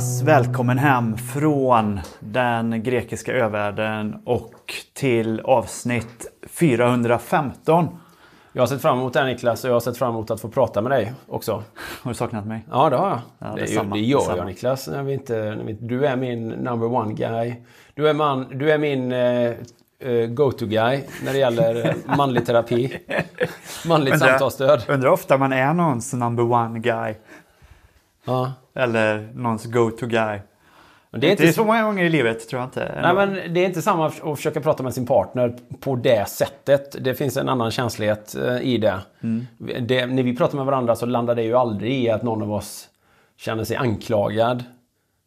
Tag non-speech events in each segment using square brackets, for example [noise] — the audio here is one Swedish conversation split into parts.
Jonas, välkommen hem från den grekiska övärlden och till avsnitt 415. Jag har sett fram emot det här Niklas och jag har sett fram emot att få prata med dig också. [laughs] Har du saknat mig? Ja, det har jag. Ja, det, detsamma, det gör detsamma. jag Niklas. När vi inte, när vi, du är min number one guy. Du är, man, du är min eh, eh, go-to guy när det gäller eh, [laughs] manlig terapi. Manligt Undrar- samtalsstöd. Undrar ofta man är någons number one guy. Ja. Eller någons go-to guy. Men Det det är är inte inte så många gånger i livet tror jag inte. Nej, men det är inte samma att försöka prata med sin partner på det sättet. Det finns en annan känslighet eh, i det. Mm. det. När vi pratar med varandra så landar det ju aldrig i att någon av oss känner sig anklagad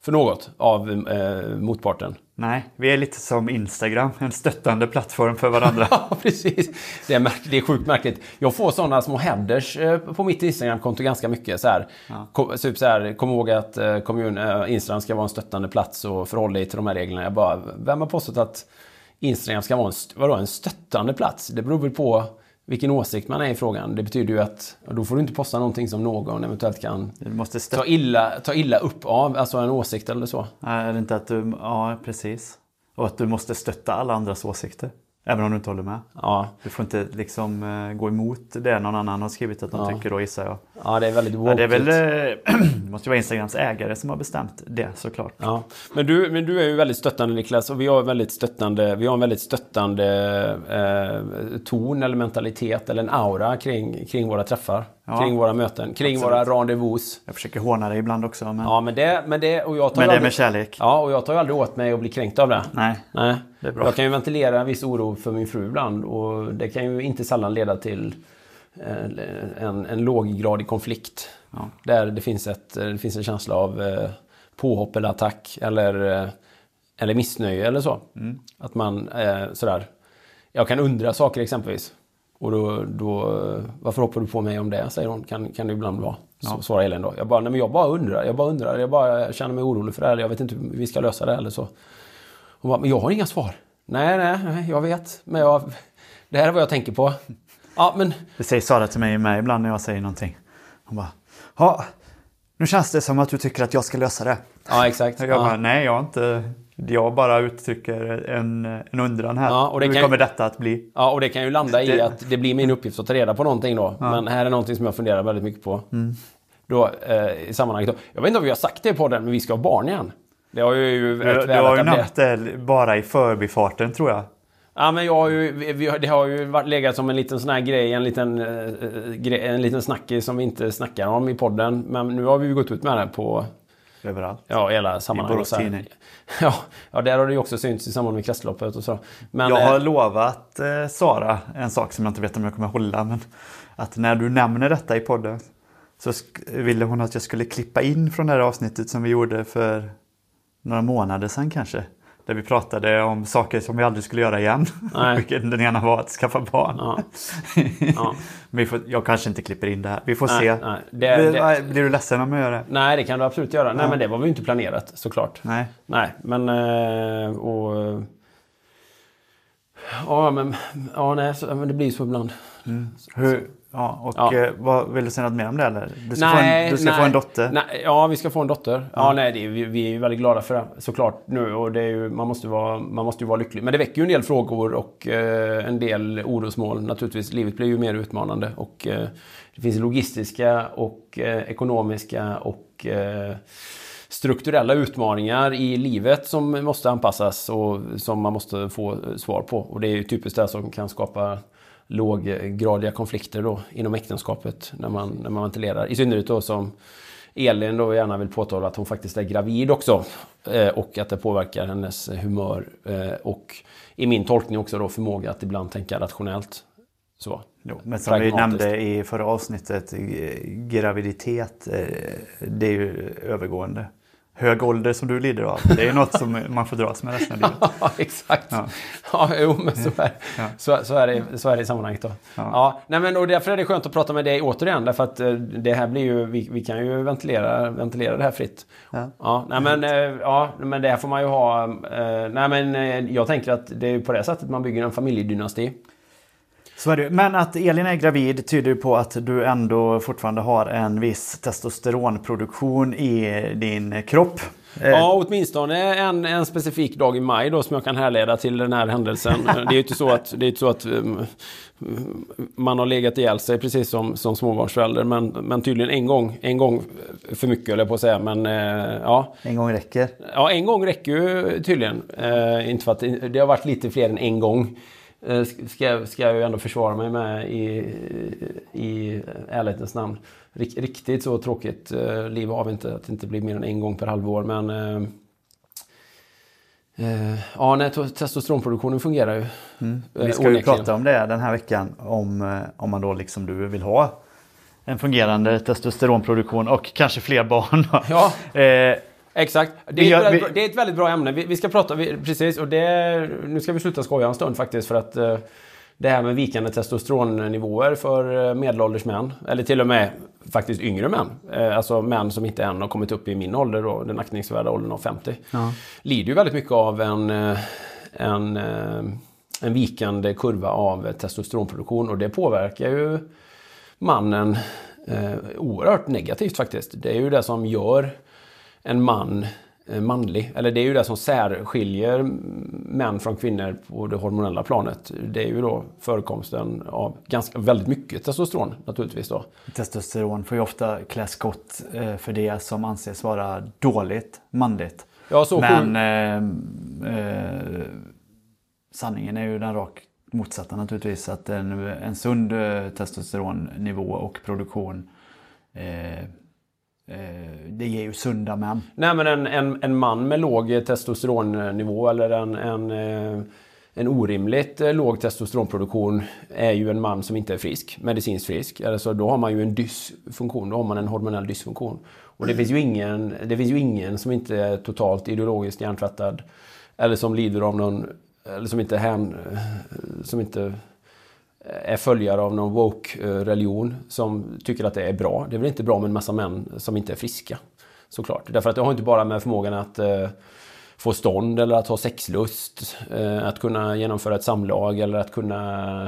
för något av eh, motparten. Nej, vi är lite som Instagram. En stöttande plattform för varandra. [laughs] Ja, precis. Det är, märk- det är sjukt märkligt. Jag får sådana små headers eh, på mitt Instagramkonto ganska mycket. Så här, kom, typ så här, kom ihåg att eh, kommun, eh, Instagram ska vara en stöttande plats och förhåll dig till de här reglerna. Jag bara, vem har påstått att Instagram ska vara en, st- vadå, en stöttande plats? Det beror väl på vilken åsikt man är i frågan. Det betyder ju att då får du inte posta någonting som någon eventuellt kan ta illa, ta illa upp av, alltså en åsikt eller så. Nej, är det inte att du... Ja, precis. Och att du måste stötta alla andras åsikter. Även om du inte håller med. Ja, Du får inte liksom eh, gå emot det någon annan har skrivit att de Ja. tycker då gissar jag. ja det är väldigt Ja, det är väl, eh, det [clears throat] måste ju vara Instagrams ägare som har bestämt det såklart. Ja, men du, men du är ju väldigt stöttande Niklas och vi har, väldigt stöttande, vi har en väldigt stöttande eh, ton eller mentalitet eller en aura kring, kring våra träffar. Ja. Kring våra möten, kring Absolut. våra rendezvous. Jag försöker håna dig ibland också. Men, Ja, men det, men det, och jag tar men det aldrig, med kärlek. Ja, och jag tar ju aldrig åt mig att bli kränkt av det. Nej. Nej. Det är bra. Jag kan ju ventilera en viss oro för min fru ibland och det kan ju inte sällan leda till eh, en, en låggradig konflikt. Ja. Där det finns, ett, det finns en känsla av eh, påhopp eller attack eller, eh, eller missnöje eller så. Mm. Att man eh, sådär. Jag kan undra saker exempelvis. Och då, då, varför hoppar du på mig om det? Säger hon. Kan, kan det ibland vara. Så svarar Elin då. Jag bara, nej men jag bara undrar. Jag bara undrar. Jag bara känner mig orolig för det här. Jag vet inte hur vi ska lösa det eller så. Hon bara, men jag har inga svar. Nej, nej, nej jag vet. Men jag, det här är vad jag tänker på. Ja, men Det säger Sara till mig med ibland när jag säger någonting. Hon bara, ja, Nu känns det som att du tycker att jag ska lösa det. Ja, exakt. Jag ja. bara, nej jag har inte... Jag bara uttrycker en, en undran här. Ja, och det Hur kan- kommer detta att bli? Ja, och det kan ju landa i att det blir min uppgift att ta reda på någonting då. Men här är någonting som jag funderar väldigt mycket på. Då, eh, I sammanhanget då. Jag vet inte om vi har sagt det i podden, men vi ska ha barn igen. Det har ju Du, du har ju nämnt det bara i förbifarten tror jag. Ja, men jag har ju, vi, det har ju varit legat som en liten sån här grej, en liten, eh, en liten snackis som vi inte snackar om i podden. Men nu har vi ju gått ut med det på Överallt. ja, hela sammanhang. Borås Så här. Tidning. [laughs] Ja, ja, där har det ju också synts i samband med kretsloppet och så. Men, jag har eh, lovat eh, Sara en sak som jag inte vet om jag kommer hålla. Men att när du nämner detta i podden så ville hon att jag skulle klippa in från det här avsnittet som vi gjorde för några månader sedan kanske. Där vi pratade om saker som vi aldrig skulle göra igen. [laughs] Vilket den ena var att skaffa barn. Ja. [laughs] Ja. Vi får, jag kanske inte klipper in det här. Vi får Nej, se. nej. Det- blir, det- blir du ledsen om jag gör det? Nej, det kan du absolut göra. Nej, men det var väl inte planerat såklart. Nej. Nej, men... eh, Och, ja, men... Ja, nej, men det blir så ibland. Hur, ja, och Ja. eh, vad, vill du säga något mer om det eller? Du ska, få, en, du ska få en dotter. Nej, ja, vi ska få en dotter. Ja, nej, det vi, vi är ju väldigt glada för det såklart nu. Och det är ju, man, måste vara, man måste ju vara lycklig. Men det väcker ju en del frågor och eh, en del orosmål naturligtvis. Livet blir ju mer utmanande. Och eh, det finns logistiska och eh, ekonomiska och eh, strukturella utmaningar i livet som måste anpassas och som man måste få svar på. Och det är ju typiskt det som kan skapa låggradiga konflikter då inom äktenskapet när man, när man ventilerar. I synnerhet då som Elin då gärna vill påtala att hon faktiskt är gravid också. Eh, och att det påverkar hennes humör. Eh, och i min tolkning också då förmåga att ibland tänka rationellt. Så. Jo, men som vi nämnde i förra avsnittet, eh, graviditet, det är ju övergående. Hög ålder som du lider av, det är något som man får dras med resten av livet. [laughs] Ja, exakt. Ja. Ja. jo, men så är, så, så, är det, så är det i sammanhanget då. Ja. nej, men och därför är det skönt att prata med dig återigen. Därför att eh, det här blir ju, vi, vi kan ju ventilera, ventilera det här fritt. Ja. nej, men, eh, ja, men det här får man ju ha. eh, Nej, men jag tänker att det är på det sättet man bygger en familjedynasti. Så är det. Men att Elin är gravid tyder på att du ändå fortfarande har en viss testosteronproduktion i din kropp. Eh, Ja, åtminstone en, en specifik dag i maj då som jag kan härleda till den här händelsen. [laughs] Det är ju inte så att, det är inte så att um, man har legat ihjäl sig precis som, som småbarnsförälder. Men, men tydligen en gång, en gång för mycket höll jag på att säga. Men eh, ja, En gång räcker. ja, en gång räcker ju tydligen. Eh, inte för att det har varit lite fler än en gång. Eh, ska, jag- ska jag ju ändå försvara mig med i, i ärlighetens namn. Rik, riktigt så tråkigt eh, liv har vi inte. Att det inte blir mer än en gång per halvår. Men eh, ja, nej, to- testosteronproduktionen fungerar ju. Eh, Vi ska ju prata om det den här veckan. Om, om man då liksom du vill ha en fungerande testosteronproduktion och kanske fler barn. Ja. [laughs] Exakt. Det är, ett väldigt, det är ett väldigt bra ämne. Vi, vi ska prata, vi, precis, och det, nu ska vi sluta skoja en stund faktiskt för att eh, det här med vikande testosteronnivåer för eh, medelålders män, eller till och med faktiskt yngre män, eh, alltså män som inte än har kommit upp i min ålder, då, den aktningsvärda åldern av 50, lider ju väldigt mycket av en, en, en vikande kurva av testosteronproduktion och det påverkar ju mannen eh, oerhört negativt faktiskt. Det är ju det som gör en man eh, manlig. Eller det är ju det som särskiljer män från kvinnor på det hormonella planet. Det är ju då förekomsten av ganska, väldigt mycket testosteron naturligtvis då. testosteron får ju ofta klä skott eh, för det som anses vara dåligt manligt. Ja, så Men eh, eh, sanningen är ju den rakt motsatta naturligtvis. Att en, en sund eh, testosteronnivå och produktion eh, eh, Eh, det ger ju sunda män. Nej men en, en, en man med låg testosteronnivå eller en, en, eh, en orimligt eh, låg testosteronproduktion är ju en man som inte är frisk, medicinskt frisk. Alltså då har man ju en dysfunktion, då har man en hormonell dysfunktion. Och det finns ju ingen, det finns ju ingen som inte är totalt ideologiskt hjärntvättad eller som lider av någon, eller som inte, hän, som inte Eh, är följare av någon woke-religion eh, som tycker att det är bra. Det är väl inte bra med en massa män som inte är friska. Såklart. Därför att det har inte bara med förmågan att eh, få stånd eller att ha sexlust, eh, att kunna genomföra ett samlag eller att kunna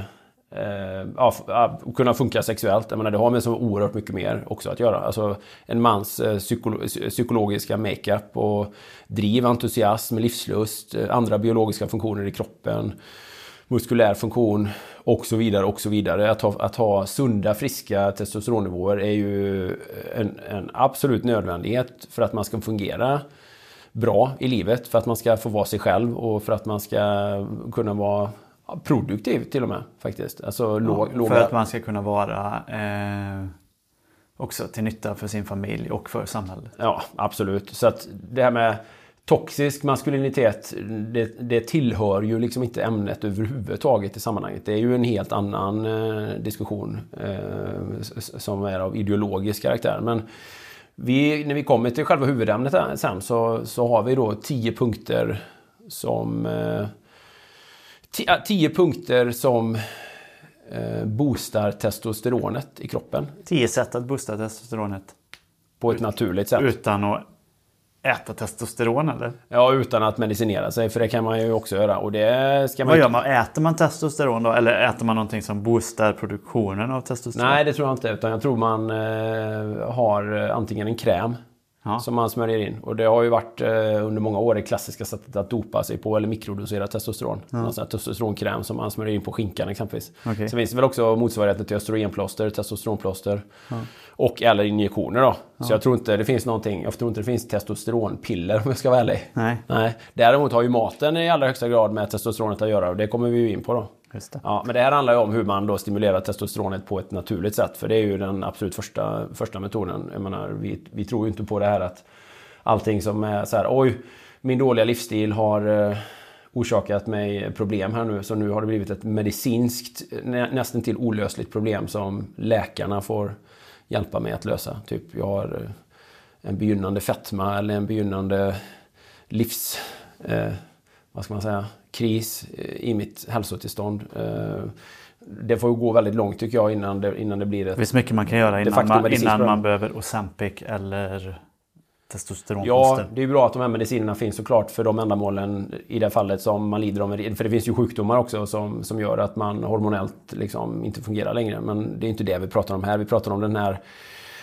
eh, ja, kunna funka sexuellt. Jag menar, det har med så oerhört mycket mer också att göra. Alltså en mans eh, psykolo- psykologiska makeup och driv, entusiasm, livslust, andra biologiska funktioner i kroppen, muskulär funktion och så vidare och så vidare. Att ha, att ha sunda, friska testosteronnivåer är ju en, en absolut nödvändighet för att man ska fungera bra i livet. För att man ska få vara sig själv och för att man ska kunna vara ja, produktiv till och med faktiskt. Alltså låg, För låga... att man ska kunna vara eh, också till nytta för sin familj och för samhället. Ja, absolut. Så att det här med toxisk maskulinitet, det, det tillhör ju liksom inte ämnet överhuvudtaget i sammanhanget. Det är ju en helt annan eh, diskussion eh, som är av ideologisk karaktär. Men vi, när vi kommer till själva huvudämnet här sen så, så har vi då tio punkter som... Eh, tio punkter som eh, boostar testosteronet i kroppen Tio sätt att boosta testosteronet på ett naturligt sätt. utan att äta testosteron eller? Ja, utan att medicinera sig, för det kan man ju också göra. Och det ska man Vad gör man? Äter man testosteron då? Eller äter man någonting som boostar produktionen av testosteron? Nej, det tror jag inte. Utan jag tror man eh, har eh, antingen en kräm Ja. som man smörjer in. Och det har ju varit eh, under många år det klassiska sättet att dopa sig på eller mikrodosera testosteron. Någon sån här testosteronkräm som man smörjer in på skinkan exempelvis. Okej. Sen finns det väl också motsvarigheten till östrogenplåster, testosteronplåster. Och eller injektioner då. Så jag tror inte det finns någonting, jag tror inte det finns testosteronpiller om jag ska vara ärlig. Nej. Nej. Däremot har ju maten i allra högsta grad med testosteronet att göra och det kommer vi ju in på då. Just det. Ja, men det här handlar ju om hur man då stimulerar testosteronet på ett naturligt sätt. För det är ju den absolut första, första metoden. Jag menar, vi, vi tror ju inte på det här att allting som är så här, oj, min dåliga livsstil har eh, orsakat mig problem här nu. Så nu har det blivit ett medicinskt, nä, nästan till olösligt problem som läkarna får hjälpa mig att lösa. Typ, jag har eh, en begynnande fetma eller en begynnande livs... Eh, vad ska man säga? Kris eh, i mitt hälsotillstånd. Eh, det får ju gå väldigt långt tycker jag innan det, innan det blir Det ett... finns mycket man kan göra innan, man, innan man behöver Ozempic eller. Ja, det är bra att de här medicinerna finns såklart för de ändamålen i det fallet som man lider av. För det finns ju sjukdomar också som, som gör att man hormonellt liksom inte fungerar längre. Men det är inte det vi pratar om här. Vi pratar om den här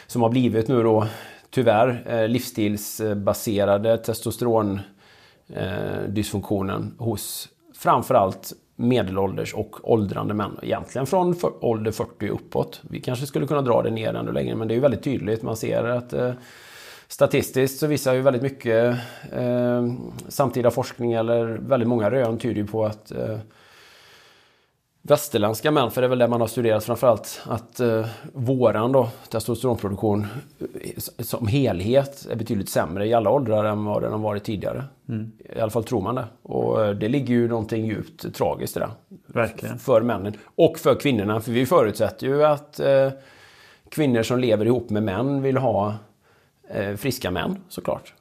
som har blivit nu då tyvärr eh, livsstilsbaserade testosteron eh, dysfunktionen hos framförallt medelålders och åldrande män. Egentligen från för, ålder 40 uppåt. Vi kanske skulle kunna dra det ner ännu längre men det är ju väldigt tydligt. Man ser att eh, statistiskt så visar ju väldigt mycket eh, samtida forskning eller väldigt många rön tyder ju på att eh, västerländska män, för det är väl det man har studerat framförallt, att eh, våran då, testosteronproduktion eh, som helhet är betydligt sämre i alla åldrar än vad den har varit tidigare. I alla fall tror man det. Och eh, det ligger ju någonting djupt tragiskt i det. Verkligen. För männen. Och för kvinnorna, för vi förutsätter ju att eh, kvinnor som lever ihop med män vill ha eh, friska män, såklart.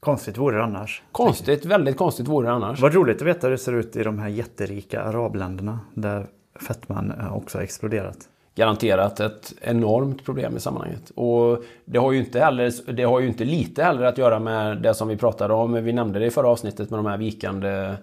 Konstigt vore det annars. Konstigt, väldigt konstigt vore det annars. Vad roligt att veta hur det ser ut i de här jätterika arabländerna där fetman också har exploderat. garanterat ett enormt problem i sammanhanget. Och det har ju inte heller, det har ju inte lite heller att göra med det som vi pratade om. Vi nämnde det i förra avsnittet med de här vikande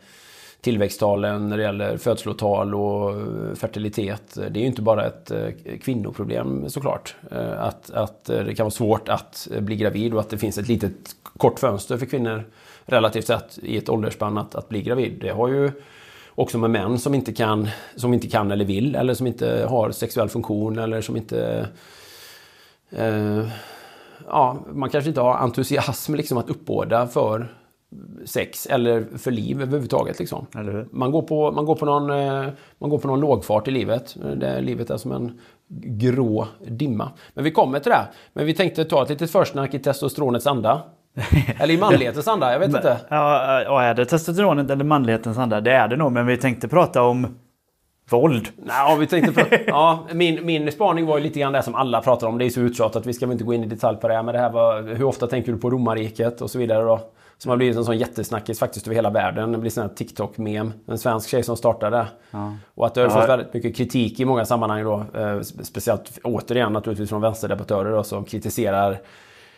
tillväxttalen när det gäller födslotal och eh, fertilitet. Det är ju inte bara ett eh, kvinnoproblem såklart. Eh, att, att det kan vara svårt att bli gravid och att det finns ett litet kort fönster för kvinnor relativt sett i ett åldersspann att, att bli gravid. Det har ju också med män som inte kan, som inte kan eller vill eller som inte har sexuell funktion eller som inte... Eh, ja, man kanske inte har entusiasm liksom att uppbåda för sex eller för liv överhuvudtaget. Liksom. Man, går på, man, går på någon, eh, man går på någon lågfart i livet. Det, livet är som en grå dimma. Men vi kommer till det. Men vi tänkte ta ett litet försnack i testosteronets anda. [laughs] Eller i manlighetens anda, jag vet inte. Ja, ja, är det testosteronet eller manlighetens anda? Det är det nog, men vi tänkte prata om våld. Ja, vi tänkte på, [laughs] ja, min, min spaning var ju lite grann det som alla pratar om. Det är så uttjatat, vi ska väl inte gå in i detalj på det. Men det här var, hur ofta tänker du på romarriket och så vidare då? Som har blivit en sån jättesnackis faktiskt över hela världen. Det blir sån här TikTok-mem. En svensk tjej som startade. Och att det har Ja. fått väldigt mycket kritik i många sammanhang då. Eh, spe- speciellt återigen naturligtvis från vänsterdebattörer då, som kritiserar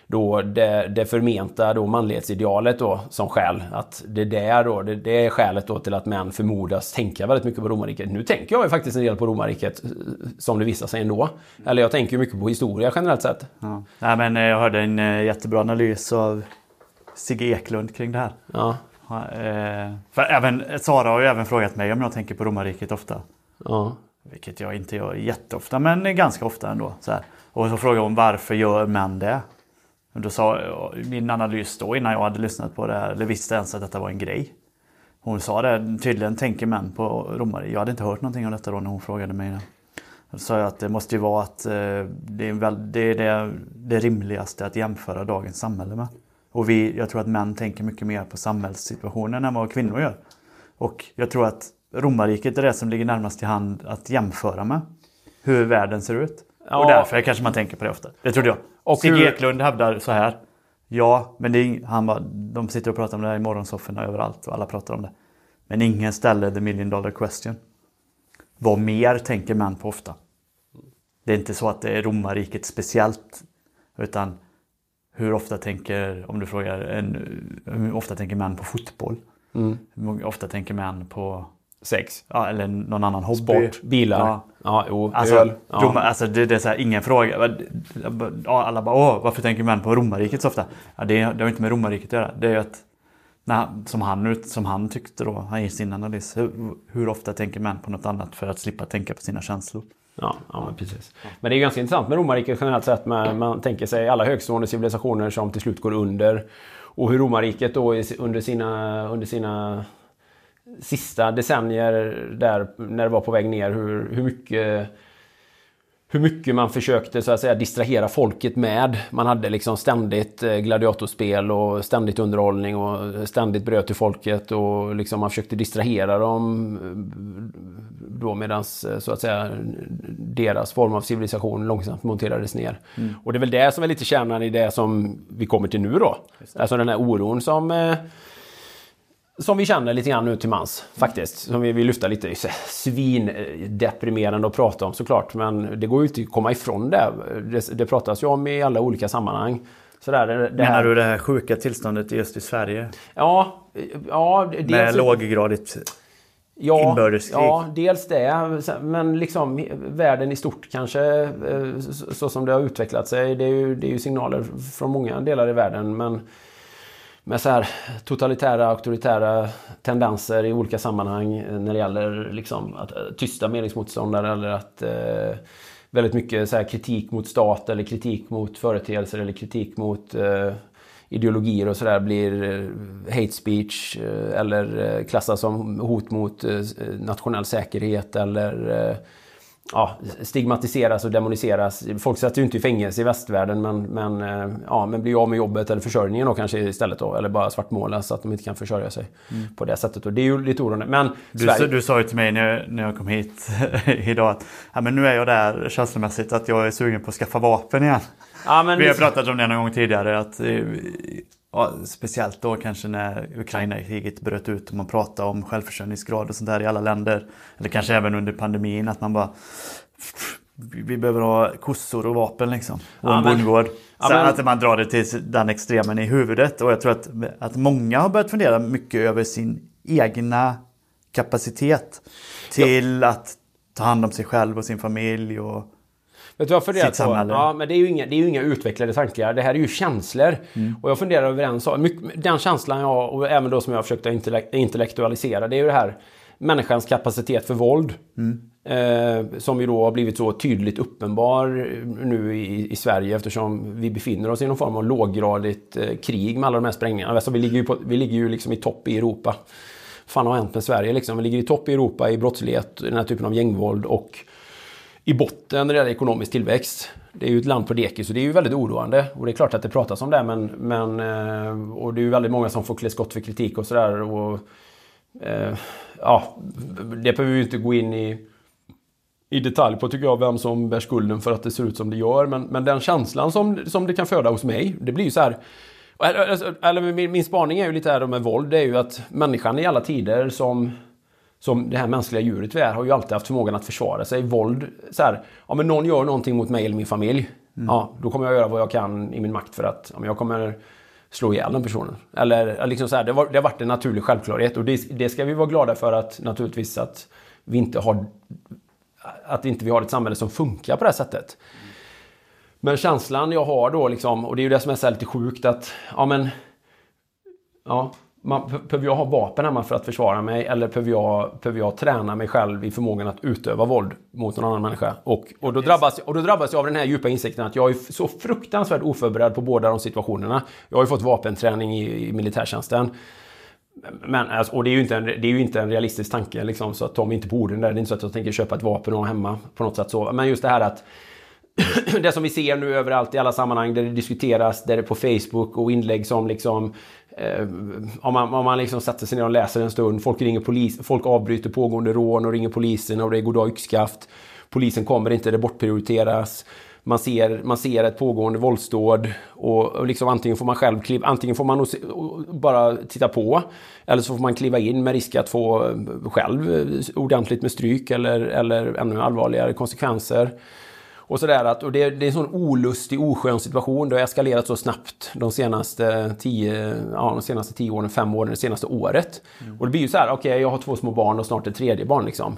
då det, det förmenta då manlighetsidealet då som skäl. Att det, där då, det, det är skälet då till att män förmodas tänka väldigt mycket på romarriket. Nu tänker jag ju faktiskt en del på romarriket eh, som det visar sig ändå. Eller jag tänker mycket på historia generellt sett. Ja. Nej, men eh, jag hörde en jättebra analys av Sigge Eklund kring det här. Ja, eh, För även, Sara har ju även frågat mig om jag tänker på romarriket ofta. ja, Vilket jag inte gör jätteofta, men ganska ofta ändå. Så här. Och så frågade hon varför gör män det? Och då sa min analys då innan jag hade lyssnat på det här, eller visste ens att detta var en grej. Hon sa det, tydligen tänker män på romare. Jag hade inte hört någonting om detta då när hon frågade mig det. Då sa jag att det måste ju vara att eh, det är, väl, det, är det, det rimligaste att jämföra dagens samhälle med. Och vi, jag tror att män tänker mycket mer på samhällssituationen än vad kvinnor gör. Och jag tror att romarriket är det som ligger närmast till hand att jämföra med. Hur världen ser ut. Ja. Och därför kanske man tänker på det ofta. Det trodde jag. Och hur- Eklund hävdar så här. Ja, men det är, han bara, de sitter och pratar om det här i morgonsofforna överallt och alla pratar om det. Men ingen ställer the million dollar question. Vad mer tänker män på ofta? Det är inte så att det är romarriket speciellt. Utan hur ofta tänker, om du frågar, en, hur ofta tänker män på fotboll? Mm. Hur ofta tänker män på, sex. ja, eller någon annan hobby? Sport, bilar. Ja. Ja, jo, Alltså, öl. Ja. Roma, alltså det, det är så här, ingen fråga. Ja, alla bara åh, varför tänker män på romarriket så ofta? Ja, det, det har inte med romarriket att göra. Det är ju att, när, som, han, som han tyckte då i sin analys, hur, hur ofta tänker män på något annat för att slippa tänka på sina känslor? Ja, ja men precis. Men det är ganska intressant med romarriket generellt sett. Med, man tänker sig alla högstående civilisationer som till slut går under. Och hur romarriket då under sina, under sina sista decennier där när det var på väg ner, hur, hur mycket hur mycket man försökte så att säga distrahera folket med. Man hade liksom ständigt eh, gladiatorspel och ständigt underhållning och ständigt bröd till folket och liksom man försökte distrahera dem eh, då medans eh, så att säga deras form av civilisation långsamt monterades ner. Och det är väl det som är lite kärnan i det som vi kommer till nu då. Alltså den här oron som som vi känner lite grann nu till mans faktiskt. Som vi vill lyfta lite. Svindeprimerande att prata om såklart. Men det går ju inte att komma ifrån det. Det, det pratas ju om i alla olika sammanhang. Så där, det, det Menar du det här sjuka tillståndet just i Sverige? Ja, ja dels, Med låggradigt ja, inbördeskrig? Ja, dels det. Men liksom världen i stort kanske, eh, så, så som det har utvecklat sig. Det är, ju, det är ju signaler från många delar i världen. Men med så här totalitära, auktoritära tendenser i olika sammanhang när det gäller liksom att eh, tysta meningsmotståndare eller att eh, väldigt mycket så här kritik mot stat eller kritik mot företeelser eller kritik mot eh, ideologier och sådär blir eh, hate speech eh, eller klassas som hot mot eh, nationell säkerhet eller eh, ja, stigmatiseras och demoniseras. Folk sätter ju inte i fängelse i västvärlden men, men, eh, ja, men blir av med jobbet eller försörjningen då kanske istället då. Eller bara svartmålas så att de inte kan försörja sig på det sättet. Och det är ju lite oroande. Men Du, Sverige- du sa ju till mig när jag, när jag kom hit [laughs] idag att ja, men nu är jag där känslomässigt att jag är sugen på att skaffa vapen igen. ja, Vi har pratat om det någon gång tidigare. Att, eh, ja, speciellt då kanske när Ukraina-kriget bröt ut och man pratade om självförsörjningsgrad och sånt där i alla länder. Eller kanske även under pandemin att man bara vi behöver ha kossor och vapen liksom. Och Ja, en bondgård. Ja, men- att man drar det till den extremen i huvudet. Och jag tror att, att många har börjat fundera mycket över sin egna kapacitet. Till att ta hand om sig själv och sin familj. Och, Vet du vad jag funderar på? samhälle. Ja, men det är, ju inga, det är inga utvecklade tankar. Det här är ju känslor. Mm. Och jag funderar över en sak. Den känslan jag, och även då som jag har försökt att intellek- intellektualisera, det är ju det här människans kapacitet för våld. Mm. Eh, som ju då har blivit så tydligt uppenbar nu i, i Sverige eftersom vi befinner oss i någon form av låggradigt eh, krig med alla de här sprängningarna. Alltså, vi, ligger ju på, vi ligger ju liksom i topp i Europa. fan har hänt med Sverige liksom? Vi ligger i topp i Europa i brottslighet, den här typen av gängvåld och i botten när det gäller ekonomisk tillväxt. Det är ju ett land på dekis så det är ju väldigt oroande. Och det är klart att det pratas om det men, men eh, och det är ju väldigt många som får klä skott för kritik och sådär. Och, eh, ja, det behöver vi ju inte gå in i, i detalj på tycker jag, vem som bär skulden för att det ser ut som det gör. Men, men den känslan som, som det kan föda hos mig, det blir ju så här eller, eh, alltså, eller min, min spaning är ju lite här med våld, det är ju att människan i alla tider som som det här mänskliga djuret vi är har ju alltid haft förmågan att försvara sig. Våld, så här, ja men någon gör någonting mot mig eller min familj. Ja, då kommer jag göra vad jag kan i min makt för att ja, men jag kommer slå ihjäl den personen. Eller liksom så här, det, var, det har varit en naturlig självklarhet och det, det ska vi vara glada för att naturligtvis att vi inte har att inte vi har ett samhälle som funkar på det här sättet. Men känslan jag har då liksom, och det är ju det som är så här lite sjukt att, ja men, ja, man, behöver jag ha vapen hemma för att försvara mig eller behöver jag, behöver jag träna mig själv i förmågan att utöva våld mot någon annan människa? Och, och, då, drabbas, och då drabbas jag av den här djupa insikten att jag är så fruktansvärt oförberedd på båda de situationerna. Jag har ju fått vapenträning i, i militärtjänsten. Men, alltså, och det är, ju inte en, det är ju inte en realistisk tanke liksom, så att ta mig inte på orden där. Det är inte så att jag tänker köpa ett vapen och ha hemma på något sätt så. Men just det här att [clears throat] det som vi ser nu överallt i alla sammanhang där det diskuteras, där det är på Facebook och inlägg som liksom eh, om man, om man liksom sätter sig ner och läser en stund, folk ringer polis, folk avbryter pågående rån och ringer polisen och det är goddag yxskaft. Polisen kommer inte, det bortprioriteras. Man ser, man ser ett pågående våldsdåd och, och liksom antingen får man själv kliva, antingen får man bara titta på eller så får man kliva in med risk att få eh, själv eh, ordentligt med stryk eller, eller ännu allvarligare konsekvenser. Och sådär att, och det, det, är en sån olustig, oskön situation. Det har eskalerat så snabbt de senaste tio, ja, de senaste tio åren, fem åren, det senaste året. Mm. Och det blir ju så här, okej okay, jag har två små barn och snart ett tredje barn liksom.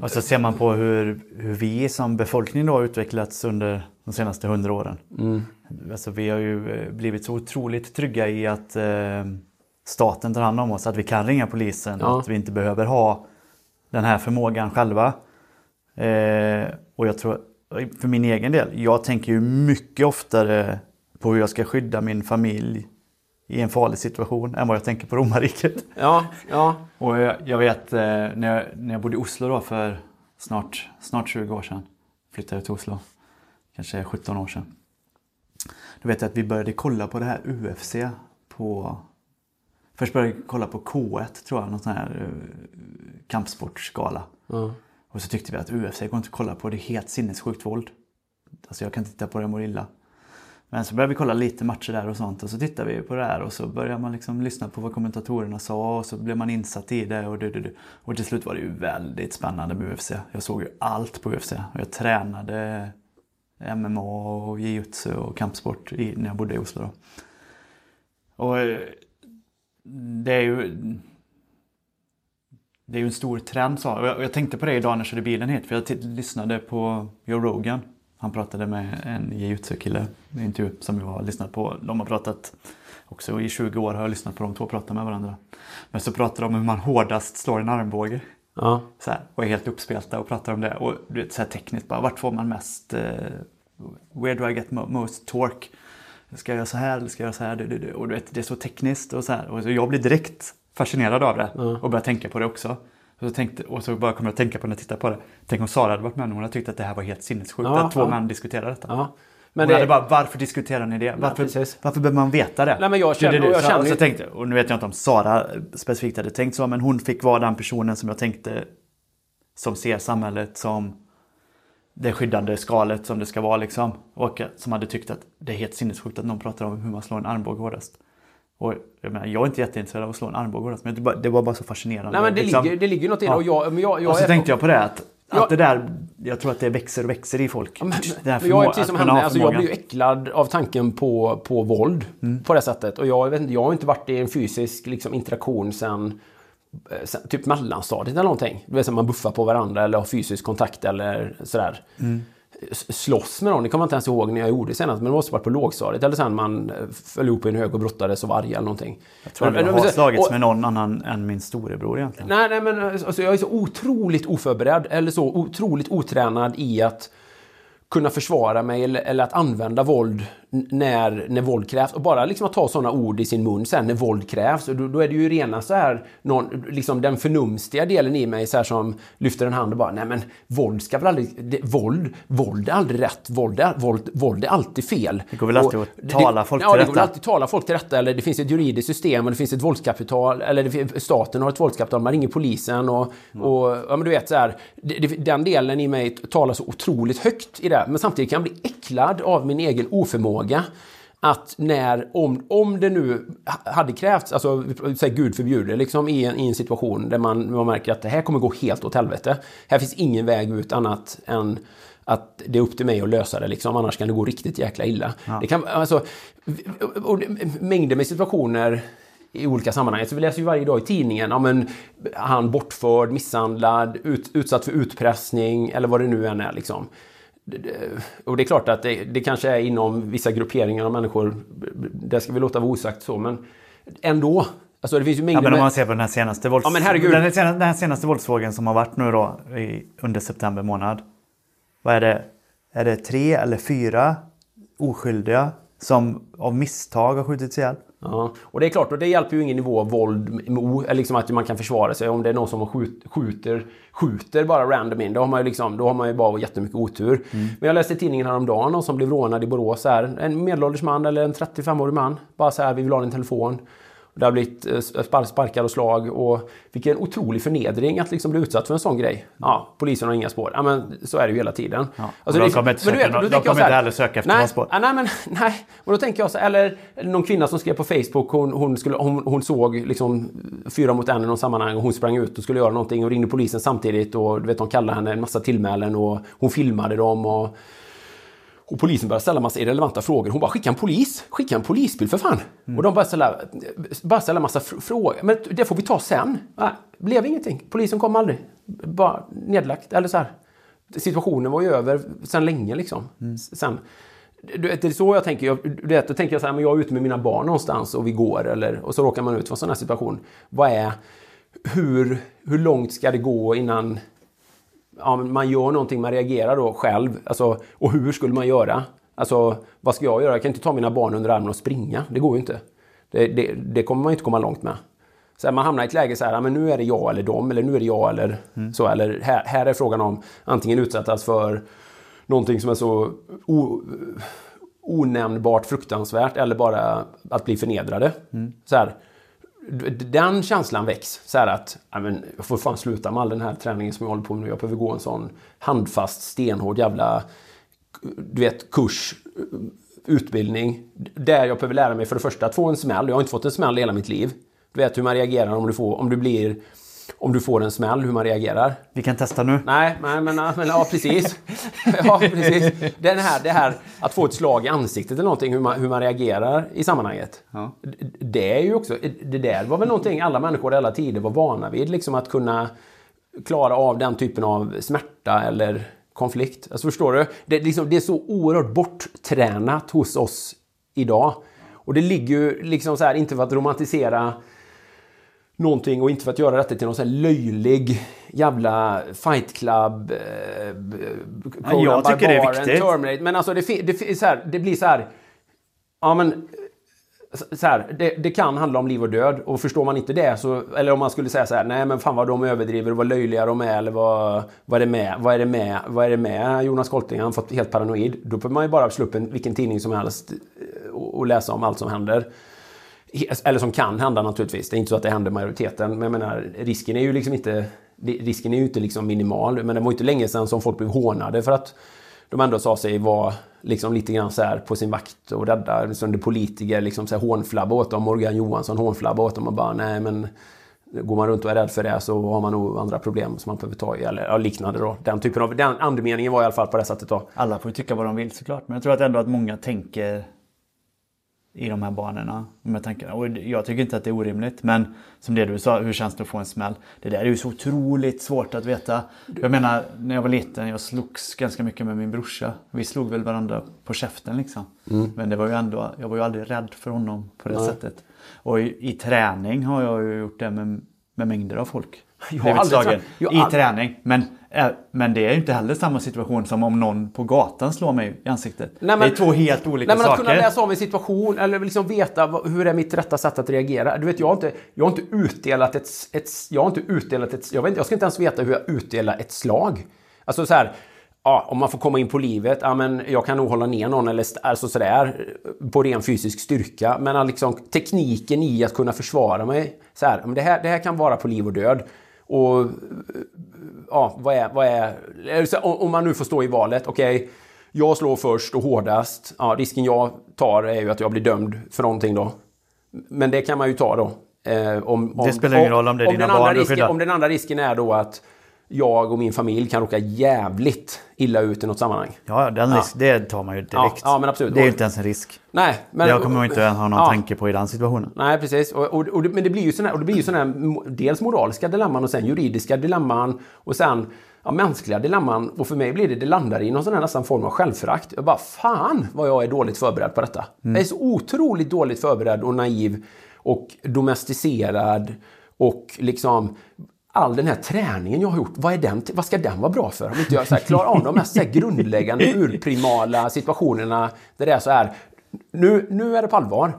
Och så ser man på hur, hur vi som befolkning har utvecklats under de senaste hundra åren. Mm. Alltså vi har ju eh, blivit så otroligt trygga i att eh, staten tar hand om oss, att vi kan ringa polisen, ja. att vi inte behöver ha den här förmågan själva. Eh, och jag tror för min egen del, jag tänker ju mycket oftare på hur jag ska skydda min familj i en farlig situation än vad jag tänker på romarriket. Ja, ja. Och jag, jag vet eh, när jag, när jag bodde i Oslo då för snart, snart 20 år sedan. Flyttade jag till Oslo. Kanske 17 år sedan. Då vet jag att vi började kolla på det här UFC på... Först började vi kolla på K1 tror jag, någon sån här uh, kampsportsgala. Mm. Och så tyckte vi att UFC går inte att kolla på, det är helt sinnessjukt våld. Alltså jag kan titta på det och mår illa. Men så började vi kolla lite matcher där och sånt och så tittade vi på det här och så började man liksom lyssna på vad kommentatorerna sa och så blev man insatt i det och, du, du, du. och till slut var det ju väldigt spännande med UFC. Jag såg ju allt på UFC och jag tränade MMA och jiu-jitsu och kampsport när jag bodde i Oslo. Då. Och eh, det är ju det är ju en stor trend så. Och jag, jag tänkte på det idag när jag körde bilen hit för jag lyssnade på Joe Rogan. Han pratade med en jiu-jitsu-kille i en intervju som jag har lyssnat på. De har pratat också i 20 år har jag lyssnat på de två prata med varandra. Men så pratar de om hur man hårdast slår en armbåge. Ja. Så här, och är helt uppspelta och pratar om det. Och du vet, så här tekniskt bara, vart får man mest... Uh, where do I get most torque? Ska jag göra så här eller ska jag göra så här? Och du vet, det är så tekniskt och så här. Och jag blir direkt fascinerad av det mm. och började tänka på det också. Och så, tänkte, och så bara kom jag att tänka på när jag tittade på det. Tänk om Sara hade varit med och hon hade tyckt att det här var helt sinnessjukt ja, att två ja. män diskuterar detta. Ja. Men det... hade bara, varför diskuterar ni det? Varför, ja, varför behöver man veta det? Nej, men jag känner, det, det, jag känner så, så tänkte, och nu vet jag inte om Sara specifikt hade tänkt så, men hon fick vara den personen som jag tänkte som ser samhället som det skyddande skalet som det ska vara liksom. Och som hade tyckt att det är helt sinnessjukt att någon pratar om hur man slår en armbåge hårdast. Och jag, menar, jag är inte jätteintresserad av att slå en armbåge men det var, det var bara så fascinerande. Nej, men det, liksom. ligger, det ligger något i det. Ja. Och, jag, men jag, jag och så är... tänkte jag på det att, jag... att det där, jag tror att det växer och växer i folk. Men, men jag är precis som henne, alltså, jag blir ju äcklad av tanken på, på våld mm. på det sättet. Och jag, vet inte, jag har inte varit i en fysisk liksom, interaktion sen eh, typ mellanstadiet eller någonting. Du vet, man buffar på varandra eller har fysisk kontakt eller sådär. Mm slåss med någon. Det kommer jag inte ens ihåg när jag gjorde senast. Men det måste varit på lågstadiet eller sen man eh, föll ihop i en hög och brottades och varg eller någonting. Jag tror aldrig jag har slagits med någon annan än min storebror egentligen. Nej, nej men alltså, jag är så otroligt oförberedd eller så otroligt otränad i att kunna försvara mig eller, eller, att använda våld när, när våld krävs. Och bara liksom att ta sådana ord i sin mun sen när våld krävs. Och då, då är det ju rena så här, någon, liksom den förnumstiga delen i mig så här som lyfter en hand och bara, nej men våld ska väl aldrig, det, våld, våld är aldrig rätt, våld är, våld, våld är alltid fel. Det går väl alltid och, att tala det, folk till ja, rätta? Ja, det går väl alltid att tala folk till rätta. Eller det finns ett juridiskt system och det finns ett våldskapital, eller det, staten har ett våldskapital, man ringer polisen och, mm. och ja men du vet så här, det, den delen i mig talar så otroligt högt i det. Men samtidigt kan jag bli äcklad av min egen oförmåga att när, om, om det nu hade krävts, alltså säg gud förbjude, liksom i en, i en situation där man, man märker att det här kommer gå helt åt helvete. Här finns ingen väg ut annat än att det är upp till mig att lösa det liksom, annars kan det gå riktigt jäkla illa. Det kan, alltså, mängder med situationer i olika sammanhang. Så vi läser ju varje dag i tidningen, ja, men, han bortförd, misshandlad, ut, utsatt för utpressning eller vad det nu än är. Liksom. Och det är klart att det, det kanske är inom vissa grupperingar av människor, det ska vi låta vara osagt så, men ändå. Alltså det finns ju Ja, men om man ser på den här senaste vålds... Ja, men herregud. Den, senaste, den här senaste våldsvågen som har varit nu då i, under september månad. Vad är det? Är det tre eller fyra oskyldiga som av misstag har skjutits ihjäl? Ja, och det är klart, och det hjälper ju ingen nivå av våld, liksom att man kan försvara sig. Om det är någon som skjut, skjuter, skjuter bara random in, då har man ju, liksom, då har man ju bara jättemycket otur. Men jag läste i tidningen häromdagen, någon som blev rånad i Borås. Här, en medelålders man eller en 35-årig man. Bara så här, vi vill ha din telefon. Det har blivit eh, spark, sparkar och slag och vilken otrolig förnedring att liksom bli utsatt för en sån grej. Ja, polisen har inga spår. Ja, men så är det ju hela tiden. Ja, Alltså, de kommer inte söka de kommer heller söka efter nej, några spår. Ja, nej, men [laughs] nej. Och då tänker jag så eller någon kvinna som skrev på Facebook, hon, hon, skulle, hon, hon såg liksom fyra mot en i någon sammanhang och hon sprang ut och skulle göra någonting och ringde polisen samtidigt och du vet, de kallade henne en massa tillmälen och hon filmade dem och och polisen började ställa massa irrelevanta frågor. Hon bara, skicka en polis! Skicka en polisbil för fan! Och de började ställa, bara ställa massa fr- frågor. Men det får vi ta sen. Nej, blev ingenting. Polisen kom aldrig. Bara nedlagt. Eller så här. Situationen var ju över sedan länge liksom. Sen, du vet, det är så jag tänker. Jag, du vet, då tänker jag så här, men jag är ute med mina barn någonstans och vi går. Eller, och så råkar man ut för en sån här situation. Vad är... Hur, hur långt ska det gå innan ja, man gör någonting, man reagerar då själv. Alltså, och hur skulle man göra? Alltså, vad ska jag göra? Jag kan inte ta mina barn under armen och springa. Det går ju inte. Det, det, det kommer man inte komma långt med. Så man hamnar i ett läge så här, ja, men nu är det jag eller dem, eller nu är det jag eller så. Eller här, här är frågan om antingen utsättas för någonting som är så o, onämnbart fruktansvärt eller bara att bli förnedrade. Så här, den känslan väcks. Så här att men, jag får fan sluta med all den här träningen som jag håller på med nu. Jag behöver gå en sån handfast, stenhård jävla du vet, kurs, utbildning. Där jag behöver lära mig för det första att få en smäll. Jag har inte fått en smäll i hela mitt liv. Du vet hur man reagerar om du får, om du blir, om du får en smäll, hur man reagerar. Vi kan testa nu. Nej, nej men, men ja, precis. [laughs] ja, precis. Den här, det här att få ett slag i ansiktet eller någonting, hur man, hur man reagerar i sammanhanget. D- Det är ju också, det där var väl någonting alla människor i alla tider var vana vid, liksom att kunna klara av den typen av smärta eller konflikt. Alltså förstår du? Det, är liksom, det är så oerhört borttränat hos oss idag. Och det ligger ju liksom så här, inte för att romantisera någonting och inte för att göra detta till någon sån här löjlig jävla fight club, eh, Conan jag tycker det är Barbaren, viktigt. Terminator. Men alltså det, det, så här, det blir så här, ja men så- här, det, det kan handla om liv och död och förstår man inte det så, eller om man skulle säga så här, nej men fan vad de överdriver och vad löjliga de är eller vad, vad är det med, vad är det med, vad är det med Jonas Kolting, han fått helt paranoid. Då behöver man ju bara slå upp en, vilken tidning som helst eh, och, och läsa om allt som händer. Eller som kan hända naturligtvis. Det är inte så att det händer majoriteten. Men jag menar, risken är ju liksom inte, risken är ju inte liksom minimal. Men det var inte länge sedan som folk blev hånade för att de ändå sa sig vara liksom lite grann så här på sin vakt och rädda. Liksom det politiker liksom så här hånflabba åt dem. Morgan Johansson hånflabba åt dem och bara nej men Går man runt och är rädd för det så har man nog andra problem som man behöver ta i. Eller ja, liknande då. Den typen av, den andemeningen var i alla fall på det sättet då. Alla får ju tycka vad de vill såklart. Men jag tror att ändå att många tänker i de här banorna. Jag, tänker, och jag tycker inte att det är orimligt. Men som det du sa, hur känns det att få en smäll? Det där är ju så otroligt svårt att veta. Jag menar, när jag var liten, jag slogs ganska mycket med min brorsa. Vi slog väl varandra på käften liksom. Men det var ju ändå, jag var ju aldrig rädd för honom på det sättet. Och i, i träning har jag ju gjort det med, med mängder av folk. Jag har aldrig jag I ald- träning. Men, men det är ju inte heller samma situation som om någon på gatan slår mig i ansiktet. Nej, men- det är två helt olika Nej, men saker. Att kunna läsa av en situation eller liksom veta hur är mitt rätta sätt att reagera. Du vet, jag har inte, jag har inte utdelat ett, ett... Jag har inte utdelat ett... Jag, vet, inte- jag ska inte ens veta hur jag utdelar ett slag. Alltså så här... Ja, om man får komma in på livet, ja, men jag kan nog hålla ner någon eller alltså sådär, på ren fysisk styrka. Men liksom, tekniken i att kunna försvara mig, så här, det, här, det här kan vara på liv och död. Och ja, vad är... Vad är om om man nu får stå i valet, okej, jag slår först och hårdast. Ja, risken jag tar är ju att jag blir dömd för någonting då. Men det kan man ju ta då. Eh, om, om, Det spelar ingen roll om det är dina den andra barn risken. Om den andra risken är då att jag och min familj kan råka jävligt illa ut i något sammanhang. Ja, den Ja. risk, det tar man ju direkt. Ja, ja, men absolut. Det är ju inte ens en risk. Nej, men... jag kommer inte ha någon Ja. tanke på i den situationen. Nej, precis. Och, och, och, men det blir ju blir ju såna här, dels moraliska dilemman och sen juridiska dilemman och sen ja, mänskliga dilemman. Och för mig blir det, det landar i någon sån här nästan form av självförakt. Jag bara, fan vad jag är dåligt förberedd på detta. Jag är så otroligt dåligt förberedd och naiv och domesticerad och liksom all den här träningen jag har gjort, vad, är den, vad ska den vara bra för? Om inte jag så här, klarar av de mest grundläggande urprimala situationerna där det är så här, nu, nu är det på allvar.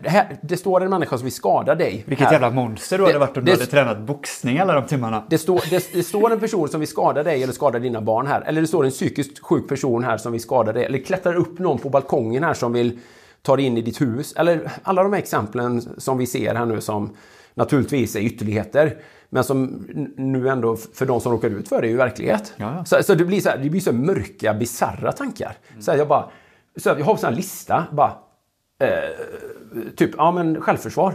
Det, här, det står en människa som vill skada dig. Vilket här. jävla monster du hade varit om du hade tränat boxning alla de timmarna. Det står, det, det står en person som vill skada dig eller skada dina barn här. Eller det står en psykiskt sjuk person här som vill skada dig. Eller klättrar upp någon på balkongen här som vill ta dig in i ditt hus. Eller alla de här exemplen som vi ser här nu som naturligtvis är ytterligheter. Men som nu ändå för de som råkar ut för det är ju verklighet. Ja, ja. Så, så det blir så här, det blir så mörka, bisarra tankar. Så här, jag bara, så här, jag har en lista. Bara, eh, typ, ja men självförsvar.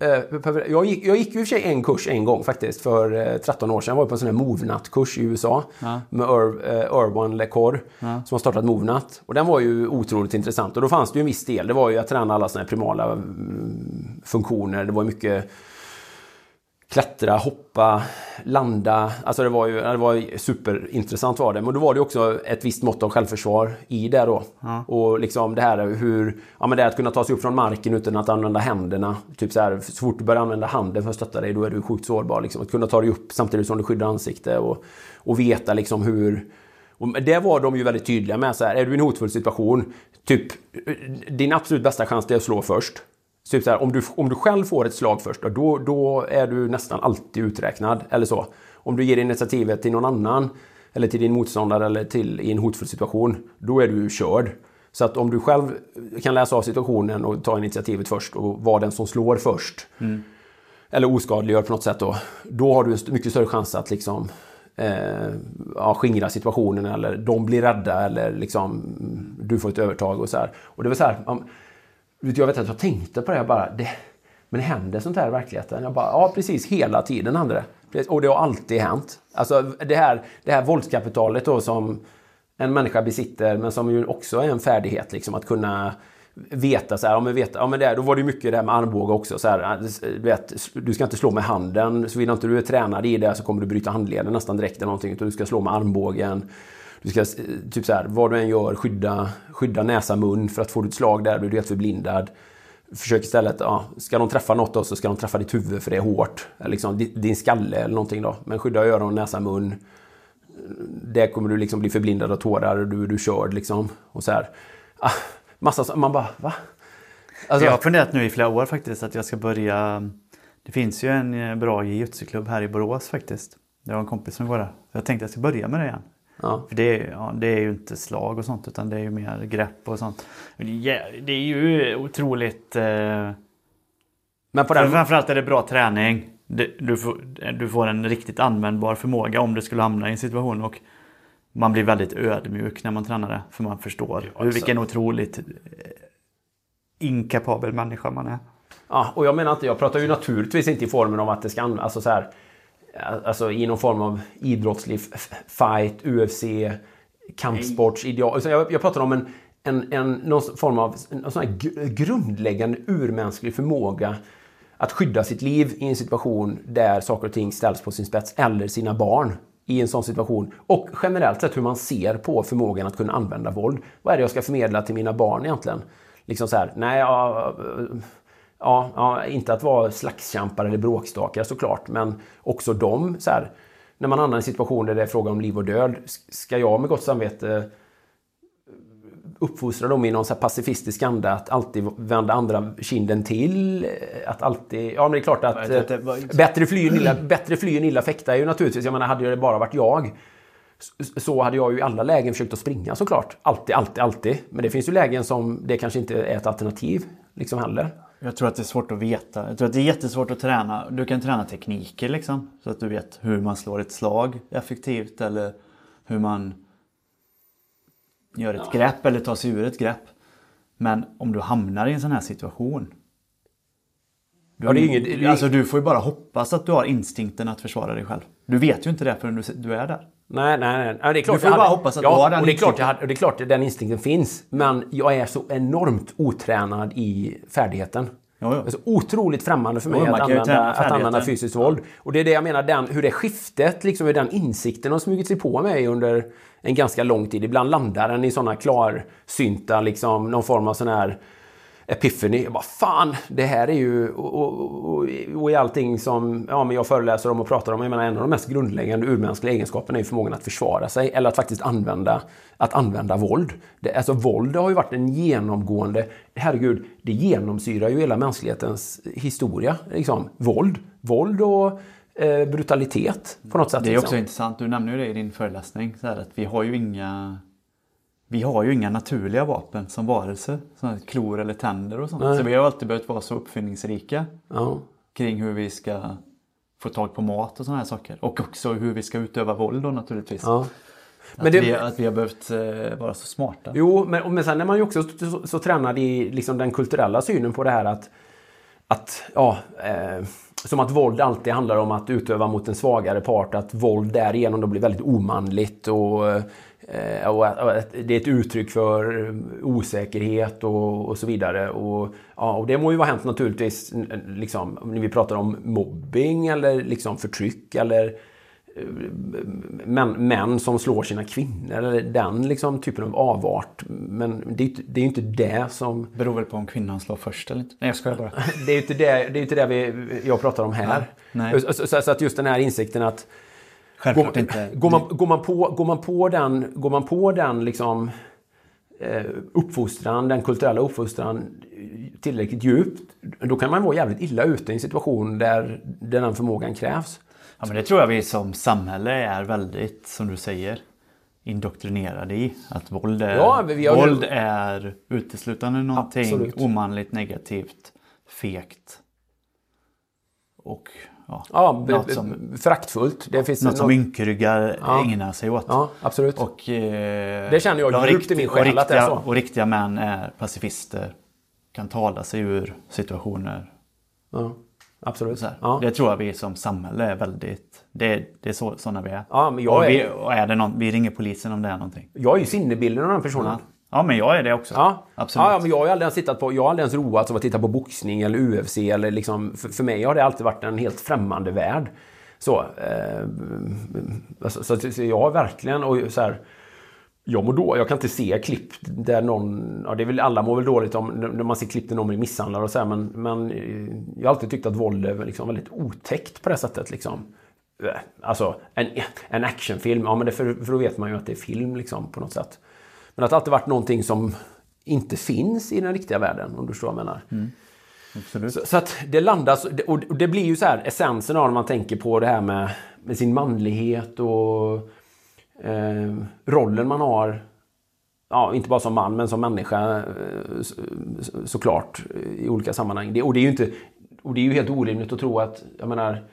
Eh, Jag gick, jag gick ju för sig en kurs en gång faktiskt för eh, 13 år sedan. Jag var på en sån här Movnat-kurs i USA med Ir, eh, Irwan LeCor som har startat Movnat. Och den var ju otroligt intressant. Och då fanns det ju en viss del. Det var ju att träna alla såna här primala mm, funktioner. Det var ju mycket klättra, hoppa, landa. Alltså det var ju det var superintressant var det. Men då var det också ett visst mått av självförsvar i det då. Och liksom det här hur, ja men det att kunna ta sig upp från marken utan att använda händerna. Typ så här, så fort du börjar använda handen för att stötta dig då är du sjukt sårbar. Liksom. Att kunna ta dig upp samtidigt som du skyddar ansikte och, och veta liksom hur och det var de ju väldigt tydliga med. Så här, är du i en hotfull situation, typ din absolut bästa chans är att slå först. Så Typ så här, om, du, om du själv får ett slag först, då, då är du nästan alltid uträknad. Eller så. Om du ger initiativet till någon annan, eller till din motståndare eller till i en hotfull situation, då är du körd. Så att om du själv kan läsa av situationen och ta initiativet först och vara den som slår först, eller oskadliggör på något sätt då, då har du en mycket större chans att liksom eh, ja, skingra situationen eller de blir rädda eller liksom mm, du får ett övertag och så här. Och det var så här, man, jag vet att jag tänkte på det, jag bara, det, men händer sånt här i verkligheten? Jag bara, ja precis, hela tiden händer det. Precis, Och det har alltid hänt. Alltså det här, det här våldskapitalet då som en människa besitter men som ju också är en färdighet liksom att kunna veta så här, ja men veta, ja men det, då var det mycket det här med armbåge också så här, du vet, du ska inte slå med handen, såvida inte du är tränad i det så kommer du bryta handleden nästan direkt eller någonting, utan du ska slå med armbågen. Du ska, eh, typ så här, vad du än gör, skydda, skydda näsa, mun, för att får du ett slag där blir du helt förblindad. Försök istället, ja, ska de träffa något då så ska de träffa ditt huvud för det är hårt. Eller Liksom, din skalle eller någonting då. Men skydda öron, näsa, mun. Där kommer du liksom bli förblindad av tårar och du, du körd liksom. Och så här. Ah, massa så- man bara, va? Alltså, jag har funderat nu i flera år faktiskt att jag ska börja. Det finns ju en eh, bra jujutsu-klubb här i Borås faktiskt. Jag har en kompis som går där. Jag tänkte att jag ska börja med det igen ja. För det, är- ja, det är ju inte slag och sånt utan det är ju mer grepp och sånt. Det är, ju otroligt... Eh, Men på den, framförallt är det bra träning. Du, får, du får en riktigt användbar förmåga om du skulle hamna i en situation. Och man blir väldigt ödmjuk när man tränar det. För man förstår hur, vilken otroligt eh, inkapabel människa man är. Ja, och jag menar inte, jag pratar ju naturligtvis inte i formen av att det ska användas, alltså så här, alltså i någon form av idrottslig fight, UFC, kampsportsideal. Jag, jag pratar om en, en, en, någon form av en sån här gr- grundläggande urmänsklig förmåga att skydda sitt liv i en situation där saker och ting ställs på sin spets, eller sina barn i en sån situation. Och generellt sett hur man ser på förmågan att kunna använda våld. Vad är det jag ska förmedla till mina barn egentligen? Liksom så här, nej, ja, Ja, ja, inte att vara slagskämpar eller bråkstakar såklart, men också de så här, när man hamnar i en situation där det är fråga om liv och död, ska jag med gott samvete uppfostra dem i någon så pacifistisk anda att alltid vända andra kinden till? Att alltid... Ja, men det är klart att... Var- Bättre fly än illa, bättre fly än illa fäkta är ju naturligtvis... Jag menar, hade det bara varit jag så hade jag ju i alla lägen försökt att springa såklart. Alltid, alltid, alltid. Men det finns ju lägen som det kanske inte är ett alternativ liksom heller. Jag tror att det är svårt att veta. Jag tror att det är jättesvårt att träna. Du kan träna tekniker liksom. Så att du vet hur man slår ett slag effektivt eller hur man gör ett grepp eller tar sig ur ett grepp. Men om du hamnar i en sån här situation. Ja, det är inget, det är- Alltså du får ju bara hoppas att du har instinkten att försvara dig själv. Du vet ju inte det förrän du, du är där. Nej, nej, nej. Ja, det är klart Du får jag bara hade- hoppas att ja, du har den och det är klart jag hade, det är klart att den instinkten finns. Men jag är så enormt otränad i färdigheten. Jo, jo. Så otroligt främmande för mig Jo, att, använda, att använda fysiskt våld. Och det är det jag menar, den, hur det skiftet, liksom, hur den insikten har smugit sig på mig under en ganska lång tid. Ibland landar den i sådana klarsynta, liksom, någon form av sån här epiphany. Jag bara, fan, det här är ju... Och, och, och, och i allting som ja, men jag föreläser om och pratar om, jag menar en av de mest grundläggande urmänskliga egenskaperna är ju förmågan att försvara sig eller att faktiskt använda, att använda våld. Det, alltså våld har ju varit en genomgående... Herregud, det genomsyrar ju hela mänsklighetens historia. Liksom. Våld. Våld och eh, brutalitet på något sätt. Det är liksom. också intressant, du nämner ju det i din föreläsning, så här, att vi har ju inga vi har ju inga naturliga vapen som varelser, som klor eller tänder och sånt. Nej. Så vi har alltid behövt vara så uppfinningsrika Ja. kring hur vi ska få tag på mat och sådana här saker. Och också hur vi ska utöva våld då naturligtvis. Ja. Att, det- vi, att vi har behövt eh, vara så smarta. Jo, men, men sen är man ju också så, så, så tränad i liksom den kulturella synen på det här att, att ja, eh, som att våld alltid handlar om att utöva mot en svagare part, att våld därigenom då blir väldigt omanligt och, eh, och, att- och det är ett uttryck för osäkerhet och, och så vidare. Och, ja, och det må ju vara hänt naturligtvis liksom, när vi pratar om mobbing eller liksom förtryck eller män, män som slår sina kvinnor eller den liksom typen av avart. Men det är ju inte det, är ju inte det som... Beror väl på om kvinnan slår först eller inte. Nej jag skojar bara. [laughs] Det är ju inte det, det, är inte det vi, jag pratar om här. Nej. Så, så, så att just den här insikten att Självklart går, inte. [laughs] går, man, går, man på, går man på den, går man på den liksom, eh, uppfostran, den kulturella uppfostran tillräckligt djupt, då kan man vara jävligt illa ute i en situation där, den förmågan krävs. Ja, men det tror jag vi som samhälle är väldigt, som du säger, indoktrinerade i. Att våld är, Ja, vi har- våld är uteslutande någonting Absolut. omanligt, negativt, fegt. Och ja, Ja, något som, föraktfullt. Det finns något som något- ynkryggar Ja. ägnar sig åt. Ja, absolut. Och, eh, Det känner jag ja, djupt i min själ och att det är riktiga, så. Och riktiga män är pacifister. Kan tala sig ur situationer. Ja, absolut. Ja. Det tror jag vi som samhälle är väldigt... Det, det är så, sådana vi är. Ja, men jag och är- vi, och är det någon, vi ringer polisen om det är någonting. Jag är ju sinnebilden av den personen. Ja. men jag är det också. Ja, Absolut. Ja, men jag har aldrig ens tittat på, jag har aldrig ens roats av att titta på boxning eller UFC eller liksom, för, för mig har det alltid varit en helt främmande värld. Så, eh, alltså, så, att- så jag har verkligen, och så här, jag mår då, jag kan inte se klipp där någon, ja det är väl, alla mår väl dåligt om, när man ser klipp där någon blir misshandlad och så här, men, men eh, jag har alltid tyckt att våld är liksom väldigt otäckt på det sättet liksom. Eh, Alltså, en, en actionfilm, ja men det, för, för då vet man ju att det är film liksom på något sätt. Men att det alltid varit någonting som inte finns i den riktiga världen, om du förstår vad jag menar. Absolut. Så, så att det landas, och det blir ju så här essensen av när man tänker på det här med, med sin manlighet och eh, rollen man har. Ja, inte bara som man, men som människa eh, så, så- såklart i olika sammanhang. Det, och, det är ju inte, och det är ju helt orimligt att tro att, jag menar,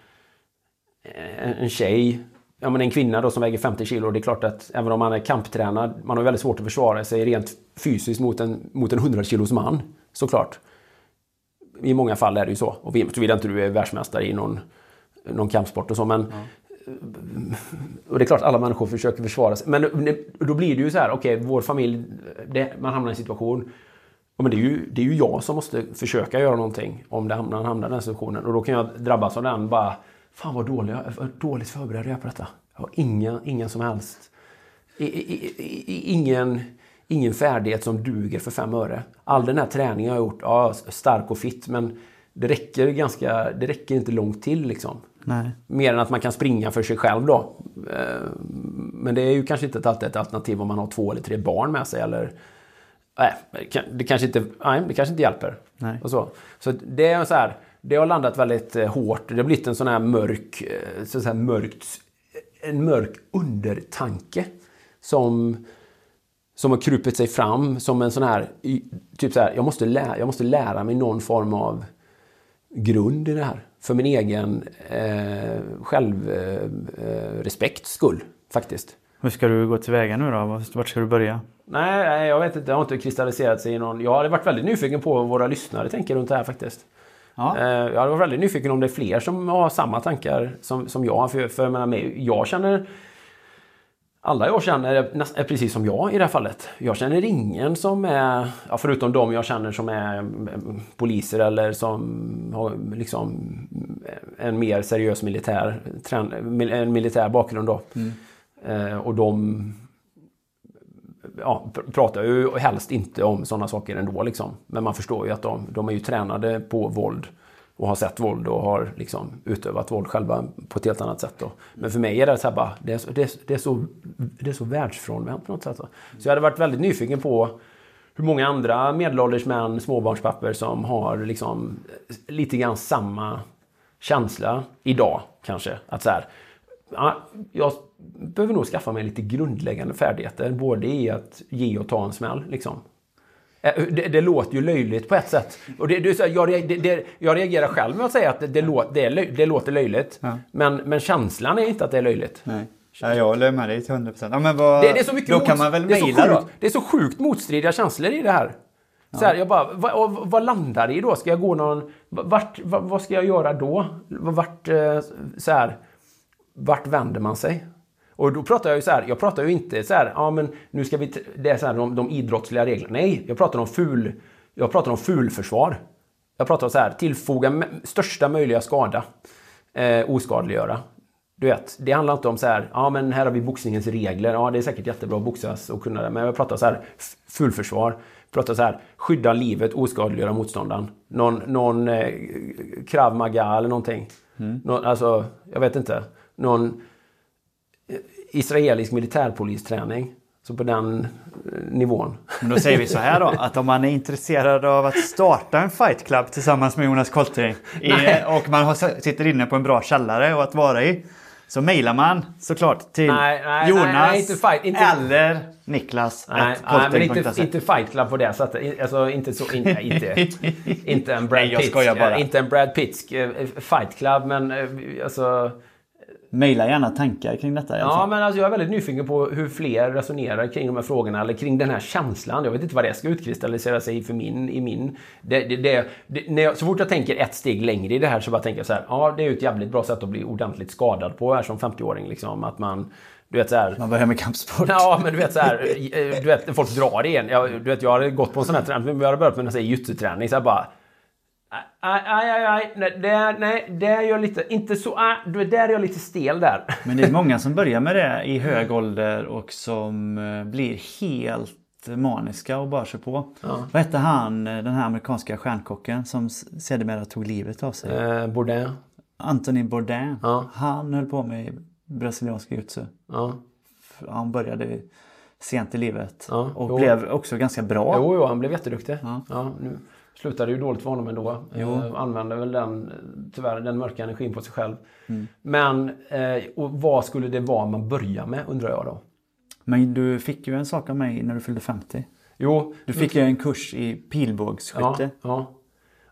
en, en tjej, ja men en kvinna då som väger 50 kilo, det är klart att även om man är kamptränad, man har väldigt svårt att försvara sig rent fysiskt mot en, mot en 100 kilos man, såklart. I många fall är det ju så. Och vi- såvida inte du är världsmästare i någon, någon kampsport och så. Men, Och det är klart alla människor försöker försvara sig. Men då blir det ju så här, okej, vår familj, det, man hamnar i en situation. Ja, men det, är ju, det är ju jag som måste försöka göra någonting om det hamnar, hamnar i den situationen. Och då kan jag drabbas av den bara, fan vad dålig, dåligt förberedd jag är på detta. Jag har ingen, ingen som helst i, i, i, ingen, ingen färdighet som duger för fem öre. All den här träningen jag har gjort, ja, stark och fit, men det räcker, ganska, det räcker inte långt till. Liksom. Nej. Mer än att man kan springa för sig själv då. Eh, Men det är ju kanske inte alltid ett alternativ om man har två eller tre barn med sig. Eller, nej, det kanske inte, nej, det kanske inte hjälper. Nej. Och så. så det är så här, det har landat väldigt eh, hårt. Det har blivit en sån här mörk, eh, så här mörkt, en mörk undertanke. Som, som har krupit sig fram som en sån här, typ så här, jag måste, lära, jag måste lära mig någon form av grund i det här. För min egen eh, självrespekts eh, respekts skull, faktiskt. Hur ska du gå tillväga nu då? Vart- ska du börja? Nej, jag vet inte. Det har inte kristalliserat sig i någon... Jag hade varit väldigt nyfiken på vad våra lyssnare tänker runt det här faktiskt. Ja. Eh, Jag hade varit väldigt nyfiken om det är fler som har samma tankar som, som jag. För, för jag, menar, jag känner... Alla jag känner är, precis som jag i det här fallet. Jag känner ingen som är, ja, förutom de jag känner som är mm, poliser eller som har liksom en mer seriös militär, en militär bakgrund då. Eh, och de ja, pr- pratar ju helst inte om sådana saker ändå. Liksom. Men man förstår ju att de, de är ju tränade på våld och har sett våld och har liksom utövat våld själva på ett helt annat sätt. Då. Men för mig är det så här bara, det är så, det är, det är så, det är så världsfrånvänt på något sätt. Då. Så jag hade varit väldigt nyfiken på hur många andra medelålders män, småbarnspapper som har liksom lite grann samma känsla idag kanske. Att så här, ja, jag behöver nog skaffa mig lite grundläggande färdigheter. Både i att ge och ta en smäll. Liksom. Eh, Det, det låter ju löjligt på ett sätt. Och det, det, jag, det, jag reagerar själv med att säga att det, det, lå, det, är löj, låter löjligt. Ja. Men, men känslan är inte att det är löjligt. Nej. Ja, jag håller med dig till 100 procent. Ja. Det, är så mycket Då kan man väl mejla då? sjukt- Det är så sjukt motstridiga känslor i det här. Så här jag bara, vad, vad, vad landar det i då? Ska jag gå någon... Vart, vad, vad ska jag göra då? Vart, eh, så här, vart vänder man sig? Och då pratar jag ju så här, jag pratar ju inte så här, ja men nu ska vi, det är så här de, de idrottsliga reglerna. Nej, jag pratar om ful, jag pratar om fulförsvar. Jag pratar om så här, tillfoga största möjliga skada. Eh, oskadliggöra. Du vet, det handlar inte om så här, ja men här har vi boxningens regler, ja det är säkert jättebra att boxas och kunna det, men jag pratar så här, fulförsvar. Pratar så här, skydda livet, oskadliggöra motståndaren. Någon, någon eh, krav maga eller någonting. Någon, alltså, jag vet inte. Någon israelisk militärpolisträning. Så på den eh, nivån. Men då säger vi så här då, [laughs] att om man är intresserad av att starta en fight club tillsammans med Jonas Koltring i, och man har, sitter inne på en bra källare och att vara i så mejlar man såklart till Nej, nej, Jonas nej, inte fight, inte- eller Niklas Nej, nej men inte, inte Fight Club på det sättet. Alltså inte så... In, inte, [laughs] inte en Brad Pitt. bara. Inte en Brad Pittsk eh, Fight Club, men eh, alltså... Mejla gärna tankar kring detta. Ja, men alltså, jag är väldigt nyfiken på hur fler resonerar kring de här frågorna eller kring den här känslan. Jag vet inte vad det ska utkristallisera sig för min, i min... Det, det, det, när jag, så fort jag tänker ett steg längre i det här så bara tänker jag så här. Ja, det är ju ett jävligt bra sätt att bli ordentligt skadad på här som 50-åring. Liksom, att man... Du vet så här... Man börjar med kampsport. Ja, men du vet så här, eh, du vet folk drar igen. Jag, du vet, jag hade gått på en sån här träning, jag hade börjat med en här jujutsu-träning. Så jag bara... Aj, aj, aj, aj, nej, det, nej, det är jag lite, inte så, vet, där är jag lite stel där. Men det är [laughs] många som börjar med det i hög ålder och som eh, blir helt maniska och bara kör på. Vad hette han, eh, den här amerikanska stjärnkocken som sedermera tog livet av sig? Eh, Bourdain. Anthony Bourdain. Ja. Han höll på med brasiliansk jujutsu. Ja. Han började sent i livet Ja, och jo. blev också ganska bra. Jo, jo, han blev jätteduktig. Ja. Ja. nu slutade ju dåligt för honom ändå. Eh, använde väl den, tyvärr, den mörka energin på sig själv. Mm. Men, eh, och vad skulle det vara man börjar med, undrar jag då? Men du fick ju en sak av mig när du fyllde 50. Jo, Du fick ju en kurs i pilbågsskytte. ja, ja.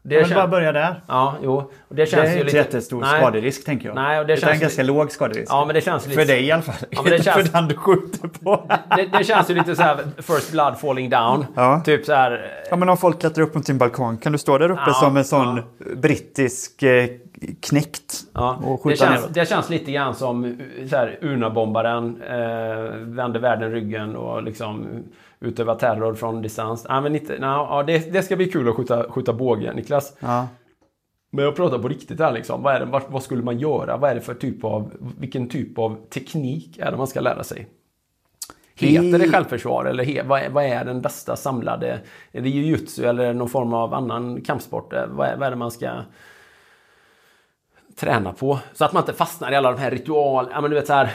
Det vill kän- bara börja där. Ja, jo. Och det Det känns är ju inte lite... jättestor Nej. skaderisk tänker jag. Nej, och det Utan känns- en ganska låg skaderisk. Ja, men det känns lite... För dig i alla fall. Ja, men det [laughs] känns- för den du skjuter på. Det, det känns ju lite så här first blood falling down. Ja. Typ så här... Ja men om folk klättrar upp mot sin balkong, kan du stå där uppe Ja, som en sån ja. brittisk eh, knäckt? Ja, och det, skjuta känns, neråt? det känns lite grann som uh, så här, Una-bombaren eh, vände världen ryggen och liksom utöva terror från distans. Ja, men inte, no, ja, det, det ska bli kul att skjuta, skjuta båge, Niklas. Ja. Men jag pratar på riktigt här liksom. Vad, är det, vad, vad skulle man göra? Vad är det för typ av, vilken typ av teknik är det man ska lära sig? Heter det självförsvar eller he, vad, är, vad är den bästa samlade? Är det jujutsu eller någon form av annan kampsport? Vad är, vad är det man ska träna på? Så att man inte fastnar i alla de här ritual... Ja, men du vet så här,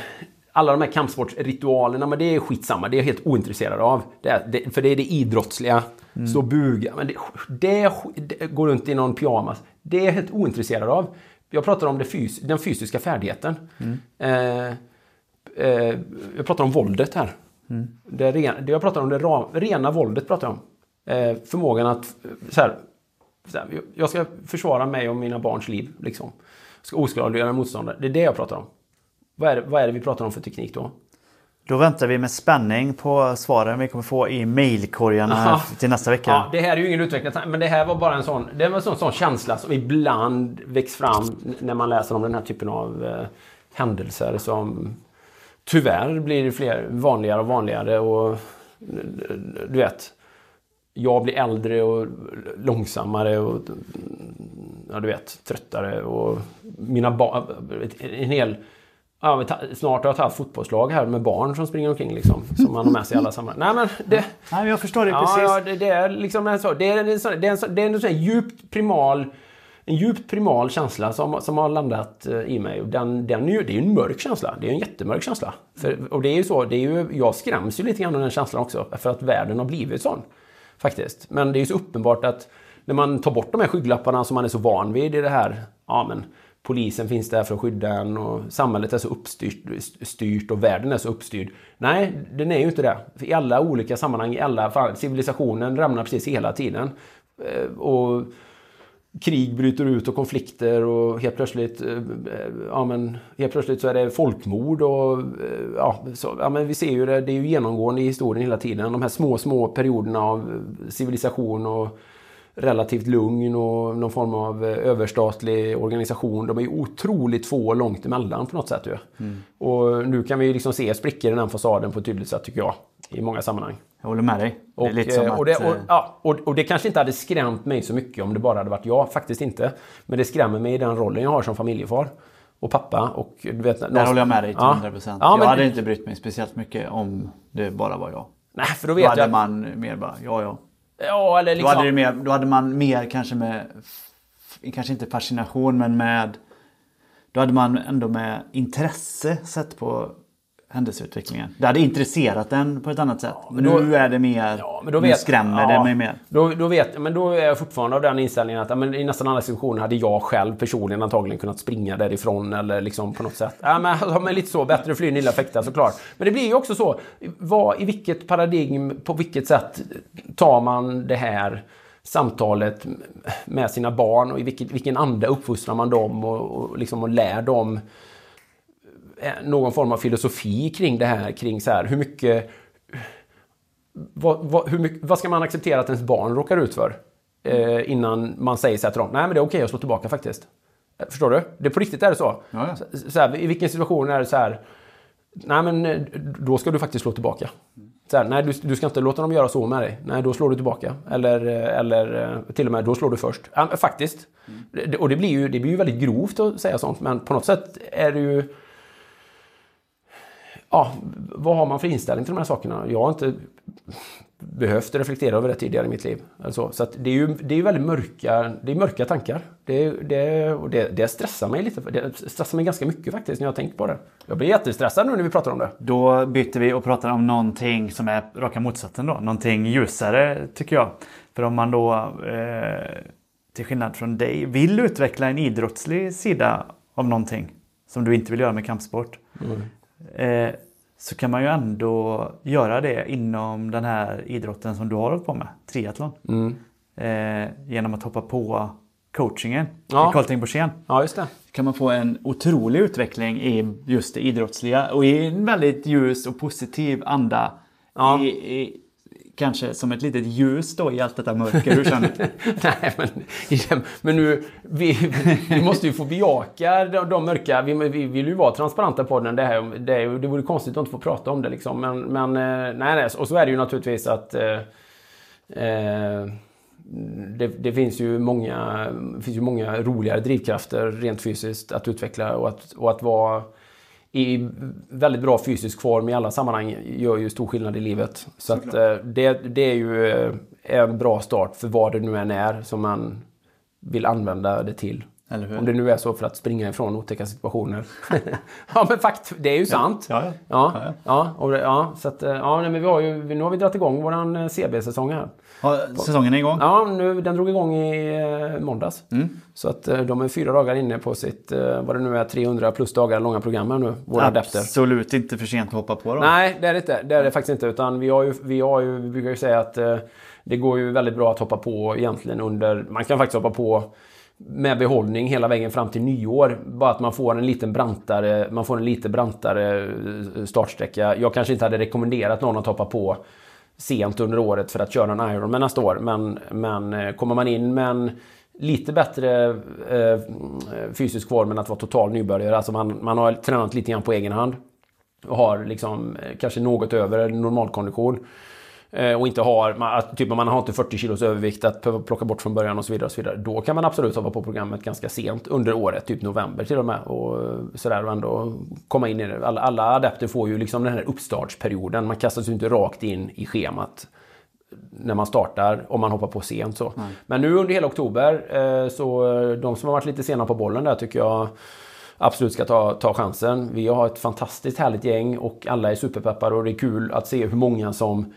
alla de här kampsportsritualerna, men det är skitsamma. Det är jag helt ointresserad av. Det det, för det är det idrottsliga. Stå och buga. Men det, det, det går runt i någon pyjamas. Det är jag helt ointresserad av. Jag pratar om fys, den fysiska färdigheten. Eh, eh, jag pratar om våldet här. Det, ren, det jag pratar om det ra, rena våldet. pratar jag om. Eh, förmågan att... eh, Så här, så här, jag ska försvara mig och mina barns liv. Liksom. Jag ska oskadliggöra motståndare. Det är det jag pratar om. Vad är, det, vad är det vi pratar om för teknik då? Då väntar vi med spänning på svaren vi kommer få i mejlkorgarna Aha. till nästa vecka. Ja, det här är ju ingen utvecklad men det här var bara en sån, det var en sån, sån känsla som ibland väcks fram när man läser om den här typen av eh, händelser som tyvärr blir fler, vanligare och vanligare. Och, eh, du vet, jag blir äldre och långsammare och ja, du vet, tröttare. Och mina barn, en hel... Ja, snart har jag tagit fotbollslag här med barn som springer omkring liksom. Som man har med sig i alla sammanhang. Nej men det... Nej, jag förstår det Ja, precis. ja det, det är liksom en så. Det är en, sån- det är en, sån- det är en sån djupt primal en djupt primal känsla som, som har landat eh, i mig. Och Den, den är ju, det är ju en mörk känsla. Det är en jättemörk känsla. För, och det är ju så, det är ju, jag skräms ju lite grann av den känslan också. För att världen har blivit sån. Faktiskt. Men det är ju så uppenbart att när man tar bort de här skygglapparna som man är så van vid i det här. Ja, men polisen finns där för att skydda en och samhället är så uppstyrt styrt och världen är så uppstyrd. Nej, den är ju inte det. För I alla olika sammanhang, i alla fall, civilisationen ramlar precis hela tiden. Eh, och krig bryter ut och konflikter och helt plötsligt, eh, eh, ja, men, helt plötsligt så är det folkmord och ja, så, ja, men vi ser ju det, det är ju genomgående i historien hela tiden. De här små, små perioderna av civilisation och relativt lugn och någon form av eh, överstatlig organisation. De är ju otroligt få och långt emellan på något sätt. Ju. Och nu kan vi ju liksom se sprickor i den fasaden på ett tydligt sätt tycker jag. I många sammanhang. Jag håller med dig. Det Och, att, det, och, ja, och, och det kanske inte hade skrämt mig så mycket om det bara hade varit jag. Faktiskt inte. Men det skrämmer mig i den rollen jag har som familjefar. Och pappa. Och, du vet, Där håller jag med dig till Ja. 100%. Ja, jag men- hade inte brytt mig speciellt mycket om det bara var jag. Nej, för då Då vet hade jag... man mer bara, ja ja. Ja, eller Då, liksom... hade det mer, då hade man mer kanske med, kanske inte fascination men med, då hade man ändå med intresse sett på händelseutvecklingen. Det hade intresserat den på ett annat sätt. men då- nu är det mer, Ja, men då nu vet, skrämmer ja, det mig mer. Då, då, vet, men då är jag fortfarande av den inställningen att ja, men i nästan alla situationer hade jag själv personligen antagligen kunnat springa därifrån eller liksom på något sätt. Ja, men, [laughs] ja, men lite så, bättre fly än illa fäkta såklart. Men det blir ju också så, vad, i vilket paradigm, på vilket sätt tar man det här samtalet med sina barn och i vilket, vilken anda uppfostrar man dem och, och, liksom, och lär dem någon form av filosofi kring det här, kring så här, hur mycket vad, vad, hur mycket, vad ska man acceptera att ens barn råkar ut för? Eh, innan man säger så här till dem, nej men det är okej att slå tillbaka faktiskt. Eh, Förstår du? Det på riktigt är det så. Ja. Så, så här, I vilken situation är det så här, nej men eh, då ska du faktiskt slå tillbaka. Så här, nej, du, du ska inte låta dem göra så med dig. Nej, då slår du tillbaka. Eller, eh, eller eh, till och med, då slår du först. Ja, faktiskt. Det- Och det blir, ju, det blir ju väldigt grovt att säga sånt, men på något sätt är det ju... Ja, vad har man för inställning till de här sakerna? Jag har inte behövt reflektera över det tidigare i mitt liv. Alltså, så det är ju det är väldigt mörka, det är mörka tankar. Det, det, och det, det stressar mig lite. Det stressar mig ganska mycket faktiskt när jag har tänkt på det. Jag blir jättestressad nu när vi pratar om det. Då byter vi och pratar om någonting som är raka motsatsen då. Någonting ljusare tycker jag. För om man då, eh, till skillnad från dig, vill utveckla en idrottslig sida av någonting som du inte vill göra med kampsport. Eh, så kan man ju ändå göra det inom den här idrotten som du har hållit på med, triathlon. Eh, genom att hoppa på coachingen Ja. i Karlting Borssén Ja, just det. kan man få en otrolig utveckling i just det idrottsliga och i en väldigt ljus och positiv anda. Ja. I, i, kanske som ett litet ljus då i allt detta mörker Hur känner. [laughs] Nej, men, men nu, vi, vi måste ju få bejaka de, de mörka. Vi, vi vill ju vara transparenta på den. Det, här, det, det vore konstigt att inte få prata om det. Liksom. Men, men eh, nej, nej, och så är det ju naturligtvis att eh, eh, det, det finns ju många, det finns ju många roligare drivkrafter rent fysiskt att utveckla och att, och att vara i väldigt bra fysisk form i alla sammanhang gör ju stor skillnad i livet. Så att, eh, det, det är ju eh, en bra start för vad det nu än är som man vill använda det till. Om det nu är så för att springa ifrån otäcka situationer. [laughs] ja men fakt, det är ju sant. ja, ja. ja, Ja, ja. och så att, eh, ja, nej, men vi har ju, nu har vi dragit igång våran eh, CB-säsong här. Ja, säsongen är igång. Ja, nu, den drog igång i eh, måndags. Så att eh, de är fyra dagar inne på sitt, eh, vad det nu är, 300 plus dagar långa program här nu, våra adepter. Absolut inte för sent att hoppa på då. Nej, det är det inte. Det är det faktiskt inte. Utan vi, har ju, vi, har ju, vi brukar ju säga att eh, det går ju väldigt bra att hoppa på egentligen under... Man kan faktiskt hoppa på med behållning hela vägen fram till nyår. Bara att man får en liten brantare, man får en lite brantare eh, startsträcka. Jag kanske inte hade rekommenderat någon att hoppa på sent under året för att köra en Ironman nästa år. Men, men eh, kommer man in med en lite bättre eh, fysisk form än att vara total nybörjare. Alltså man, man har tränat lite grann på egen hand. Och har liksom eh, kanske något över normalkondition och inte har, man, typ man har inte 40 kilos övervikt att plocka bort från början och så vidare. Och så vidare. Då kan man absolut hoppa på programmet ganska sent under året, typ november till och med. Och sådär och ändå komma in i det. Alla, alla adepter får ju liksom den här uppstartsperioden. Man kastas ju inte rakt in i schemat när man startar om man hoppar på sent. Så. Mm. Men nu under hela oktober, eh, så de som har varit lite sena på bollen där tycker jag absolut ska ta, ta chansen. Vi har ett fantastiskt härligt gäng och alla är superpeppar och det är kul att se hur många som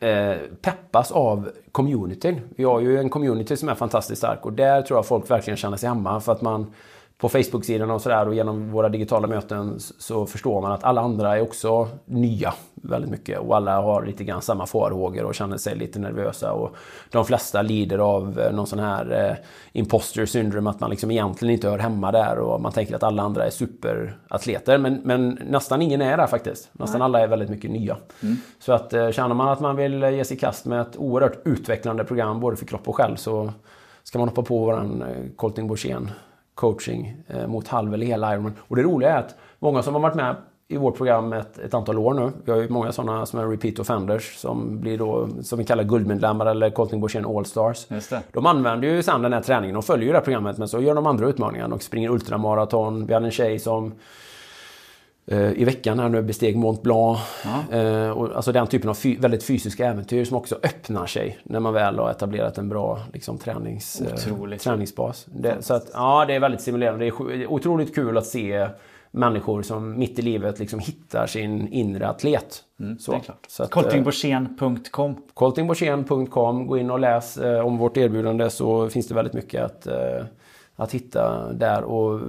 eh, peppas av communityn. Vi har ju en community som är fantastiskt stark och där tror jag folk verkligen känner sig hemma för att man på Facebook-sidan och sådär och genom våra digitala möten så förstår man att alla andra är också nya väldigt mycket och alla har lite grann samma farhågor och känner sig lite nervösa och de flesta lider av eh, någon sån här eh, imposter syndrome att man liksom egentligen inte hör hemma där och man tänker att alla andra är superatleter men, men nästan ingen är där faktiskt. Nästan alla är väldigt mycket nya. Mm. Så att eh, känner man att man vill ge sig i kast med ett oerhört utvecklande program både för kropp och själ så ska man hoppa på våran Colting Borssén coaching eh, mot halv eller hela Ironman. Och det roliga är att många som har varit med i vårt program ett, ett antal år nu. Vi har ju många sådana som är repeat offenders som blir då, som vi kallar guldmedlemmar eller Colting Borssén Allstars. De använder ju sen den här träningen och följer ju det här programmet men så gör de andra utmaningar. och springer ultramaraton. Vi hade en tjej som i veckan här nu besteg Mont Blanc. Ja. Eh, och alltså den typen av fy väldigt fysiska äventyr som också öppnar sig när man väl har etablerat en bra liksom, tränings, eh, träningsbas. Det, så att, ja, det är väldigt stimulerande. Det är otroligt kul att se människor som mitt i livet liksom hittar sin inre atlet. Mm, så. Coltingborssén.com Coltingborssén.com Gå in och läs eh, om vårt erbjudande så finns det väldigt mycket att eh, att hitta där. Och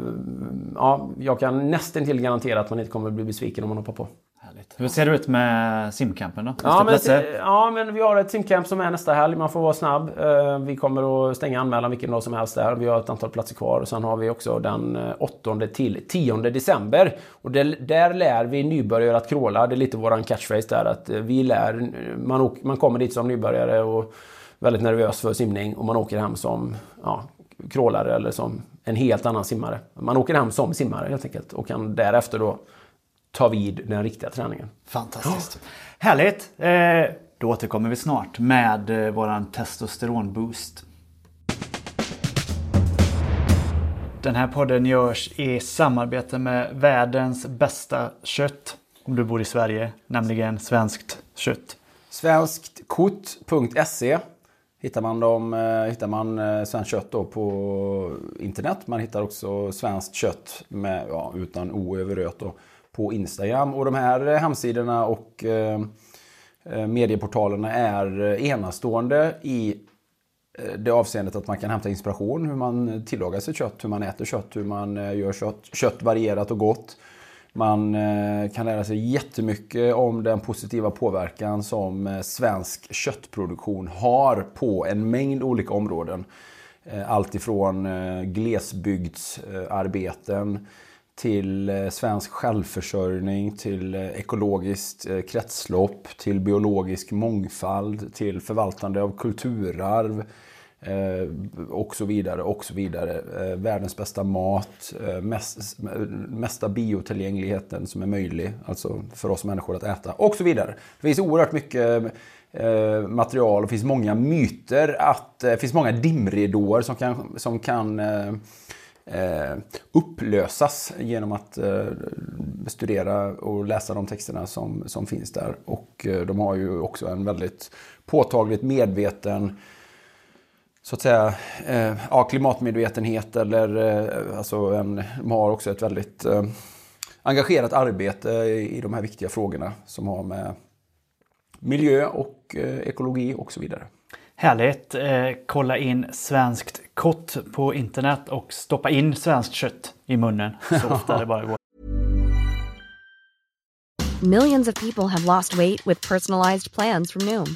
ja, jag kan nästan till garantera att man inte kommer att bli besviken om man hoppar på. Härligt. Hur ser det ut med simcampen då? Ja men, ja men, vi har ett simcamp som är nästa helg. Man får vara snabb. Eh, vi kommer att stänga anmälan vilken dag som helst där. Vi har ett antal platser kvar. Och sen har vi också den 8 eh, till 10 december. Och det, där lär vi nybörjare att kråla. Det är lite våran catchphrase där. Att eh, vi lär, man, man kommer dit som nybörjare och väldigt nervös för simning. Och man åker hem som ja, crawlare eller som en helt annan simmare. Man åker hem som simmare helt enkelt och kan därefter då ta vid den riktiga träningen. Fantastiskt! Oh. Härligt! Eh, då återkommer vi snart med eh, våran testosteronboost. Den här podden görs i samarbete med världens bästa kött om du bor i Sverige, nämligen Svenskt kött. Svenskkort.se hittar man, dem, eh, hittar man eh, svenskt kött då på internet. Man hittar också svenskt kött med, ja, utan o över röt då, på Instagram. Och de här hemsidorna och eh, eh medieportalerna är enastående i det avseendet att man kan hämta inspiration hur man tillagar sitt kött, hur man äter kött, hur man gör kött, kött varierat och gott. Man eh, kan lära sig jättemycket om den positiva påverkan som eh, svensk köttproduktion har på en mängd olika områden. Eh, allt ifrån glesbygdsarbeten till svensk självförsörjning, till ekologiskt kretslopp, till biologisk mångfald, till förvaltande av kulturarv, Eh, och så vidare och så vidare. Eh, världens bästa mat, eh, mest, mesta biotillgängligheten som är möjlig, alltså för oss människor att äta och så vidare. Det finns oerhört mycket material och det finns många myter, att, det finns många dimridåer som kan, som kan upplösas genom att studera och läsa de texterna som, som finns där. Och de har ju också en väldigt påtagligt medveten så att säga, eh, ja, klimatmedvetenhet eller eh, alltså en, de har också ett väldigt eh, engagerat arbete i, i de här viktiga frågorna som har med miljö och eh, ekologi och så vidare. Härligt! Eh, kolla in svenskt kott på internet och stoppa in svenskt kött i munnen så [laughs] ofta det bara går. Millions of people have lost weight with personalized plans from Noom.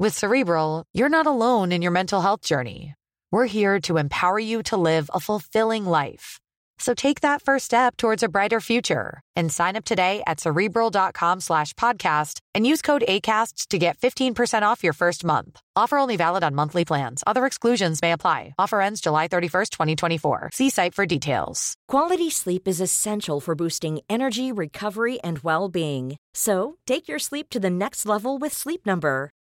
With Cerebral, you're not alone in your mental health journey. We're here to empower you to live a fulfilling life. So take that first step towards a brighter future and sign up today at cerebral.com slash podcast and use code ACAST to get 15% off your first month. Offer only valid on monthly plans. Other exclusions may apply. Offer ends July 31st, 2024. See site for details. Quality sleep is essential for boosting energy, recovery, and well being. So take your sleep to the next level with Sleep Number.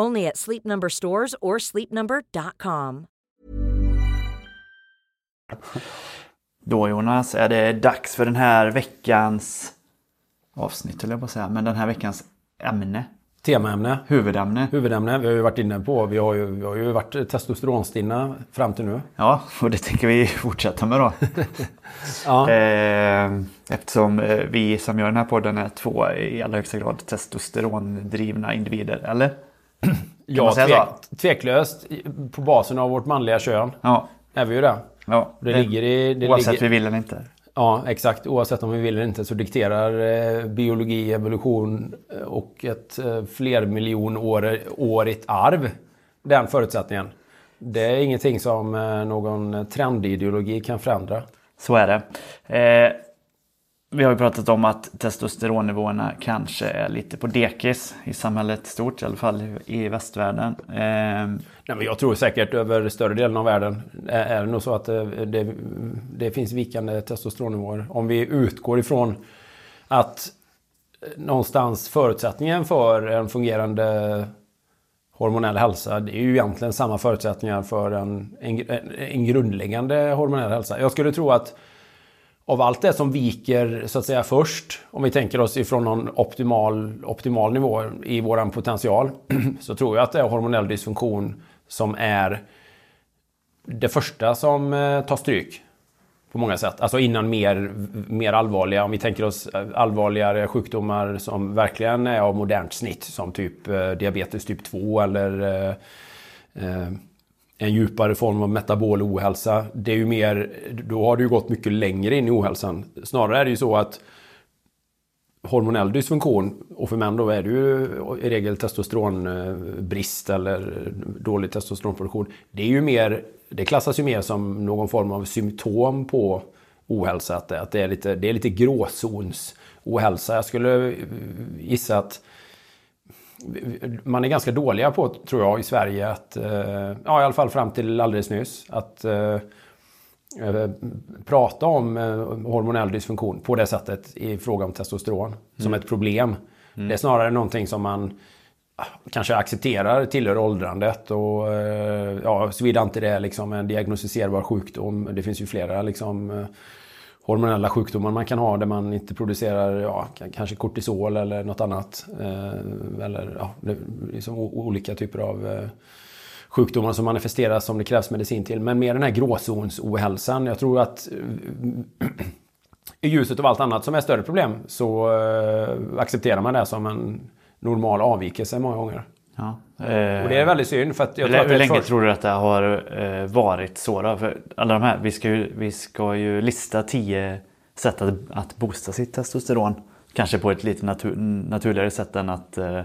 Only at Sleep Number stores or sleepnumber.com. Då Jonas är det dags för den här veckans avsnitt höll jag på att säga. Men den här veckans ämne. Temaämne. Huvudämne. Huvudämne. Vi har ju varit inne på. Vi har ju, vi har ju varit testosteronstinna fram till nu. Ja, och det tänker vi fortsätta med då. [laughs] Ja. Eh, Eftersom eh, vi som gör den här podden är två i allra högsta grad testosterondrivna individer, eller? [clears throat] Ja, tvek, tveklöst på basen av vårt manliga kön Ja, är vi ju det. ja. Det ligger i... Det oavsett ligger, vi vill eller inte. Ja, exakt. Oavsett om vi vill eller inte så dikterar eh, biologi, evolution eh, och ett eh, flermiljonårigt arv den förutsättningen. Det är ingenting som eh, någon trendideologi kan förändra. Så är det. Eh, vi har ju pratat om att testosteronnivåerna kanske är lite på dekis i samhället stort, i alla fall i västvärlden. Eh, Nej, men jag tror säkert över större delen av världen är det nog så att eh, det, det finns vikande testosteronnivåer. Om vi utgår ifrån att eh, någonstans förutsättningen för en fungerande hormonell hälsa, det är ju egentligen samma förutsättningar för en, en, en grundläggande hormonell hälsa. Jag skulle tro att av allt det som viker så att säga först, om vi tänker oss ifrån någon optimal, optimal nivå i våran potential, [clears throat] så tror jag att det är hormonell dysfunktion som är det första som eh, tar stryk. På många sätt. Alltså innan mer, mer allvarliga, om vi tänker oss eh, allvarligare sjukdomar som verkligen är av modernt snitt. Som typ eh, diabetes typ 2 eller eh, en djupare form av metabol ohälsa. Det är ju mer, då har du ju gått mycket längre in i ohälsan. Snarare är det ju så att hormonell dysfunktion, och för män då är det ju i regel testosteronbrist eller dålig testosteronproduktion. Det är ju mer, det klassas ju mer som någon form av symptom på ohälsa. Att det, är, lite, det är lite gråzons ohälsa. Jag skulle gissa att man är ganska dåliga på, tror jag, i Sverige att, eh, ja i alla fall fram till alldeles nyss, att eh, eh, prata om hormonell dysfunktion på det sättet i fråga om testosteron som ett problem. Det är snarare någonting som man ah, kanske accepterar tillhör åldrandet och ja, såvida inte det är liksom en diagnostiserbar sjukdom. Det finns ju flera liksom hormonella sjukdomar man kan ha där man inte producerar ja, kanske kortisol eller något annat. Eh, eller ja, det är liksom olika typer av eh, sjukdomar som manifesteras som det krävs medicin till. Men mer den här gråzonsohälsan. Jag tror att eh, i ljuset av allt annat som är större problem så accepterar man det som en normal avvikelse många gånger ja. Och det är väldigt synd för att jag hur, tror att hur länge folk- tror du att det har eh, varit så då? För alla de här, vi ska ju, vi ska ju lista tio sätt att, att boosta sitt testosteron. Kanske på ett lite natur, naturligare sätt än att, eh,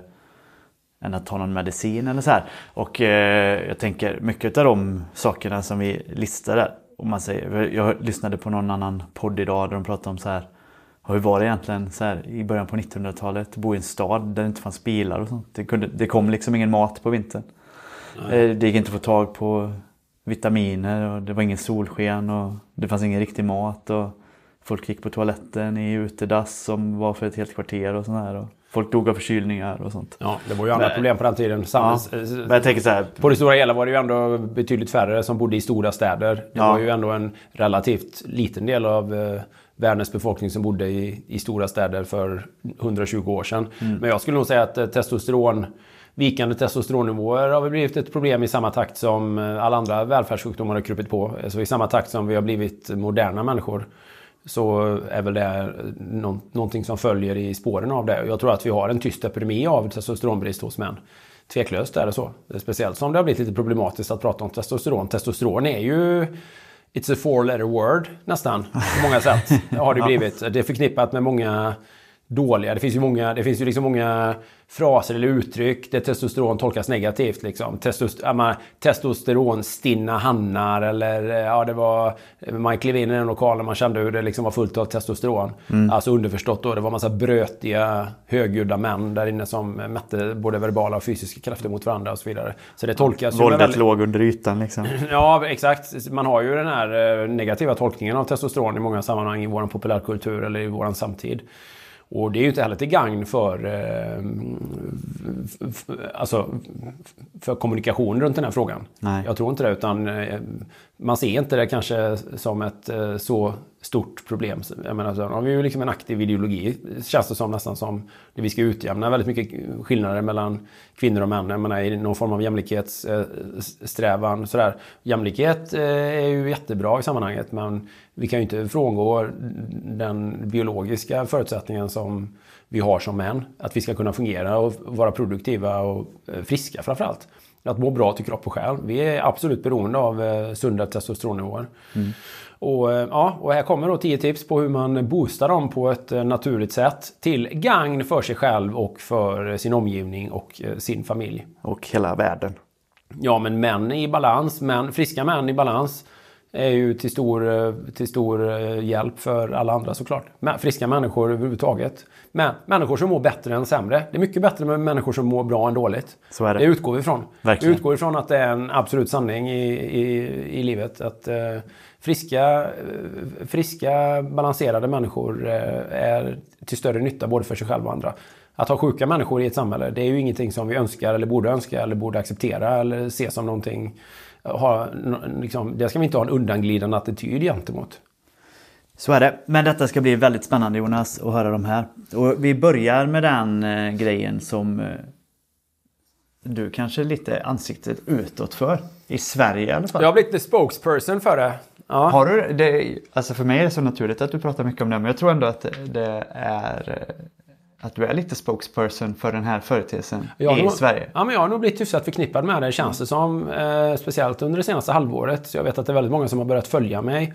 än att ta någon medicin eller så här. Och eh, jag tänker mycket av de sakerna som vi listade. Om man säger, jag lyssnade på någon annan podd idag där de pratade om så här. Hur var det egentligen så här, i början på 1900-talet? Bo i en stad där det inte fanns bilar och sånt. Det, kunde, det kom liksom ingen mat på vintern. Eh, Det gick inte att få tag på vitaminer och det var ingen solsken och det fanns ingen riktig mat. Och folk gick på toaletten i utedass som var för ett helt kvarter och sånt här. Och folk dog av förkylningar och sånt. Ja, det var ju andra Men- problem på den tiden. Ja. Samhälls, Men jag tänker så här, På det stora hela var det ju ändå betydligt färre som bodde i stora städer. Det Ja. var ju ändå en relativt liten del av eh, världens befolkning som bodde i, i stora städer för 120 år sedan. Mm. Men jag skulle nog säga att eh, testosteron, vikande testosteronnivåer har blivit ett problem i samma takt som eh, alla andra välfärdssjukdomar har krupit på. Alltså i samma takt som vi har blivit moderna människor så är väl det nå- någonting som följer i spåren av det. Jag tror att vi har en tyst epidemi av testosteronbrist hos män. Tveklöst är det så. Speciellt som det har blivit lite problematiskt att prata om testosteron. Testosteron är ju It's a four letter word nästan på många sätt. har det [laughs] blivit. Det är förknippat med många dåliga. Det finns ju många, det finns ju liksom många fraser eller uttryck där testosteron tolkas negativt. Liksom. Testost, testosteronstinna hannar eller ja, det var... Man klev in i den lokalen man kände hur det liksom var fullt av testosteron. Alltså underförstått då, det var massa brötiga, högljudda män där inne som mätte både verbala och fysiska krafter mot varandra och så vidare. Så det tolkas ju med våldet väldigt- låg under ytan liksom. [laughs] Ja, exakt. Man har ju den här eh, negativa tolkningen av testosteron i många sammanhang i vår populärkultur eller i vår samtid. Och det är ju inte heller till gagn för, eh, alltså, för kommunikation runt den här frågan. Nej. Jag tror inte det, utan eh, man ser inte det kanske som ett eh, så stort problem. Jag menar, så har vi ju liksom en aktiv ideologi, känns det som nästan som det vi ska utjämna väldigt mycket skillnader mellan kvinnor och män. Jag menar, i någon form av jämlikhetssträvan. Eh, sådär. Jämlikhet eh, är ju jättebra i sammanhanget, men vi kan ju inte frångå den biologiska förutsättningen som vi har som män. Att vi ska kunna fungera och vara produktiva och friska framförallt. Att må bra till kropp och själ. Vi är absolut beroende av eh, sunda testosteronnivåer. Och, eh, ja, och här kommer då 10 tips på hur man boostar dem på ett eh, naturligt sätt till gagn för sig själv och för sin omgivning och sin familj. Och hela världen. Ja, men män i balans, män, friska män i balans är ju till stor, eh, till stor eh, hjälp för alla andra såklart. Men friska människor överhuvudtaget. Men människor som mår bättre än sämre. Det är mycket bättre med människor som mår bra än dåligt. Så är det. Det utgår vi ifrån. Verkligen. Vi utgår ifrån att det är en absolut sanning i, i, i livet. Att eh, friska, eh, friska, balanserade människor eh, är till större nytta både för sig själva och andra. Att ha sjuka människor i ett samhälle, det är ju ingenting som vi önskar eller borde önska eller borde acceptera eller se som någonting... Ha, liksom, det ska vi inte ha en undanglidande attityd gentemot. Så är det. Men detta ska bli väldigt spännande Jonas att höra de här. Och vi börjar med den eh, grejen som eh, du kanske är lite ansiktet utåt för. I Sverige i alla fall. Jag har blivit the spokesperson för det. Ja. Har du det? Alltså för mig är det så naturligt att du pratar mycket om det. Men jag tror ändå att det är eh, att du är lite spokesperson för den här företeelsen i nog- Sverige. Ja, men jag har nog blivit hyfsat förknippad med det känns det som. Eh, speciellt under det senaste halvåret. Så jag vet att det är väldigt många som har börjat följa mig.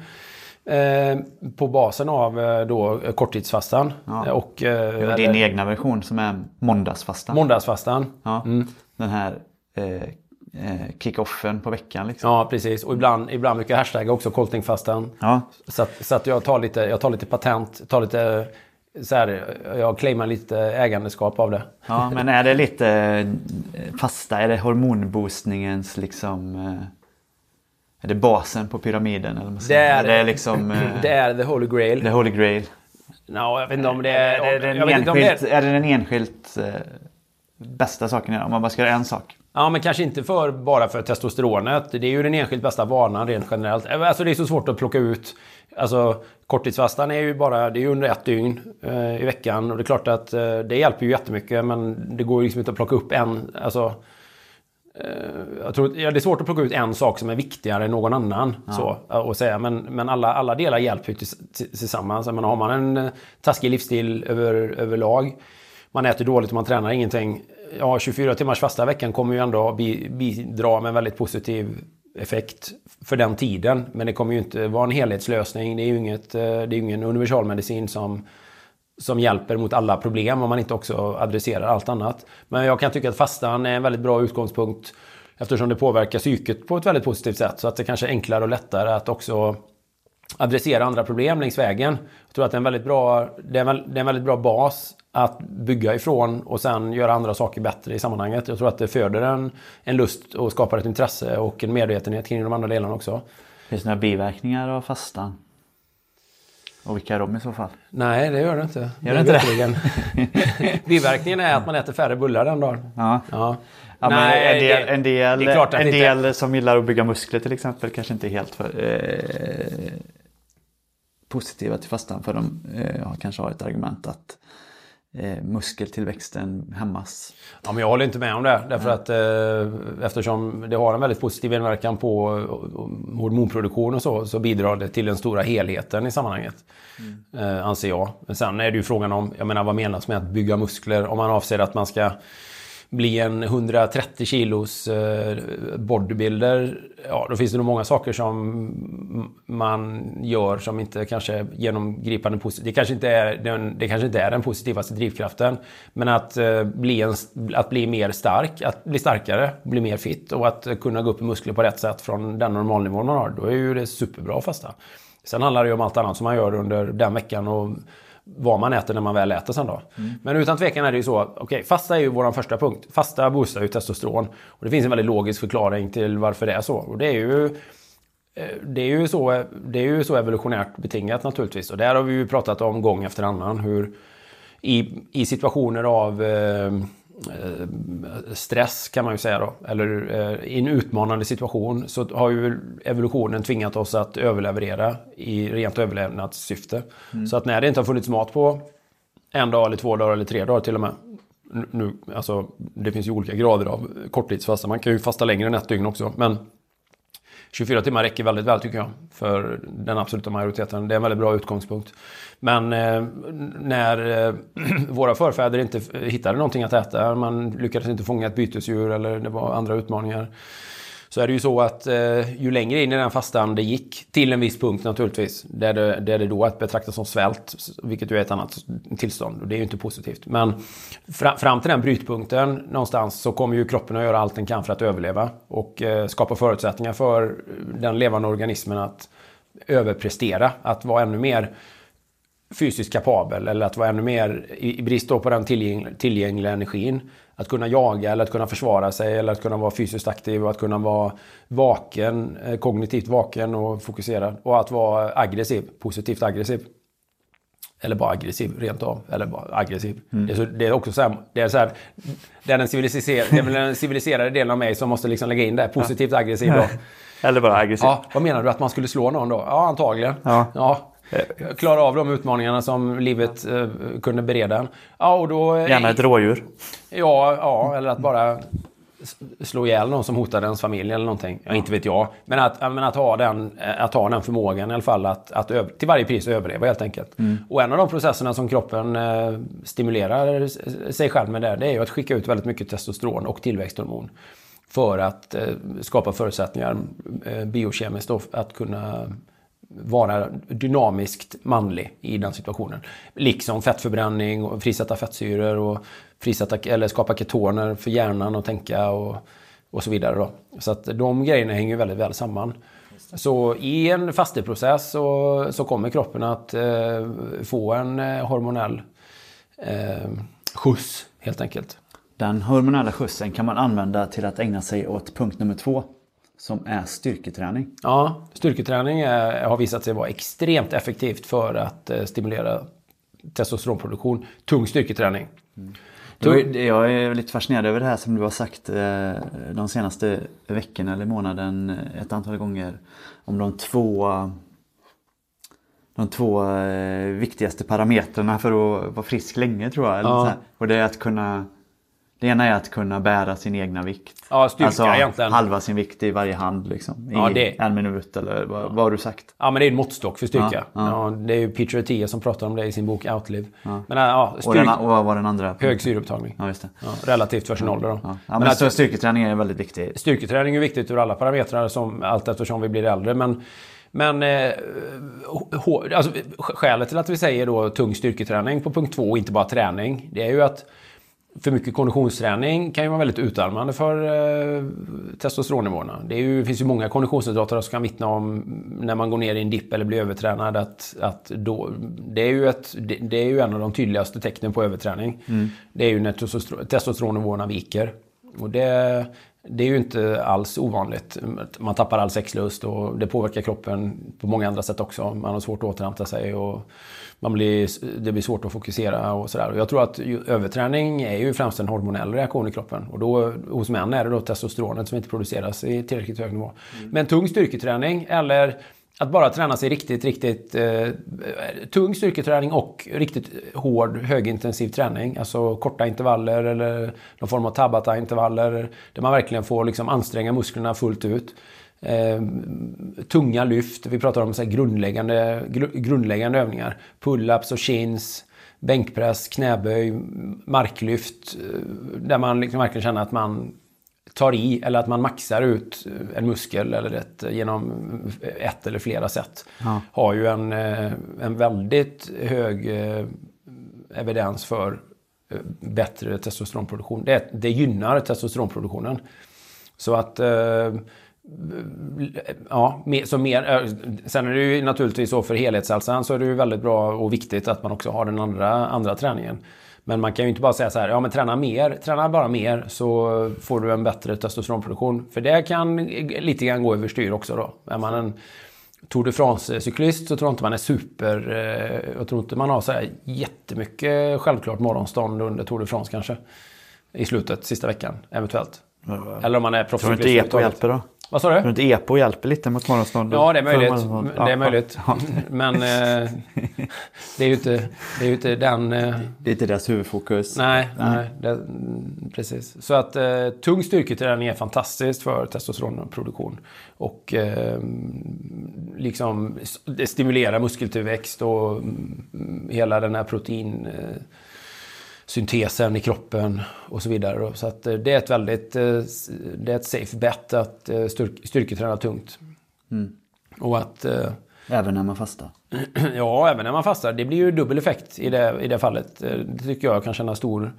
Eh, på basen av eh, då, korttidsfastan. Ja. Eh, Och, eh, Och din eller egna version som är måndagsfastan. måndagsfastan. ja. Mm. Den här eh, eh, kick-offen på veckan liksom. Ja, precis. Och ibland, ibland brukar jag hashtagga också koltingfastan. Ja. Så, att, så att jag tar lite, jag tar lite patent, tar lite... Så här, jag claimar lite ägandeskap av det. Ja, men är det lite fasta? Är det hormonboostningens liksom... eh, Är det basen på pyramiden? Eller Det säger? är, det är liksom... eh, det är the holy grail. The Holy Grail. No, jag vet inte om det är... Är det inte om är det den enskilt eh, bästa saken? Om man bara ska göra en sak. Ja, men kanske inte för, bara för testosteronet. Det är ju den enskilt bästa vanan rent generellt. Alltså det är så svårt att plocka ut. Alltså korttidsfastan är ju bara, det är under ett dygn eh, i veckan. Och det är klart att eh, det hjälper ju jättemycket. Men det går ju liksom inte att plocka upp en, alltså. Eh, jag tror, ja, det är svårt att plocka ut en sak som är viktigare än någon annan. Så, och säga. Men, men alla, alla delar hjälper ju tills- till- tillsammans. Jag menar, har man en eh, taskig livsstil över, överlag. Man äter dåligt och man tränar ingenting. Ja, 24 timmars fasta i veckan kommer ju ändå bi- bidra med en väldigt positiv effekt för den tiden. Men det kommer ju inte vara en helhetslösning. Det är ju, inget, eh, det är ingen universalmedicin som, som hjälper mot alla problem om man inte också adresserar allt annat. Men jag kan tycka att fastan är en väldigt bra utgångspunkt eftersom det påverkar psyket på ett väldigt positivt sätt. Så att det kanske är enklare och lättare att också adressera andra problem längs vägen. Jag tror att det är en väldigt bra, det är en, det är en väldigt bra bas att bygga ifrån och sen göra andra saker bättre i sammanhanget. Jag tror att det föder en, en lust och skapar ett intresse och en medvetenhet kring de andra delarna också. Finns det några biverkningar av fastan? Och vilka är de i så fall? Nej, det gör det inte. Gör det inte det? [laughs] Biverkningen är att man äter färre bullar den dagen. Ja. Ja. Ja, men en del, en del, en del inte- som gillar att bygga muskler till exempel kanske inte helt för, eh, positiva till fastan för de eh, kanske har ett argument att eh, muskeltillväxten hämmas. Ja, men jag håller inte med om det. Därför att, eh, eftersom det har en väldigt positiv inverkan på eh, hormonproduktion och så, så bidrar det till den stora helheten i sammanhanget. Eh, anser jag. Men sen är det ju frågan om, jag menar vad menas med att bygga muskler? Om man avser att man ska bli en 130 kilos eh, bodybuilder, ja då finns det nog många saker som man gör som inte kanske är genomgripande positivt. Det kanske inte är den, det kanske inte är den positivaste drivkraften. Men att, eh, bli en, att bli mer stark, att bli starkare, bli mer fit och att kunna gå upp i muskler på rätt sätt från den normalnivån man har, då är ju det superbra att fasta. Sen handlar det ju om allt annat som man gör under den veckan och vad man äter när man väl äter sen då. Men utan tvekan är det ju så, okej, fasta är ju vår första punkt. Fasta boostar ju testosteron. Och det finns en väldigt logisk förklaring till varför det är så. Och det är ju eh, det är, ju så, det är ju så evolutionärt betingat naturligtvis. Och där har vi ju pratat om gång efter annan. Hur i, i situationer av eh, stress kan man ju säga då. Eller eh, i en utmanande situation så har ju evolutionen tvingat oss att överleverera i rent överlevnadssyfte. Så att när det inte har funnits mat på en dag eller två dagar eller tre dagar till och med. Nu, alltså, det finns ju olika grader av korttidsfasta. Man kan ju fasta längre än ett dygn också. Men 24 timmar räcker väldigt väl tycker jag. För den absoluta majoriteten. Det är en väldigt bra utgångspunkt. Men eh, när eh, [clears throat] våra förfäder inte hittade någonting att äta. Man lyckades inte fånga ett bytesdjur eller det var andra utmaningar. Så är det ju så att eh, ju längre in i den fastan det gick, till en viss punkt naturligtvis, där det, där det då att betrakta som svält, vilket ju är ett annat tillstånd och det är ju inte positivt. Men fra, fram till den brytpunkten någonstans så kommer ju kroppen att göra allt den kan för att överleva och eh, skapa förutsättningar för den levande organismen att överprestera, att vara ännu mer fysiskt kapabel eller att vara ännu mer, i brist på den tillgängliga energin, att kunna jaga eller att kunna försvara sig eller att kunna vara fysiskt aktiv och att kunna vara vaken, eh, kognitivt vaken och fokuserad. Och att vara aggressiv, positivt aggressiv. Eller bara aggressiv rent av. Eller bara aggressiv. Det, är så, det är också så här, det är så här, det är den civiliserade, det är den civiliserade delen av mig som måste liksom lägga in det. Positivt aggressiv då. [laughs] Eller bara aggressiv. Ja, vad menar du? Att man skulle slå någon då? Ja, antagligen. Ja. Klara av de utmaningarna som livet eh, kunde bereda en. Ja, och då... Gärna ett rådjur. Ja, ja, eller att bara slå ihjäl någon som hotade ens familj eller någonting. Ja, inte vet jag. Men att, men att, ha, den, eh, att ha den förmågan i alla fall att, att öv- till varje pris överleva helt enkelt. Och en av de processerna som kroppen eh, stimulerar sig själv med där, det är ju att skicka ut väldigt mycket testosteron och tillväxthormon. För att eh, skapa förutsättningar eh, biokemiskt då, att kunna vara dynamiskt manlig i den situationen. Liksom fettförbränning och frisätta fettsyror och frisätta, eller skapa ketoner för hjärnan att tänka och, och så vidare. Då. Så att de grejerna hänger väldigt väl samman. Så i en fasteprocess så, så kommer kroppen att eh, få en eh, hormonell eh, skjuts helt enkelt. Den hormonella skjutsen kan man använda till att ägna sig åt punkt nummer två. Som är styrketräning. Ja, styrketräning är, har visat sig vara extremt effektivt för att eh, stimulera testosteronproduktion. Tung styrketräning. Var ju- Jag är lite fascinerad över det här som du har sagt eh, de senaste veckorna eller månaden eh, ett antal gånger. Om de två, de två eh, viktigaste parametrarna för att vara frisk länge tror jag. Eller Ja. så här. Och det är att kunna Det ena är att kunna bära sin egna vikt. Ja, styrka alltså egentligen. halva sin vikt i varje hand liksom. I Ja, det- en minut eller vad, vad har du sagt? Ja, men det är en måttstock för styrka. Ja, Ja, det är ju Peter Attia som pratar om det i sin bok Outlive. Men ja, Och, styrk, den, och vad var den andra? hög syreupptagning. Ja, just det. Relativt för sin ålder då. Ja. Men men att- styrketräning är väldigt viktigt. Styrketräning är viktigt ur alla parametrar som, allt eftersom vi blir äldre. Men, men eh, alltså, skälet till att vi säger då tung styrketräning på punkt två och inte bara träning. Det är ju att för mycket konditionsträning kan ju vara väldigt utarmande för eh, testosteronnivåerna. Det, är ju, det finns ju många konditionsidrottare som kan vittna om när man går ner i en dipp eller blir övertränad att, att då, det, är ju ett, det, det är ju en av de tydligaste tecknen på överträning. Det är ju när testoster- testosteronnivåerna viker. Och det, det är ju inte alls ovanligt. Man tappar all sexlust och det påverkar kroppen på många andra sätt också. Man har svårt att återhämta sig och man blir, det blir svårt att fokusera och sådär. Jag tror att överträning är ju främst en hormonell reaktion i kroppen. Och då, hos män är det då testosteronet som inte produceras i tillräckligt hög nivå. Men tung styrketräning eller att bara träna sig riktigt, riktigt eh, tung styrketräning och riktigt hård, högintensiv träning. Alltså korta intervaller eller någon form av Tabata-intervaller. Där man verkligen får liksom anstränga musklerna fullt ut. Eh, tunga lyft, vi pratar om så grundläggande, gru- grundläggande övningar. Pull-ups och chins, bänkpress, knäböj, marklyft. eh, Där man liksom verkligen känner att man tar i eller att man maxar ut en muskel eller ett, genom ett eller flera sätt. Har ju en, eh, en väldigt hög eh, evidens för bättre testosteronproduktion. Det, det gynnar testosteronproduktionen. Så att eh, Ja, så mer, eh, sen är det ju naturligtvis så för helhetshälsan så är det ju väldigt bra och viktigt att man också har den andra, andra träningen. Men man kan ju inte bara säga så här, ja men träna mer, träna bara mer så får du en bättre testosteronproduktion. För det kan lite grann gå överstyr också då. Är man en Tour de France-cyklist så tror jag inte man är super... eh, Jag tror inte man har så här jättemycket självklart morgonstånd under Tour de France kanske. I slutet, sista veckan, eventuellt. Eller om man är Tror du proffscyklist. inte EPO hjälper då? Vad sa Tror du? du inte EPO hjälper lite mot morgonstånd? Ja, det är möjligt. Det är möjligt. ja. Men eh, det är ju inte, det är ju inte den... Eh, Det är inte deras huvudfokus. nej, nej det, mm, precis. Så att eh, tung styrketräning är fantastiskt för testosteronproduktion. Och eh, liksom det stimulerar muskeltillväxt och mm, hela den här protein... Eh, syntesen i kroppen och så vidare. Så att eh, det är ett väldigt eh, det är ett safe bet att eh, styrk, styrketräna tungt. Och att Även när man fastar. [clears throat] Ja, även när man fastar. Det blir ju dubbel effekt i det, i det fallet. Det tycker jag kan känna stor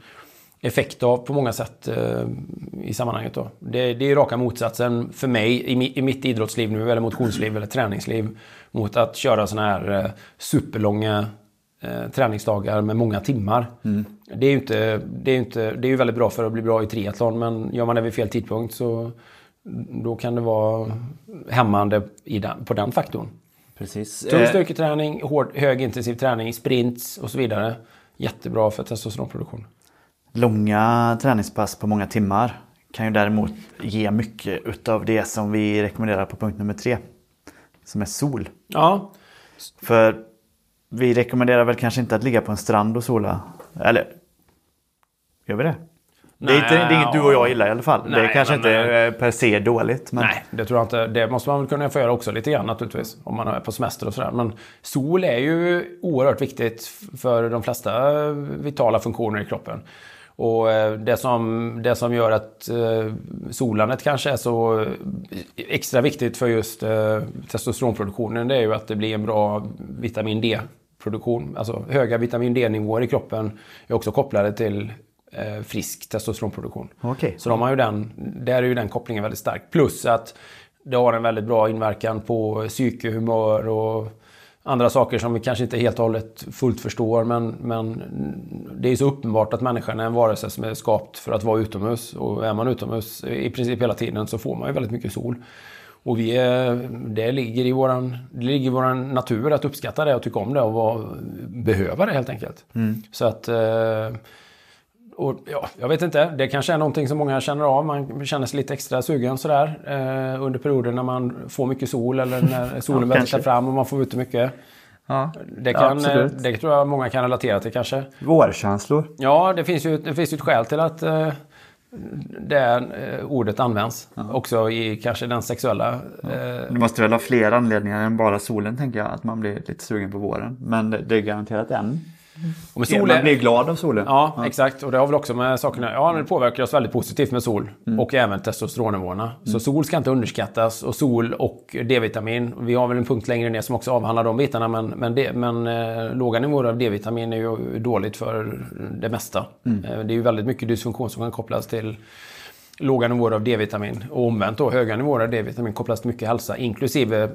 effekt av på många sätt eh, i sammanhanget. Då. Det, det är raka motsatsen för mig i, mi- i mitt idrottsliv nu, eller motionsliv eller träningsliv, mot att köra sådana här eh, superlånga eh, träningsdagar med många timmar. Det är ju inte, det är inte, det är ju väldigt bra för att bli bra i triathlon, men gör man det vid fel tidpunkt så då kan det vara hämmande den, på den faktorn. Precis. Tung Eh, styrketräning, hård, högintensiv träning, sprints och så vidare. Jättebra för testosteronproduktion. Långa träningspass på många timmar kan ju däremot ge mycket utav det som vi rekommenderar på punkt nummer tre. Som är sol. Ja, För vi rekommenderar väl kanske inte att ligga på en strand och sola. Eller? Gör vi det? det, är inte, det är inget du och jag gillar i alla fall. det är Nej, kanske men, inte eh, eh, per se dåligt. Men nej, det tror jag inte. Det måste man väl kunna få göra också lite grann naturligtvis. Om man är på semester och sådär. Men sol är ju oerhört viktigt för de flesta vitala funktioner i kroppen. Och eh, det som, det som gör att eh, solandet kanske är så extra viktigt för just eh, testosteronproduktionen det är ju att det blir en bra vitamin D-produktion. Alltså höga vitamin D-nivåer i kroppen är också kopplade till frisk testosteronproduktion. Okej. Så de har ju den, där är ju den kopplingen väldigt stark. Plus att det har en väldigt bra inverkan på psyke, humör och andra saker som vi kanske inte helt och hållet fullt förstår. Men, men det är så uppenbart att människan är en varelse som är skapt för att vara utomhus. Och är man utomhus i princip hela tiden så får man ju väldigt mycket sol. Och vi är, det, ligger i våran, det ligger i våran natur att uppskatta det och tycka om det och vara, behöva det helt enkelt. Så att... eh, och ja, jag vet inte, det kanske är någonting som många känner av. Man känner sig lite extra sugen sådär eh, under perioder när man får mycket sol eller när [laughs] solen kanske. fram och man får ute mycket. Ja, Det, kan, absolut. eh, det tror jag många kan relatera till kanske. Vårkänslor. Ja, det finns ju, det finns ju ett skäl till att eh, det eh, ordet används. Också i kanske den sexuella... Eh, Det måste väl ha fler anledningar än bara solen tänker jag. Att man blir lite sugen på våren. Men det det är garanterat en. Och med Man solen, blir glad av solen. Ja, exakt. Och det har väl också med sakerna... Ja, det påverkar oss väldigt positivt med sol. Och även testosteronnivåerna. Så sol ska inte underskattas. Och sol och D-vitamin. Vi har väl en punkt längre ner som också avhandlar de bitarna. Men, men, det, men eh, låga nivåer av D-vitamin är ju dåligt för det mesta. Eh, det är ju väldigt mycket dysfunktion som kan kopplas till låga nivåer av D-vitamin. Och omvänt då, höga nivåer av D-vitamin kopplas till mycket hälsa. Inklusive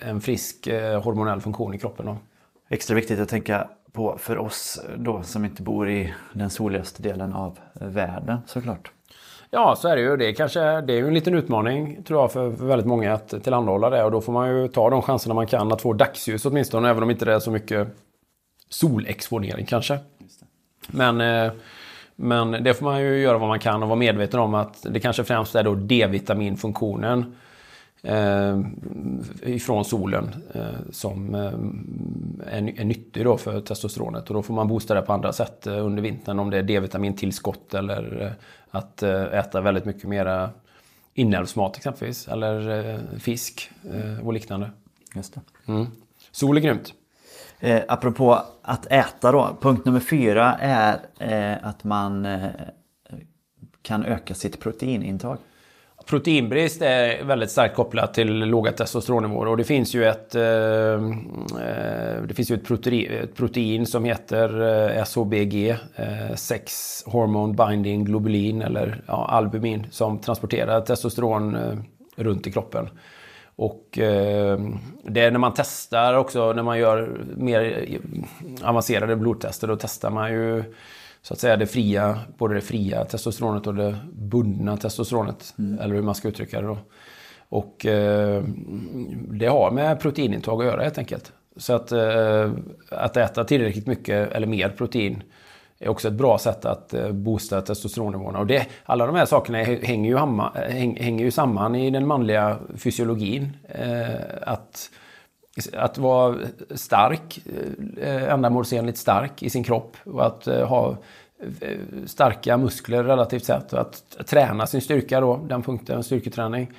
en frisk eh, hormonell funktion i kroppen. Då. Extra viktigt att tänka på för oss då som inte bor i den soligaste delen av världen såklart. Ja, så är det ju. Det är, kanske, det är ju en liten utmaning tror jag för, för väldigt många att tillhandahålla det. Och då får man ju ta de chanserna man kan att få dagsljus åtminstone. Även om inte det är så mycket solexponering kanske. Men, eh, men det får man ju göra vad man kan och vara medveten om att det kanske främst är då D-vitaminfunktionen ifrån solen eh, som eh, är, är nyttig då för testosteronet. Och då får man boosta det på andra sätt eh, under vintern. Om det är D-vitamintillskott eller eh, att eh, äta väldigt mycket mera inälvsmat exempelvis. Eller eh, fisk eh, och liknande. Just det. Mm. Sol är grymt. Eh, apropå att äta då. Punkt nummer fyra är eh, att man eh, kan öka sitt proteinintag. Proteinbrist är väldigt starkt kopplat till låga testosteronnivåer och det finns ju ett, eh, eh det finns ju ett, protein, ett protein som heter eh, SHBG, eh, Sex Hormone Binding Globulin eller ja, albumin som transporterar testosteron eh, runt i kroppen. Och eh, det är när man testar också, när man gör mer avancerade blodtester, då testar man ju så att säga det fria, både det fria testosteronet och det bundna testosteronet. Eller hur man ska uttrycka det då. Och eh, det har med proteinintag att göra helt enkelt. Så att, eh, att äta tillräckligt mycket eller mer protein är också ett bra sätt att eh, boosta testosteronnivåerna. Och det, alla de här sakerna hänger ju, hamma, häng, hänger ju samman i den manliga fysiologin. Eh, att, att vara stark, eh, ändamålsenligt stark i sin kropp och att eh, ha eh, starka muskler relativt sett och att träna sin styrka då, den punkten, styrketräning.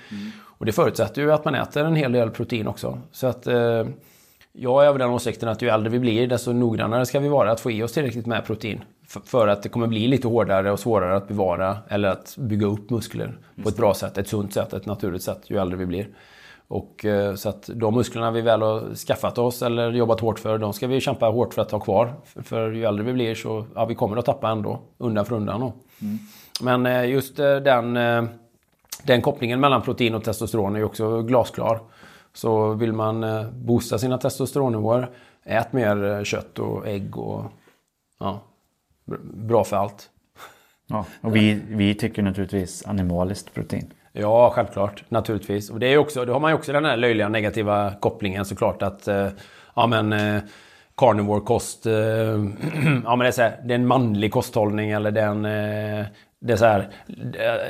Och det förutsätter ju att man äter en hel del protein också. Så att eh, jag är av den åsikten att ju äldre vi blir desto noggrannare ska vi vara att få i oss tillräckligt med protein. För att det kommer bli lite hårdare och svårare att bevara eller att bygga upp muskler på ett bra sätt, ett sunt sätt, ett naturligt sätt ju äldre vi blir. Och, eh, så att de musklerna vi väl har skaffat oss eller jobbat hårt för, de ska vi kämpa hårt för att ha kvar. För, för ju äldre vi blir så ja, vi kommer att tappa ändå, undan för undan. Då. Men eh, just eh, den, den kopplingen mellan protein och testosteron är ju också glasklar. Så vill man boosta sina testosteronnivåer, ät mer kött och ägg och ja, br- bra för allt. Ja, och vi, vi tycker naturligtvis animaliskt protein. Ja, självklart. Naturligtvis. Och det är också, då har man ju också den här löjliga negativa kopplingen såklart att eh, ja men eh, carnivore kost, eh, [clears throat] ja men det är, så här, det är en manlig kosthållning eller det är en, eh, det så här,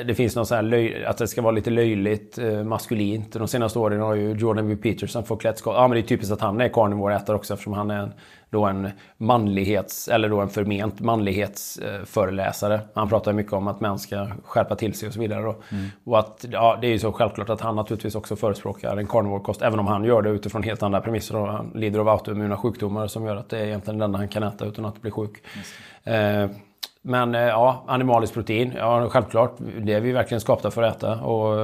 det- finns någon så här löj, att det ska vara lite löjligt eh, maskulint. De senaste åren har ju Jordan B. Peterson fått klädskap. Ja men det är typiskt att han är carnivore-ätare också eftersom han är en, då en manlighets, eller då en förment manlighetsföreläsare. Han pratar mycket om att män ska skärpa till sig och så vidare. Då. Och att, ja, det är ju så självklart att han naturligtvis också förespråkar en carnivore-kost. Även om han gör det utifrån helt andra premisser. Och han lider av autoimmuna sjukdomar som gör att det är egentligen det enda han kan äta utan att bli sjuk. Eh, men eh, ja, animaliskt protein, ja självklart. Det är vi verkligen skapta för att äta. Och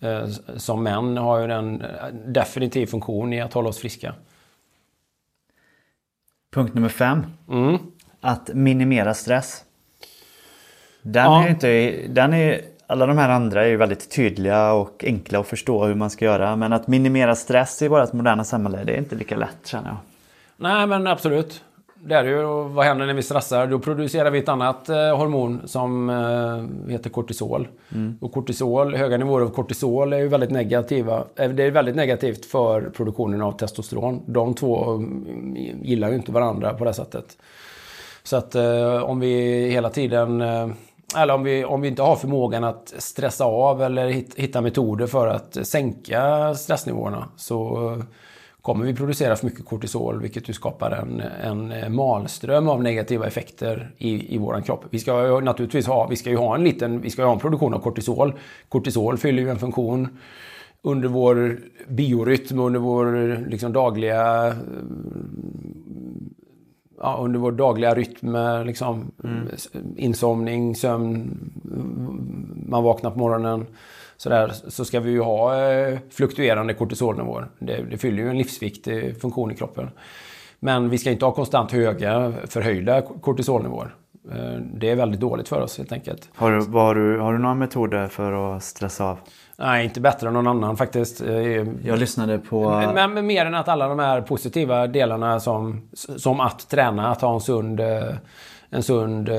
eh, som män har ju den eh, definitiv funktion i att hålla oss friska. Punkt nummer fem. Mm. Att minimera stress. Den Ja. är inte, den är, alla de här andra är ju väldigt tydliga och enkla att förstå hur man ska göra. Men att minimera stress i vårt moderna samhälle, det är inte lika lätt känner jag. Nej, men absolut. Det är det ju. Och vad händer när vi stressar? Då producerar vi ett annat eh, hormon som eh, heter kortisol. Och kortisol, höga nivåer av kortisol är ju väldigt negativa. Eh, Det är väldigt negativt för produktionen av testosteron. De två mm, gillar ju inte varandra på det sättet. Så att om vi hela tiden... Eller om vi, om vi inte har förmågan att stressa av eller hit, hitta metoder för att sänka stressnivåerna så kommer vi producera för mycket kortisol vilket ju skapar en, en malström av negativa effekter i, i våran kropp. Vi ska ju naturligtvis ha, vi ska ju ha en liten, vi ska ha en produktion av kortisol. Kortisol fyller ju en funktion under vår biorytm, under vår liksom, dagliga ja, under vår dagliga rytm, liksom, mm. insomning, sömn, man vaknar på morgonen. Sådär, så ska vi ju ha eh, fluktuerande kortisolnivåer. Det, det fyller ju en livsviktig funktion i kroppen. Men vi ska inte ha konstant höga förhöjda kortisolnivåer. Eh, det är väldigt dåligt för oss helt enkelt. Har du, har du, har du några metoder för att stressa av? Nej, inte bättre än någon annan faktiskt. Eh, Jag lyssnade på... Men, men mer än att alla de här positiva delarna som, som att träna, att ha en sund, eh, en sund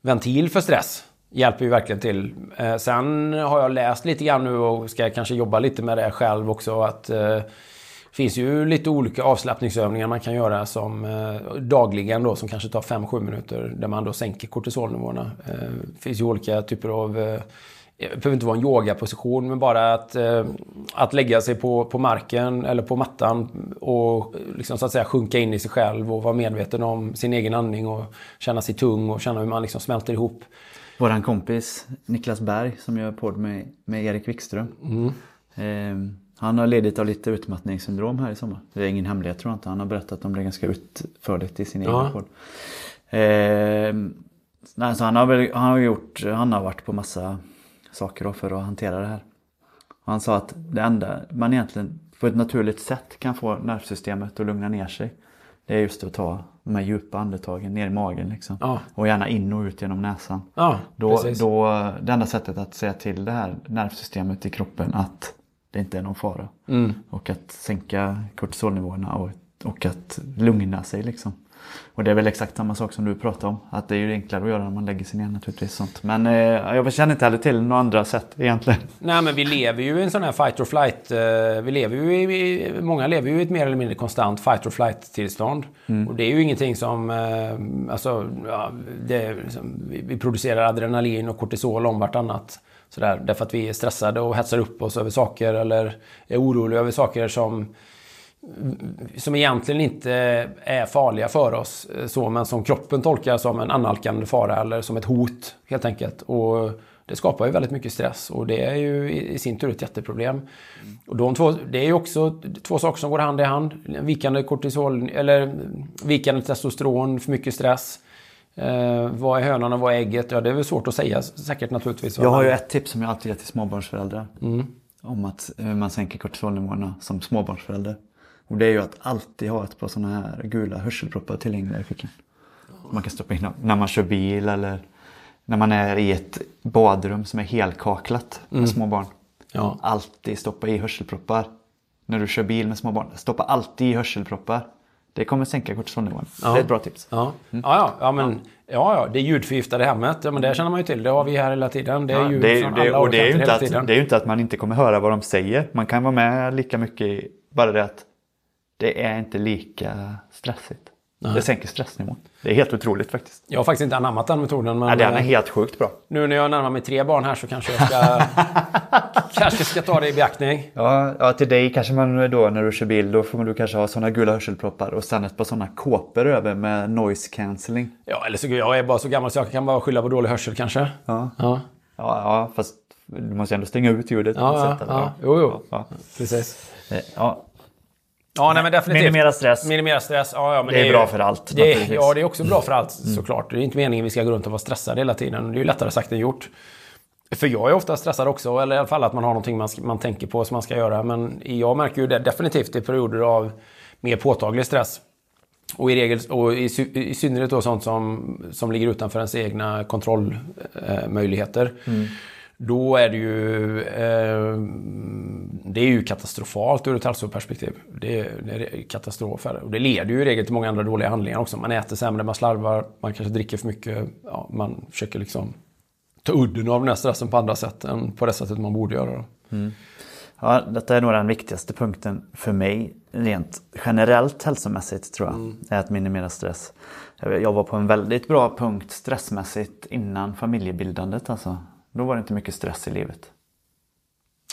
ventil för stress hjälper ju verkligen till. Eh, sen har jag läst lite grann nu och ska kanske jobba lite med det själv också. att eh, Det finns ju lite olika avslappningsövningar man kan göra som eh, dagligen då som kanske tar 5-7 minuter där man då sänker kortisolnivåerna. Det finns ju olika typer av det behöver inte vara en yogaposition, men bara att, eh, att lägga sig på, på marken eller på mattan och liksom, så att säga sjunka in i sig själv och vara medveten om sin egen andning och känna sig tung och känna hur man liksom smälter ihop. Våran kompis Niklas Berg som gör podd med, med Erik Wikström. Mm. Eh, han har lidit av lite utmattningssyndrom här i sommar. Det är ingen hemlighet tror jag inte. Han har berättat om det ganska utförligt i sin ja. egen podd. Eh, alltså han, har väl, han, har gjort, han har varit på massa saker för att hantera det här. Och han sa att det enda man egentligen på ett naturligt sätt kan få nervsystemet att lugna ner sig det är just att ta de här djupa andetagen ner i magen. Liksom. Ja. Och gärna in och ut genom näsan. Ja, då, då, det enda sättet att säga till det här nervsystemet i kroppen att det inte är någon fara. Mm. Och att sänka kortisolnivåerna och, och att lugna sig. Liksom. Och det är väl exakt samma sak som du pratade om. Att det är ju enklare att göra när man lägger sig ner naturligtvis. Sånt. Men eh, jag känner inte heller till några andra sätt egentligen. Nej men vi lever ju i en sån här fight or flight. Eh, vi lever ju i, många lever ju i ett mer eller mindre konstant fight or flight tillstånd. Mm. Och det är ju ingenting som... Eh, alltså, ja, det, liksom, vi producerar adrenalin och kortisol om vartannat. Sådär, därför att vi är stressade och hetsar upp oss över saker eller är oroliga över saker som som egentligen inte är farliga för oss, eh, så, men som kroppen tolkar som en annalkande fara eller som ett hot helt enkelt. Och det skapar ju väldigt mycket stress och det är ju i sin tur ett jätteproblem. Och de två, det är ju också två saker som går hand i hand. Vikande kortisol, eller vikande testosteron, för mycket stress. Eh, vad är hönan och vad är ägget? Ja, det är väl svårt att säga säkert naturligtvis. Jag har ju ett tips som jag alltid ger till småbarnsföräldrar. Mm. Om att hur man sänker kortisolnivåerna som småbarnsförälder. Och det är ju att alltid ha ett par sådana här gula hörselproppar tillgängliga i fickan. Man kan stoppa in dem när man kör bil eller när man är i ett badrum som är helkaklat med mm. små barn. Ja. Alltid stoppa i hörselproppar. När du kör bil med små barn, stoppa alltid i hörselproppar. Det kommer sänka kortisolnivån. Ja. Det är ett bra tips. Ja, mm. ja, ja, ja, men, ja. ja, det är ljudförgiftade hemmet. Ja, men det känner man ju till. Det har vi här hela tiden. Det är ljud det, från det, alla och det är, ju inte att, det är ju inte att man inte kommer höra vad de säger. Man kan vara med lika mycket i bara det att det är inte lika stressigt. Nej. Det sänker stressnivån. Det är helt otroligt faktiskt. Jag har faktiskt inte anammat den metoden. Men ja, den är helt sjukt bra. Nu när jag närmar mig tre barn här så kanske jag ska, [laughs] kanske ska ta det i beaktning. Ja, ja, till dig kanske man då när du kör bil då får du kanske ha sådana gula hörselproppar och sen ett par sådana kåpor över med noise cancelling. Ja, eller så jag är bara så gammal så jag kan bara skylla på dålig hörsel kanske. Ja, ja. ja, ja fast du måste ändå stänga ut ljudet. Ja, ja, ja. Jo, jo. Ja. Precis. Eh, ja, Ja, nej, men definitivt. Minimera stress. Minimera stress. Ja, ja, men det, är det är bra för allt. Det, ja, det är också bra för allt mm. såklart. Det är inte meningen att vi ska gå runt och vara stressade hela tiden. Det är ju lättare sagt än gjort. För jag är ofta stressad också, eller i alla fall att man har någonting man, man tänker på som man ska göra. Men jag märker ju det definitivt i perioder av mer påtaglig stress. Och i, regel, och i, i synnerhet då sånt som, som ligger utanför ens egna kontrollmöjligheter. Mm då är det ju, eh, det är ju katastrofalt ur ett hälsoperspektiv. Det, det är katastrof. Och det leder ju i regel till många andra dåliga handlingar också. Man äter sämre, man slarvar, man kanske dricker för mycket. Ja, man försöker liksom ta udden av den här stressen på andra sätt än på det sättet man borde göra. Mm. Ja, detta är nog den viktigaste punkten för mig rent generellt hälsomässigt tror jag. Mm. Är att minimera stress. Jag var på en väldigt bra punkt stressmässigt innan familjebildandet. Alltså. Då var det inte mycket stress i livet.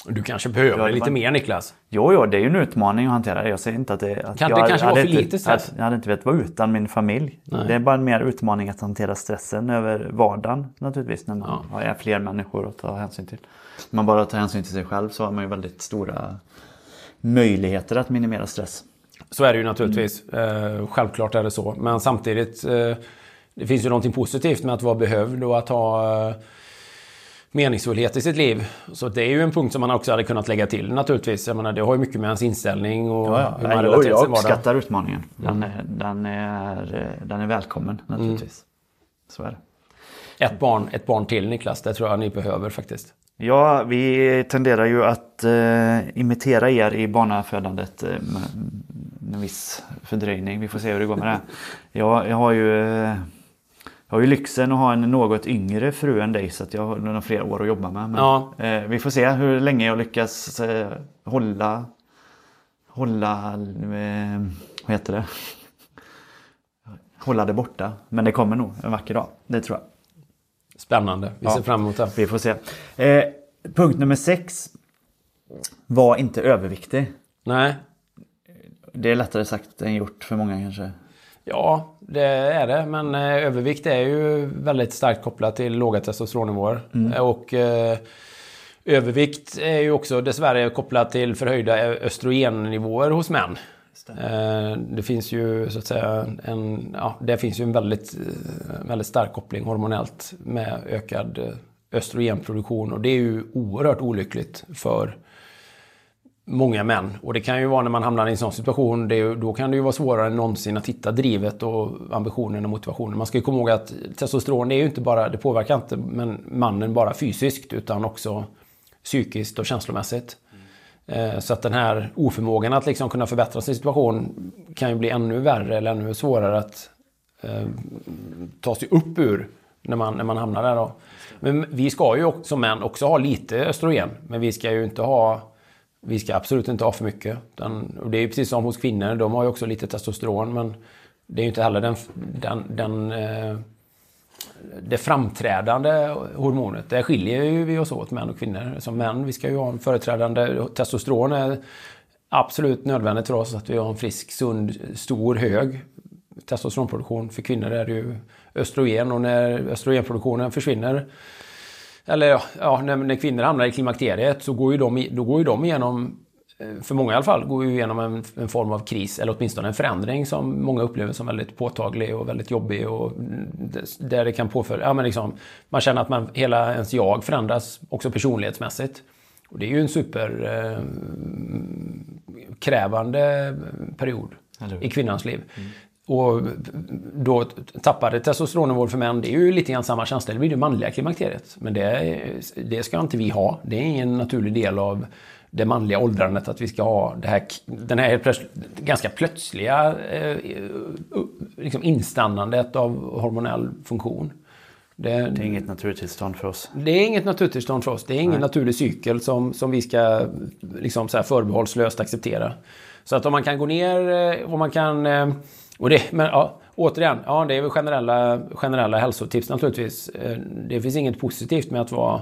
Du kanske behöver Ja, det lite var- mer Niklas. Jo, jo, det är ju en utmaning att hantera. Jag säger inte att det... Att Kan- jag, det kanske var för inte- lite stress? Jag, jag hade inte velat vara utan min familj. Nej. Det är bara en mer utmaning att hantera stressen över vardagen naturligtvis. När man Ja. har fler människor att ta hänsyn till. Om man bara tar hänsyn till sig själv så har man ju väldigt stora möjligheter att minimera stress. Så är det ju naturligtvis. Eh, självklart är det så. Men samtidigt, eh, det finns ju någonting positivt med att vara behövd och att ha eh, meningsfullhet i sitt liv. Så det är ju en punkt som man också hade kunnat lägga till naturligtvis. Jag menar, det har ju mycket med ens inställning och hur man relaterar jag, till jag sin vardag. uppskattar utmaningen. Den, är, den, är, den är välkommen naturligtvis. Så är det. Ett barn, ett barn till Niklas, det tror jag ni behöver faktiskt. Ja, vi tenderar ju att eh, imitera er i barnafödandet eh, med en viss fördröjning. Vi får se hur det går med det. [laughs] Jag, jag har ju eh, jag har ju lyxen att ha en något yngre fru än dig så att jag har några fler år att jobba med. Men, Ja. eh, vi får se hur länge jag lyckas eh, hålla hålla eh, vad heter det? Hålla det borta. Men det kommer nog en vacker dag. Det tror jag. Spännande. Vi Ja. ser fram emot det. Vi får se. Eh, punkt nummer sex. Var inte överviktig. Nej, Det är lättare sagt än gjort för många kanske. Ja, det är det. Men eh, övervikt är ju väldigt starkt kopplat till låga testosteronnivåer. Eh, Och eh, övervikt är ju också dessvärre kopplat till förhöjda östrogennivåer hos män. Eh, det finns ju så att säga en, ja, det finns ju en väldigt, eh, väldigt stark koppling hormonellt med ökad eh, östrogenproduktion. Och det är ju oerhört olyckligt för många män. Och det kan ju vara när man hamnar i en sån situation, det då kan det ju vara svårare än någonsin att hitta drivet och ambitionen och motivationen. Man ska ju komma ihåg att testosteron, det är ju inte bara, det påverkar inte men mannen bara fysiskt utan också psykiskt och känslomässigt. Eh, så att den här oförmågan att liksom kunna förbättra sin situation kan ju bli ännu värre eller ännu svårare att eh, ta sig upp ur när man, när man hamnar där. Då. Men vi ska ju också- som män också ha lite östrogen. Men vi ska ju inte ha vi ska absolut inte ha för mycket. Den, och det är ju precis som hos kvinnor, de har ju också lite testosteron men det är ju inte heller den, den, den, eh, det framträdande hormonet. Där skiljer ju vi oss åt, män och kvinnor. Som män, vi ska ju ha en företrädande... Testosteron är absolut nödvändigt för oss att vi har en frisk, sund, stor, hög testosteronproduktion. För kvinnor är det ju östrogen och när östrogenproduktionen försvinner eller ja, när, när kvinnor hamnar i klimakteriet så går ju de, då går ju de igenom, eh, för många i alla fall, går ju igenom en, en form av kris eller åtminstone en förändring som många upplever som väldigt påtaglig och väldigt jobbig och mm, där det kan påfölja, ja men liksom, man känner att man, hela ens jag förändras också personlighetsmässigt. Och det är ju en super eh, period i kvinnans liv. Och då tappade testosteronnivåer för män, det är ju lite grann samma känsla. Det blir det manliga klimakteriet. Men det, det ska inte vi ha. Det är ingen naturlig del av det manliga åldrandet att vi ska ha det här, den här ganska plötsliga eh, liksom instannandet av hormonell funktion. Det, Det är inget naturtillstånd för oss. det är inget naturtillstånd för oss. Det är ingen naturlig cykel som, som vi ska liksom så förbehållslöst acceptera. Så att om man kan gå ner, eh, om man kan... Och det, men ja, återigen, ja, det är väl generella, generella hälsotips naturligtvis. Eh, Det finns inget positivt med att vara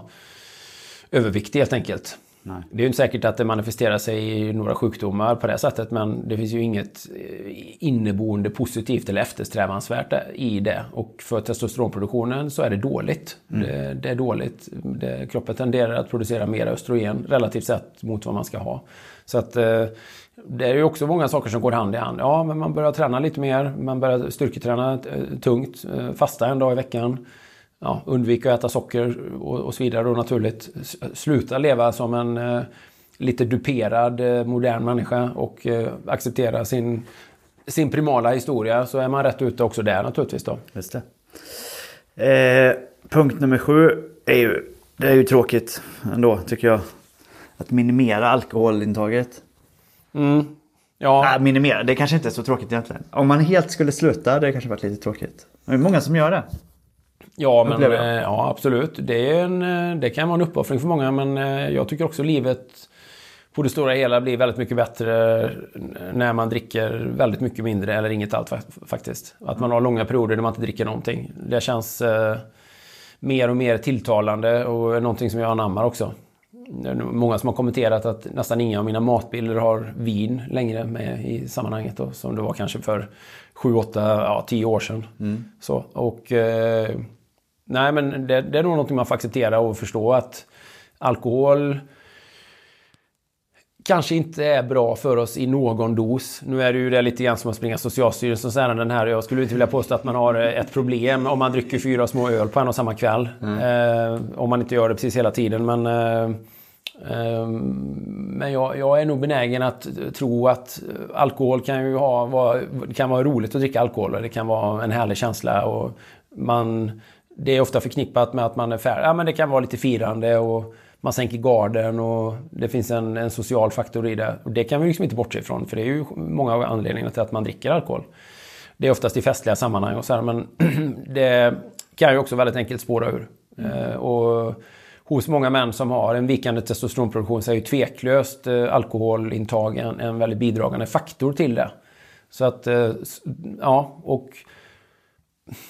överviktig helt enkelt. Nej. Det är ju inte säkert att det manifesterar sig i några sjukdomar på det sättet men det finns ju inget eh, inneboende positivt eller eftersträvansvärt i det. Och för testosteronproduktionen så är det dåligt. Det, det är dåligt. Det, kroppen tenderar att producera mer östrogen relativt sett mot vad man ska ha. Så att eh, det är ju också många saker som går hand i hand. Ja, men man börjar träna lite mer, man börjar styrketräna eh, tungt, eh, fasta en dag i veckan ja, undvika att äta socker och, och så vidare då naturligt. Sluta leva som en eh, lite duperad eh, modern människa och eh, acceptera sin, sin primala historia så är man rätt ute också där naturligtvis då. Just det. Eh, punkt nummer sju är ju, det är ju tråkigt ändå tycker jag. Att minimera alkoholintaget. Mm. Ja, Nej, minimera, det kanske inte är så tråkigt egentligen. Om man helt skulle sluta, det kanske varit lite tråkigt. Men det är många som gör det. ja, men, eh, ja absolut. Det, är en, eh, det kan vara en uppoffring för många men eh, jag tycker också livet på det stora hela blir väldigt mycket bättre när man dricker väldigt mycket mindre eller inget allt fa- faktiskt. Att man har långa perioder när man inte dricker någonting. Det känns eh, mer och mer tilltalande och någonting som jag anammar också. Det är många som har kommenterat att nästan inga av mina matbilder har vin längre med i sammanhanget. Då, som det var kanske för 7, 8, ja 10 år sedan. Så, och, eh, nej men det, det är nog något man får acceptera och förstå att alkohol kanske inte är bra för oss i någon dos. Nu är det ju det lite grann som att springa Socialstyrelsens ärenden här. Jag skulle inte vilja påstå att man har ett problem om man dricker fyra små öl på en och samma kväll. Eh, om man inte gör det precis hela tiden. Men, eh, eh, men jag, jag är nog benägen att tro att alkohol kan ju ha, vara, kan vara roligt att dricka alkohol det kan vara en härlig känsla. Och man, det är ofta förknippat med att man är färdig. Ja, men det kan vara lite firande och man sänker garden och det finns en, en social faktor i det. Och det kan vi liksom inte bortse ifrån för det är ju många av anledningarna till att man dricker alkohol. Det är oftast i festliga sammanhang och så här, men [clears throat] det kan ju också väldigt enkelt spåra ur. Eh, och hos många män som har en vikande testosteronproduktion så är ju tveklöst eh, alkoholintag en, en väldigt bidragande faktor till det. Så att, eh, ja, och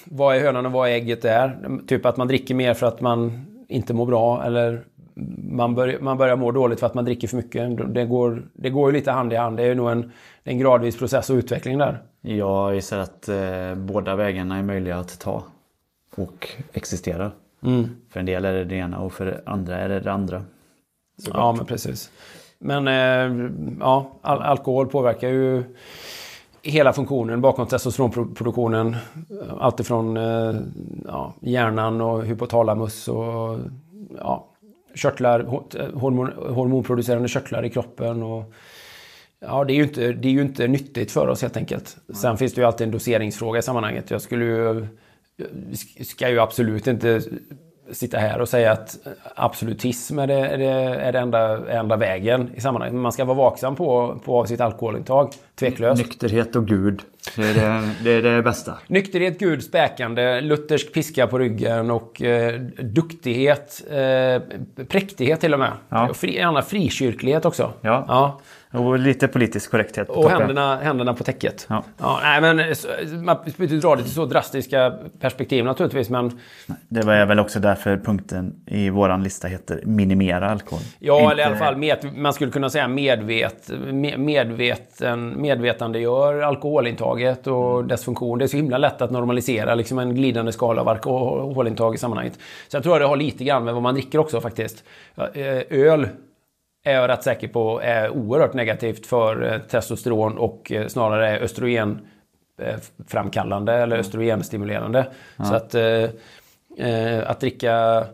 vad är hönan och vad är ägget där? Typ att man dricker mer för att man inte mår bra eller man, börjar, man börjar må dåligt för att man dricker för mycket. Det går, det går ju lite hand i hand. Det är ju nog en, en gradvis process och utveckling där. Jag gissar att eh, båda vägarna är möjliga att ta och existera. För en del är det det ena och för andra är det det andra. Ja, men precis. Men eh, ja, al alkohol påverkar ju hela funktionen bakom testosteronproduktionen. Alltifrån eh, ja, hjärnan och hypotalamus och ja, körtlar, ho- hormon, hormonproducerande körtlar i kroppen. Och, ja, det, är ju inte, det är ju inte nyttigt för oss helt enkelt. Sen finns det ju alltid en doseringsfråga i sammanhanget. Jag skulle ju, jag ska ju absolut inte sitta här och säga att absolutism är det, är det, är det enda, enda vägen i sammanhanget. Man ska vara vaksam på, på sitt alkoholintag, tveklöst. Nykterhet och Gud. Det är det, det, är det bästa. Nykterhet, Gud, späkande, luthersk piska på ryggen och eh, duktighet, eh, präktighet till och med. Ja. Och fri, gärna frikyrklighet också. Ja. ja. Och lite politisk korrekthet. Och händerna, händerna på täcket. Ja. nej, men, man behöver inte dra det till så drastiska perspektiv naturligtvis. Men Det var väl också därför punkten i våran lista heter minimera alkohol. Ja, Inte- eller i alla fall med, man skulle kunna säga medvet, me- medveten, medvetandegör alkoholintaget och dess funktion. Det är så himla lätt att normalisera liksom en glidande skala av alkoholintag i sammanhanget. Så jag tror att det har lite grann med vad man dricker också faktiskt. Ja, eh, Öl är jag rätt säker på är oerhört negativt för eh, testosteron och eh, snarare är östrogen eh, framkallande eller östrogenstimulerande. Så att, eh, att dricka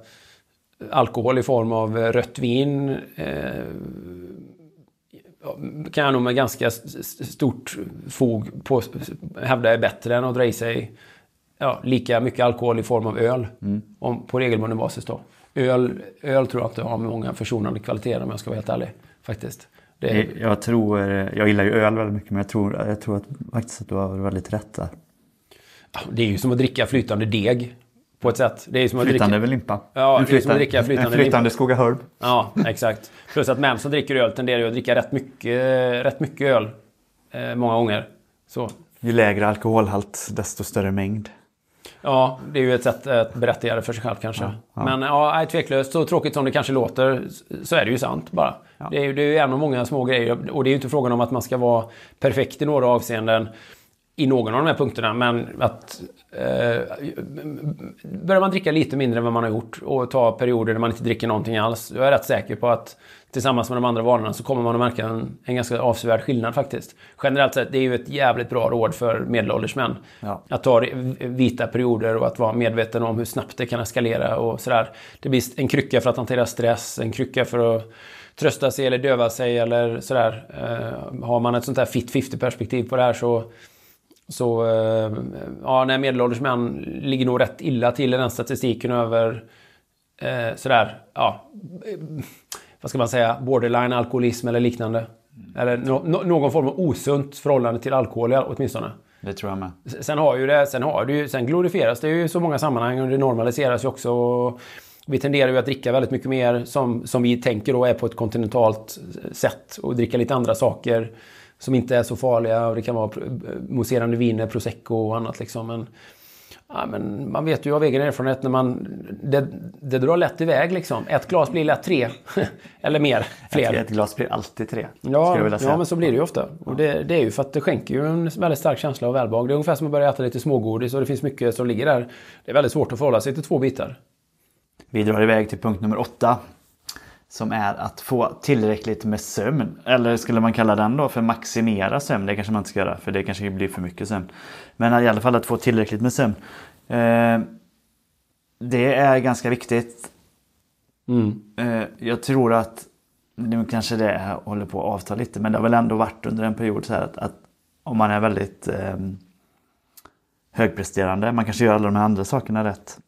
alkohol i form av rött vin eh, kan jag nog med ganska stort fog på, hävda är bättre än att dra i sig ja, lika mycket alkohol i form av öl. Om, på regelbunden basis då. Öl, öl tror jag inte har många försonande kvaliteter om jag ska vara helt ärlig. Faktiskt. Det, Jag tror, jag gillar ju öl väldigt mycket men jag tror, jag tror att, faktiskt att du har väldigt rätt där. det är ju som att dricka flytande deg. På ett sätt. Det är som att Flytande dricka... limpa. Ja, En det är som att dricka flytande En flytande Skogaholm. Ja, exakt. Plus att män som dricker öl tenderar ju att dricka rätt mycket, rätt mycket öl. Eh, många gånger. Så. Ju lägre alkoholhalt desto större mängd. Ja, det är ju ett sätt att berätta det för sig själv kanske. Men ja, nej, tveklöst, så tråkigt som det kanske låter, så är det ju sant bara. Det, är, ju- det är ju en av många små grejer. Och det är ju inte frågan om att man ska vara perfekt i några avseenden i någon av de här punkterna. Men att eh, börjar man dricka lite mindre än vad man har gjort och ta perioder där man inte dricker någonting alls. Jag är rätt säker på att tillsammans med de andra vanorna så kommer man att märka en, en ganska avsevärd skillnad faktiskt. Generellt sett, det är ju ett jävligt bra råd för medelålders män. Ja. Att ta vita perioder och att vara medveten om hur snabbt det kan eskalera och sådär. Det blir en krycka för att hantera stress, en krycka för att trösta sig eller döva sig eller sådär. Eh, har man ett sånt här fit 50 perspektiv på det här så så eh, ja, när medelålders män ligger nog rätt illa till i den statistiken över eh, sådär, ja, vad ska man säga, borderline alkoholism eller liknande. Eller nå- nå- någon form av osunt förhållande till alkohol åtminstone. Det tror jag med. Sen har ju det, sen har det ju, sen glorifieras det ju i så många sammanhang och det normaliseras ju också. Vi tenderar ju att dricka väldigt mycket mer som, som vi tänker då är på ett kontinentalt sätt och dricka lite andra saker som inte är så farliga och det kan vara mousserande viner, prosecco och annat liksom. Men Ja, men man vet ju av egen erfarenhet när man... Det, det drar lätt iväg liksom. Ett glas blir lätt tre. [laughs] Eller mer. Fler. Ett, ett glas blir alltid tre. Ja, ja, men så blir det ju ofta. Och det, det är ju för att det skänker ju en väldigt stark känsla av välbehag. Det är ungefär som att börja äta lite smågodis och det finns mycket som ligger där. Det är väldigt svårt att förhålla sig till två bitar. Vi drar iväg till punkt nummer åtta. Som är att få tillräckligt med sömn. Eller skulle man kalla den då för maximera sömn? Det kanske man inte ska göra för det kanske blir för mycket sömn. Men i alla fall att få tillräckligt med sömn. Eh, det är ganska viktigt. Eh, jag tror att nu kanske det håller på att avta lite men det har väl ändå varit under en period så här att, att om man är väldigt eh, högpresterande, man kanske gör alla de här andra sakerna rätt.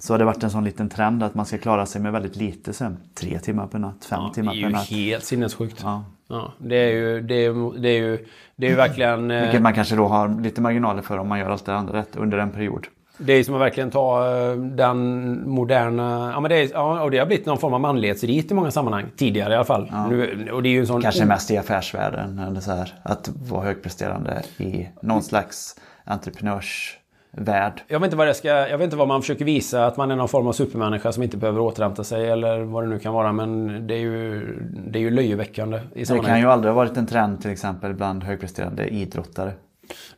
Så har det varit en sån liten trend att man ska klara sig med väldigt lite sömn. Tre timmar per natt, fem Ja, det timmar är per ju natt. helt sinnessjukt. Ja. Ja, det är ju, det är, det är ju, det är ju verkligen... eh, Vilket man kanske då har lite marginaler för om man gör allt det andra rätt under en period. Det är som att verkligen ta eh, den moderna... Ja, men det, är, ja, och det har blivit någon form av manlighetsrit i många sammanhang. Tidigare i alla fall. Nu, och det är ju en sån... Kanske mest i affärsvärlden eller så här. Att vara högpresterande i någon slags entreprenörsvärld. Jag vet, inte vad det ska, jag vet inte vad man försöker visa, att man är någon form av supermänniska som inte behöver återhämta sig eller vad det nu kan vara. Men det är ju, det är ju löjeväckande i Det kan ju aldrig ha varit en trend till exempel bland högpresterande idrottare.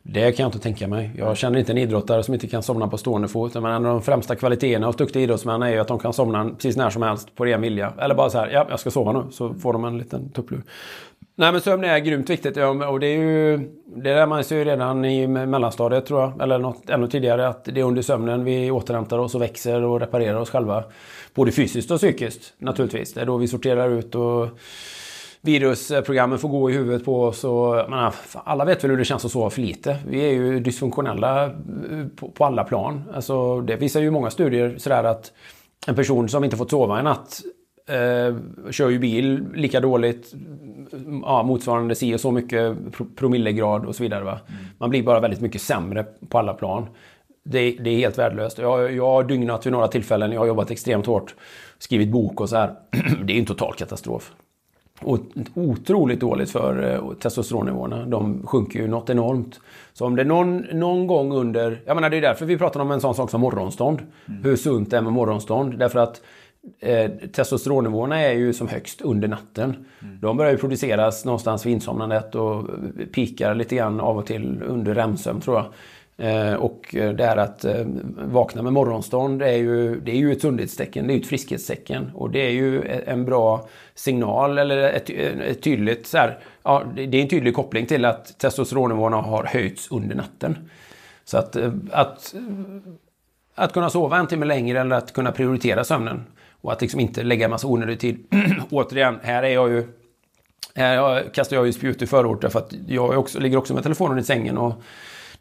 Det kan jag inte tänka mig. Jag känner inte en idrottare som inte kan somna på stående fot. Men en av de främsta kvaliteterna hos duktiga idrottsmän är ju att de kan somna precis när som helst på ren vilja. Eller bara så här, ja, jag ska sova nu. Så får de en liten tupplur. Nej men sömn är grymt viktigt. Ja, och det är ju... Det lär man sig ju redan i mellanstadiet tror jag. Eller något ännu tidigare. Att det är under sömnen vi återhämtar oss och växer och reparerar oss själva. Både fysiskt och psykiskt naturligtvis. Det är då vi sorterar ut och virusprogrammen får gå i huvudet på oss. Och, menar, alla vet väl hur det känns att sova för lite. Vi är ju dysfunktionella eh, på, på alla plan. Alltså, det visar ju många studier sådär att en person som inte fått sova en natt eh, kör ju bil lika dåligt, ja, motsvarande si och så mycket pro- promillegrad och så vidare. Va? Man blir bara väldigt mycket sämre på alla plan. Det, det är helt värdelöst. Jag, jag har dygnat vid några tillfällen, jag har jobbat extremt hårt, skrivit bok och så här. [clears throat] Det är en total katastrof. Och otroligt dåligt för eh, testosteronnivåerna. De sjunker ju något enormt. Så om det någon, någon gång under... Jag menar det är därför vi pratar om en sån sak som morgonstånd. Hur sunt det är med morgonstånd. Därför att eh, testosteronnivåerna är ju som högst under natten. De börjar ju produceras någonstans vid insomnandet och pikar lite grann av och till under REM-sömn tror jag. Eh, och det här att eh, vakna med morgonstånd är ju, det är ju ett sundhetstecken, det är ju ett friskhetstecken. Och det är ju en bra signal eller ett, ett tydligt så här, ja, det det är en tydlig koppling till att testosteronnivåerna har höjts under natten. Så att, eh, att, att kunna sova en timme längre eller att kunna prioritera sömnen. Och att liksom inte lägga en massa onödig tid. [clears throat] Återigen, här är jag ju här jag- kastar jag ju spjut i förorten för att jag också, ligger också med telefonen i sängen och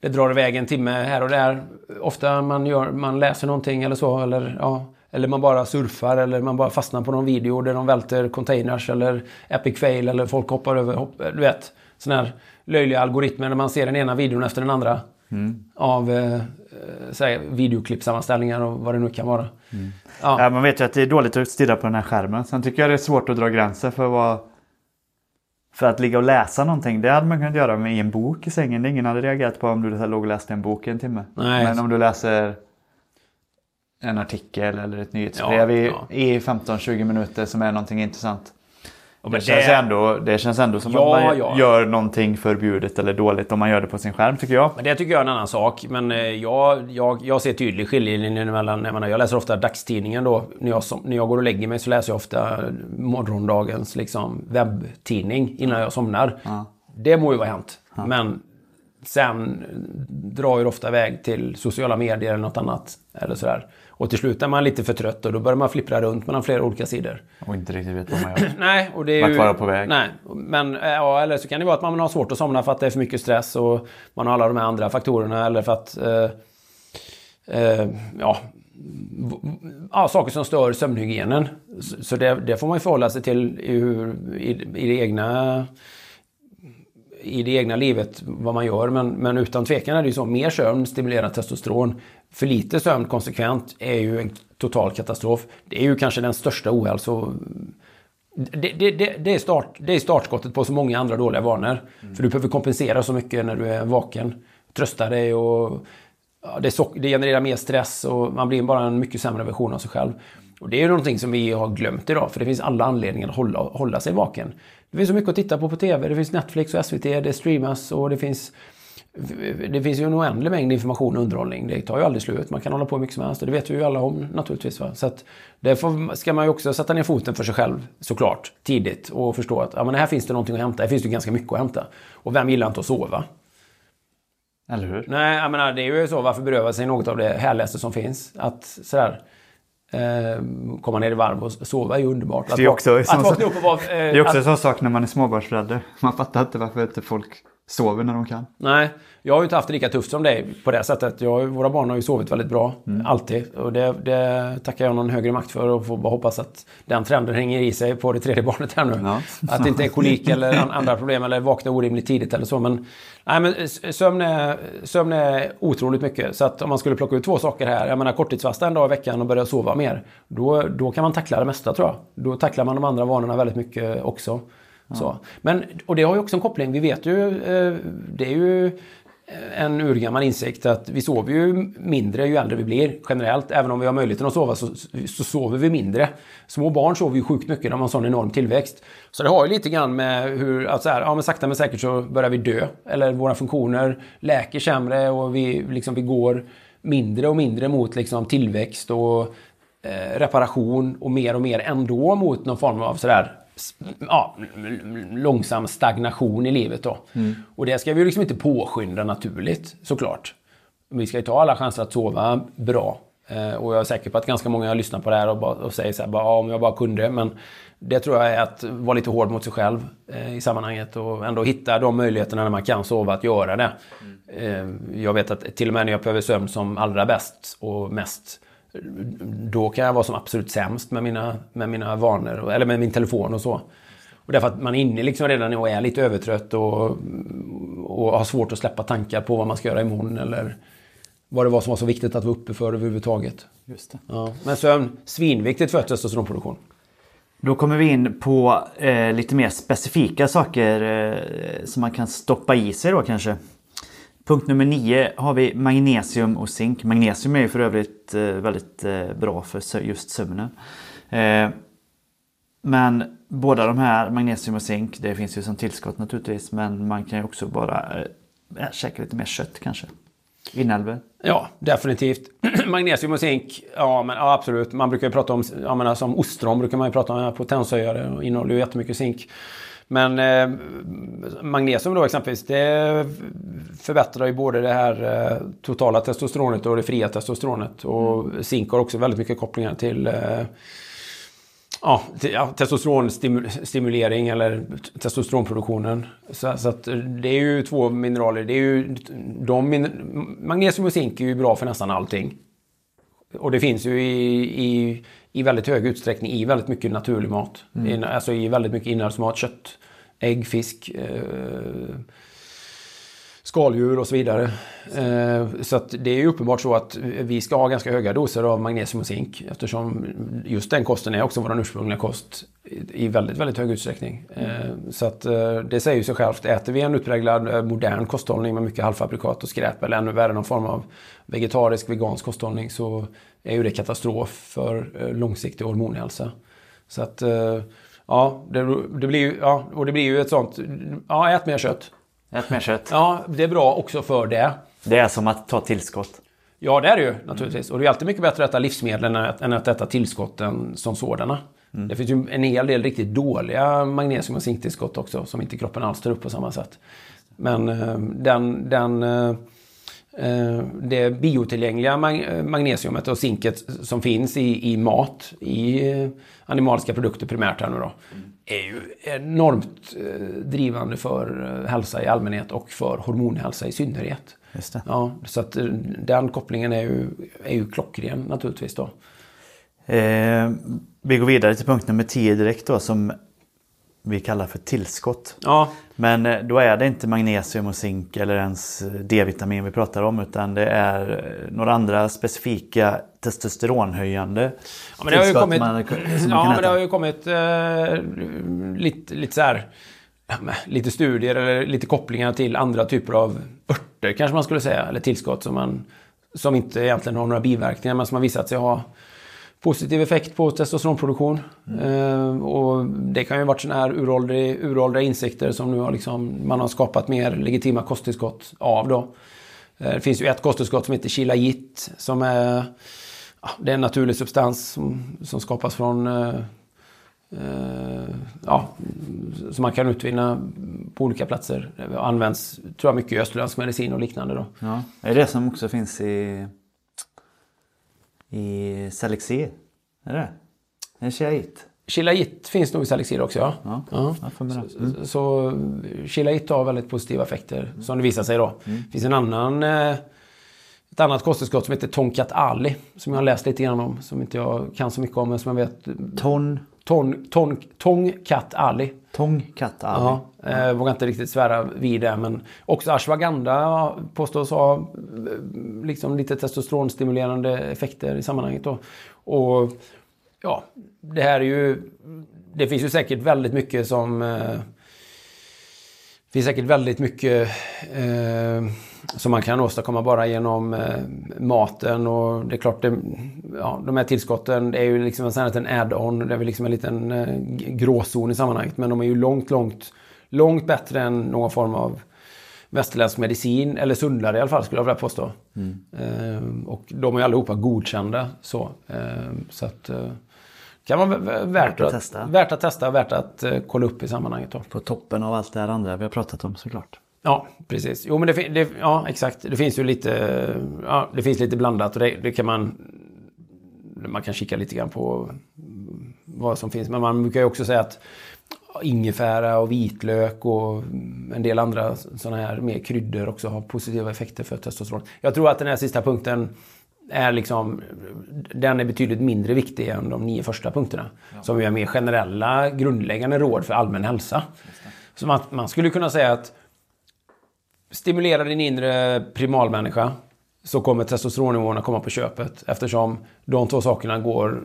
det drar iväg en timme här och där. Ofta man, gör, man läser någonting eller så eller, ja, eller man bara surfar eller man bara fastnar på någon video där de välter containers eller epic fail eller folk hoppar över, hopp, du vet. Sådana här löjliga algoritmer när man ser den ena videon efter den andra. Av eh, eh, här, videoklippsammanställningar och vad det nu kan vara. Ja. Ja, man vet ju att det är dåligt att stirra på den här skärmen. Sen tycker jag det är svårt att dra gränser för vad... För att ligga och läsa någonting, det hade man kunnat göra med en bok i sängen. Ingen hade reagerat på om du låg och läste en bok i en timme. Nej. Men om du läser en artikel eller ett nyhetsbrev Ja, i, ja. i 15-20 minuter som är någonting intressant. Men det, det- känns ändå, det känns ändå som Ja, att man ja. gör någonting förbjudet eller dåligt om man gör det på sin skärm tycker jag. Men det tycker jag är en annan sak. Men eh, jag, jag, jag ser tydlig skiljelinje mellan... Jag, menar, jag läser ofta dagstidningen då. När jag, som, när jag går och lägger mig så läser jag ofta morgondagens liksom, webbtidning innan jag somnar. Det må ju vara hänt. Men sen drar det ofta iväg till sociala medier eller något annat. Eller sådär. Och till slut är man lite för trött och då börjar man flippra runt mellan flera olika sidor. Och inte riktigt vet vad man gör. [clears throat] Nej, och det är Vart ju... vara på väg. Nej, men ja, eller så kan det vara att man har svårt att somna för att det är för mycket stress och man har alla de här andra faktorerna eller för att... Eh, eh, ja, ja, saker som stör sömnhygienen. Så, så det, det får man ju förhålla sig till i, hur, i, i det egna i det egna livet vad man gör. Men, men utan tvekan är det ju så. Mer sömn stimulerar testosteron. För lite sömn konsekvent är ju en total katastrof. Det är ju kanske den största ohälso... Det, det, det, det, är start, det är startskottet på så många andra dåliga vanor. För du behöver kompensera så mycket när du är vaken. Trösta dig och ja, det, sock- det genererar mer stress och man blir bara en mycket sämre version av sig själv. Och det är ju någonting som vi har glömt idag, för det finns alla anledningar att hålla, hålla sig vaken. Det finns så mycket att titta på på TV. Det finns Netflix och SVT, det streamas och det finns det finns ju en oändlig mängd information och underhållning. Det tar ju aldrig slut. Man kan hålla på hur mycket som helst och det vet vi ju alla om naturligtvis. Va? Så att därför ska man ju också sätta ner foten för sig själv såklart tidigt och förstå att ja, men här finns det någonting att hämta. Här finns det ganska mycket att hämta. Och vem gillar inte att sova? Eller hur? Nej, jag menar det är ju så. Varför beröva sig något av det härligaste som finns? Att sådär komma ner i varv och sova är ju underbart. Att, Det är också, att vakna upp och vara... Eh, det är också en att, sån sak när man är småbarnsförälder. Man fattar inte varför inte folk sover när de kan. Nej, jag har ju inte haft det lika tufft som dig på det sättet. Jag, våra barn har ju sovit väldigt bra, alltid. Och det, det tackar jag någon högre makt för och får bara hoppas att den trenden hänger i sig på det tredje barnet här nu. Ja. Att det inte är kolik eller an- andra problem eller vakna orimligt tidigt eller så. Men, nej, men sömn, är, sömn är otroligt mycket. Så att om man skulle plocka ut två saker här. Jag menar korttidsfasta en dag i veckan och börja sova mer. Då, då kan man tackla det mesta tror jag. Då tacklar man de andra vanorna väldigt mycket också. Så. Men, och det har ju också en koppling. Vi vet ju, eh, det är ju en urgammal insikt att vi sover ju mindre ju äldre vi blir generellt. Även om vi har möjligheten att sova så, så sover vi mindre. Små barn sover ju sjukt mycket, de har en sån enorm tillväxt. Så det har ju lite grann med hur, att så här, ja men sakta men säkert så börjar vi dö. Eller våra funktioner läker sämre och vi, liksom, vi går mindre och mindre mot liksom, tillväxt och eh, reparation och mer och mer ändå mot någon form av sådär ja, långsam stagnation i livet då. Och det ska vi liksom inte påskynda naturligt såklart. Vi ska ju ta alla chanser att sova bra. Eh, och jag är säker på att ganska många lyssnar på det här och, bara, och säger så här, bara, ja, om jag bara kunde. Men det tror jag är att vara lite hård mot sig själv eh, i sammanhanget och ändå hitta de möjligheterna när man kan sova att göra det. Eh, jag vet att till och med när jag behöver sömn som allra bäst och mest då kan jag vara som absolut sämst med mina, med mina vanor, eller med min telefon och så. Och därför att man är inne liksom redan och är lite övertrött och, och har svårt att släppa tankar på vad man ska göra imorgon eller vad det var som var så viktigt att vara uppe för överhuvudtaget. Just det. Ja. Men sömn, svinviktigt för testosteronproduktion. Då kommer vi in på eh, lite mer specifika saker eh, som man kan stoppa i sig då kanske. Punkt nummer nio har vi magnesium och zink. Magnesium är ju för övrigt eh, väldigt eh, bra för just sömnen. Eh, men båda de här, magnesium och zink, det finns ju som tillskott naturligtvis. Men man kan ju också bara äh, käka lite mer kött kanske. Inälvor. Ja, definitivt. [clears throat] Magnesium och zink, ja, men, ja absolut. Man brukar ju prata om, jag menar, alltså, som ostron brukar man ju prata om potenshöjare och innehåller ju jättemycket zink. Men eh, magnesium då exempelvis, det förbättrar ju både det här eh, totala testosteronet och det fria testosteronet. Och zink har också väldigt mycket kopplingar till eh, Ja, te- ja, testosteronstimulering eller testosteronproduktionen. Så, så det är ju två mineraler. Det är ju, de, min- magnesium och zink är ju bra för nästan allting. Och det finns ju i, i, i väldigt hög utsträckning i väldigt mycket naturlig mat. I, alltså i väldigt mycket inälvsmat, kött, ägg, fisk. Eh, skaldjur och så vidare. Eh, så det är ju uppenbart så att vi ska ha ganska höga doser av magnesium och zink eftersom just den kosten är också vår ursprungliga kost i väldigt, väldigt hög utsträckning. Eh, så att eh, det säger ju sig självt. Äter vi en utpräglad eh, modern kosthållning med mycket halvfabrikat och skräp eller ännu värre någon form av vegetarisk, vegansk kosthållning så är ju det katastrof för eh, långsiktig hormonhälsa. Så att eh, ja, det, det blir ju, ja, och det blir ju ett sånt, ja, ät mer kött. Ät mer kött. Ja, det är bra också för det. Det är som att ta tillskott. Ja, det är det ju naturligtvis. Och det är alltid mycket bättre att äta livsmedel än att, äta tillskotten som sådana. Det finns ju en hel del riktigt dåliga magnesium och zinktillskott också som inte kroppen alls tar upp på samma sätt. Men eh, den, den, det biotillgängliga eh, magnesiumet och zinket som finns i, i mat, i eh, animaliska produkter primärt här nu då, är ju enormt eh, drivande för eh, hälsa i allmänhet och för hormonhälsa i synnerhet. Just det. Ja, så att eh, den kopplingen är ju, är ju klockren naturligtvis då. Eh, vi går vidare till punkt nummer 10 direkt då som vi kallar för tillskott. Ja, Men eh, då är det inte magnesium och zink eller ens eh, D-vitamin vi pratar om utan det är eh, några andra specifika testosteronhöjande Ja, men det har ju kommit, man, ja, men det har ju kommit eh, lite, lite så här, lite studier eller lite kopplingar till andra typer av örter kanske man skulle säga, eller tillskott som man som inte egentligen har några biverkningar men som har visat sig ha positiv effekt på testosteronproduktion. Eh, och det kan ju varit sådana här uråldriga, uråldriga insikter som nu har liksom, man har skapat mer legitima kosttillskott av. Då. Eh, det finns ju ett kosttillskott som heter Chilajit som är, ja, det är en naturlig substans som, som skapas från eh, eh, ja, som man kan utvinna på olika platser. Det används tror jag mycket i österländsk medicin och liknande. Då. Ja. Är det det som också finns i, i Selexir? Är det En Shiait? Chilajit finns nog i Salixir också, ja. Ja, ja. det. Så, så Chilajit har väldigt positiva effekter, som det visar sig då. Det finns en annan, eh, ett annat kosttillskott som heter Tonkat Ali, som jag har läst lite grann om, som inte jag kan så mycket om, men som jag vet. Ton, Ton, ton, Tongkat Ali. tång, katt, ali. Ja, eh, vågar inte riktigt svära vid det, men också ashwagandha påstås ha eh, liksom lite testosteronstimulerande effekter i sammanhanget. Då. Och ja, det här är ju... Det finns ju säkert väldigt mycket som... Eh, det finns säkert väldigt mycket eh, som man kan åstadkomma bara genom eh, maten. Och det är klart, det, ja, de här tillskotten det är ju liksom en, liten add-on. Det är väl liksom en liten eh, gråzon i sammanhanget. Men de är ju långt, långt, långt bättre än någon form av västerländsk medicin. Eller sundare i alla fall skulle jag vilja påstå. Eh, och de är ju allihopa godkända. Så, eh, så att... Eh, kan vara v- v- värt, att att testa. Värt att testa, värt att eh, kolla upp i sammanhanget. Då. På toppen av allt det här andra vi har pratat om såklart. Ja, precis. Jo, men det, det, ja, exakt. Det finns ju lite, ja, det finns lite blandat och det, det kan man... Man kan kika lite grann på vad som finns. Men man brukar ju också säga att ingefära och vitlök och en del andra sådana här mer kryddor också har positiva effekter för testosteron. Jag tror att den här sista punkten är liksom, den är betydligt mindre viktig än de nio första punkterna. Som ju är mer generella, grundläggande råd för allmän hälsa. Så man, man skulle kunna säga att stimulera din inre primalmänniska så kommer testosteronnivåerna komma på köpet eftersom de två sakerna går,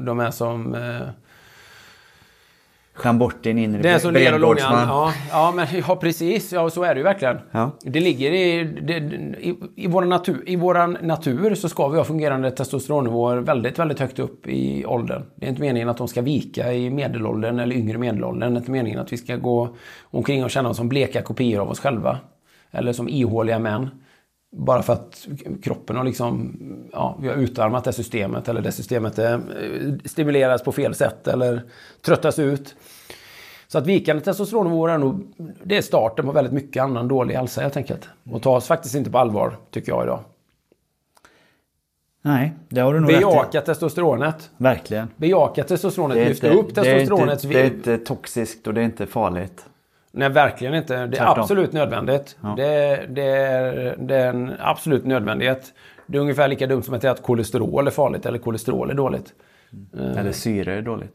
de är som... Eh, Skär bort din inre det är som ler och långan. Ja, ja, men ja, precis. Ja, så är det ju verkligen. Ja. Det ligger i, det, i, i, vår natur, I våran natur så ska vi ha fungerande testosteronnivåer väldigt, väldigt högt upp i åldern. Det är inte meningen att de ska vika i medelåldern eller yngre medelåldern. Det är inte meningen att vi ska gå omkring och känna oss som bleka kopior av oss själva. Eller som ihåliga män. Bara för att kroppen har liksom, ja, vi har utarmat det systemet eller det systemet är, eh, stimuleras på fel sätt eller tröttas ut. Så att vikande testosteronnivåer är nog, det är starten på väldigt mycket annan dålig hälsa helt enkelt. Och tas faktiskt inte på allvar, tycker jag idag. Nej, det har du nog rätt Bejaka i. testosteronet. Verkligen. Bejaka testosteronet. Inte, upp testosteronets... inte, det är inte toxiskt och det är inte farligt. Nej, verkligen inte. Det är Tvärtom. absolut nödvändigt. Ja. Det, det, är, det är en absolut nödvändighet. Det är ungefär lika dumt som att säga att kolesterol är farligt eller kolesterol är dåligt. Eller syre är dåligt.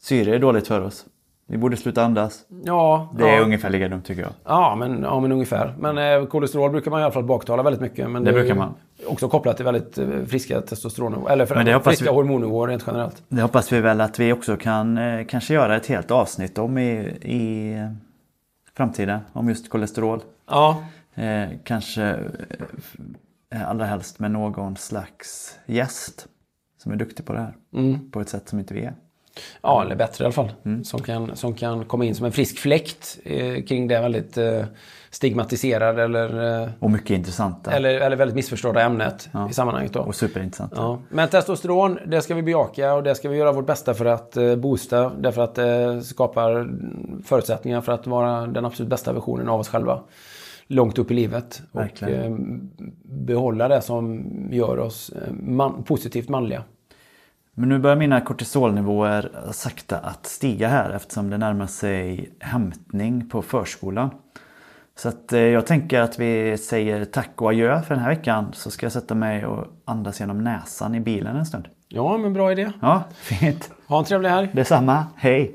Syre är dåligt för oss. Vi borde sluta andas. Ja, Det är ja. ungefär lika dumt tycker jag. Ja, men, ja, men ungefär. Men eh, kolesterol brukar man i alla fall baktala väldigt mycket. Men Det är brukar man. Också kopplat till väldigt eh, friska testosteronnivåer. Eller Men det friska vi- hormonnivåer rent generellt. Det hoppas vi väl att vi också kan eh, kanske göra ett helt avsnitt om i, i framtiden. Om just kolesterol. Ja, Eh, kanske eh, allra helst med någon slags gäst som är duktig på det här. Mm. På ett sätt som inte vi är. Ja eller bättre i alla fall. Mm. Som, kan, som kan komma in som en frisk fläkt eh, kring det väldigt eh, stigmatiserade eller, eh, Och mycket intressanta. eller, eller väldigt missförstådda ämnet Ja. i sammanhanget. Då. Och superintressanta. Ja. Men testosteron, det ska vi bejaka och det ska vi göra vårt bästa för att eh, boosta. Därför att det skapar förutsättningar för att vara den absolut bästa versionen av oss själva. Långt upp i livet. Och Verkligen. eh, behålla det som gör oss eh, man, positivt manliga. Men nu börjar mina kortisolnivåer sakta att stiga här eftersom det närmar sig hämtning på förskolan. Så att eh, jag tänker att vi säger tack och adjö för den här veckan. Så ska jag sätta mig och andas genom näsan i bilen en stund. Ja, men bra idé. Ja, fint. Ha en trevlig helg. Detsamma. Hej!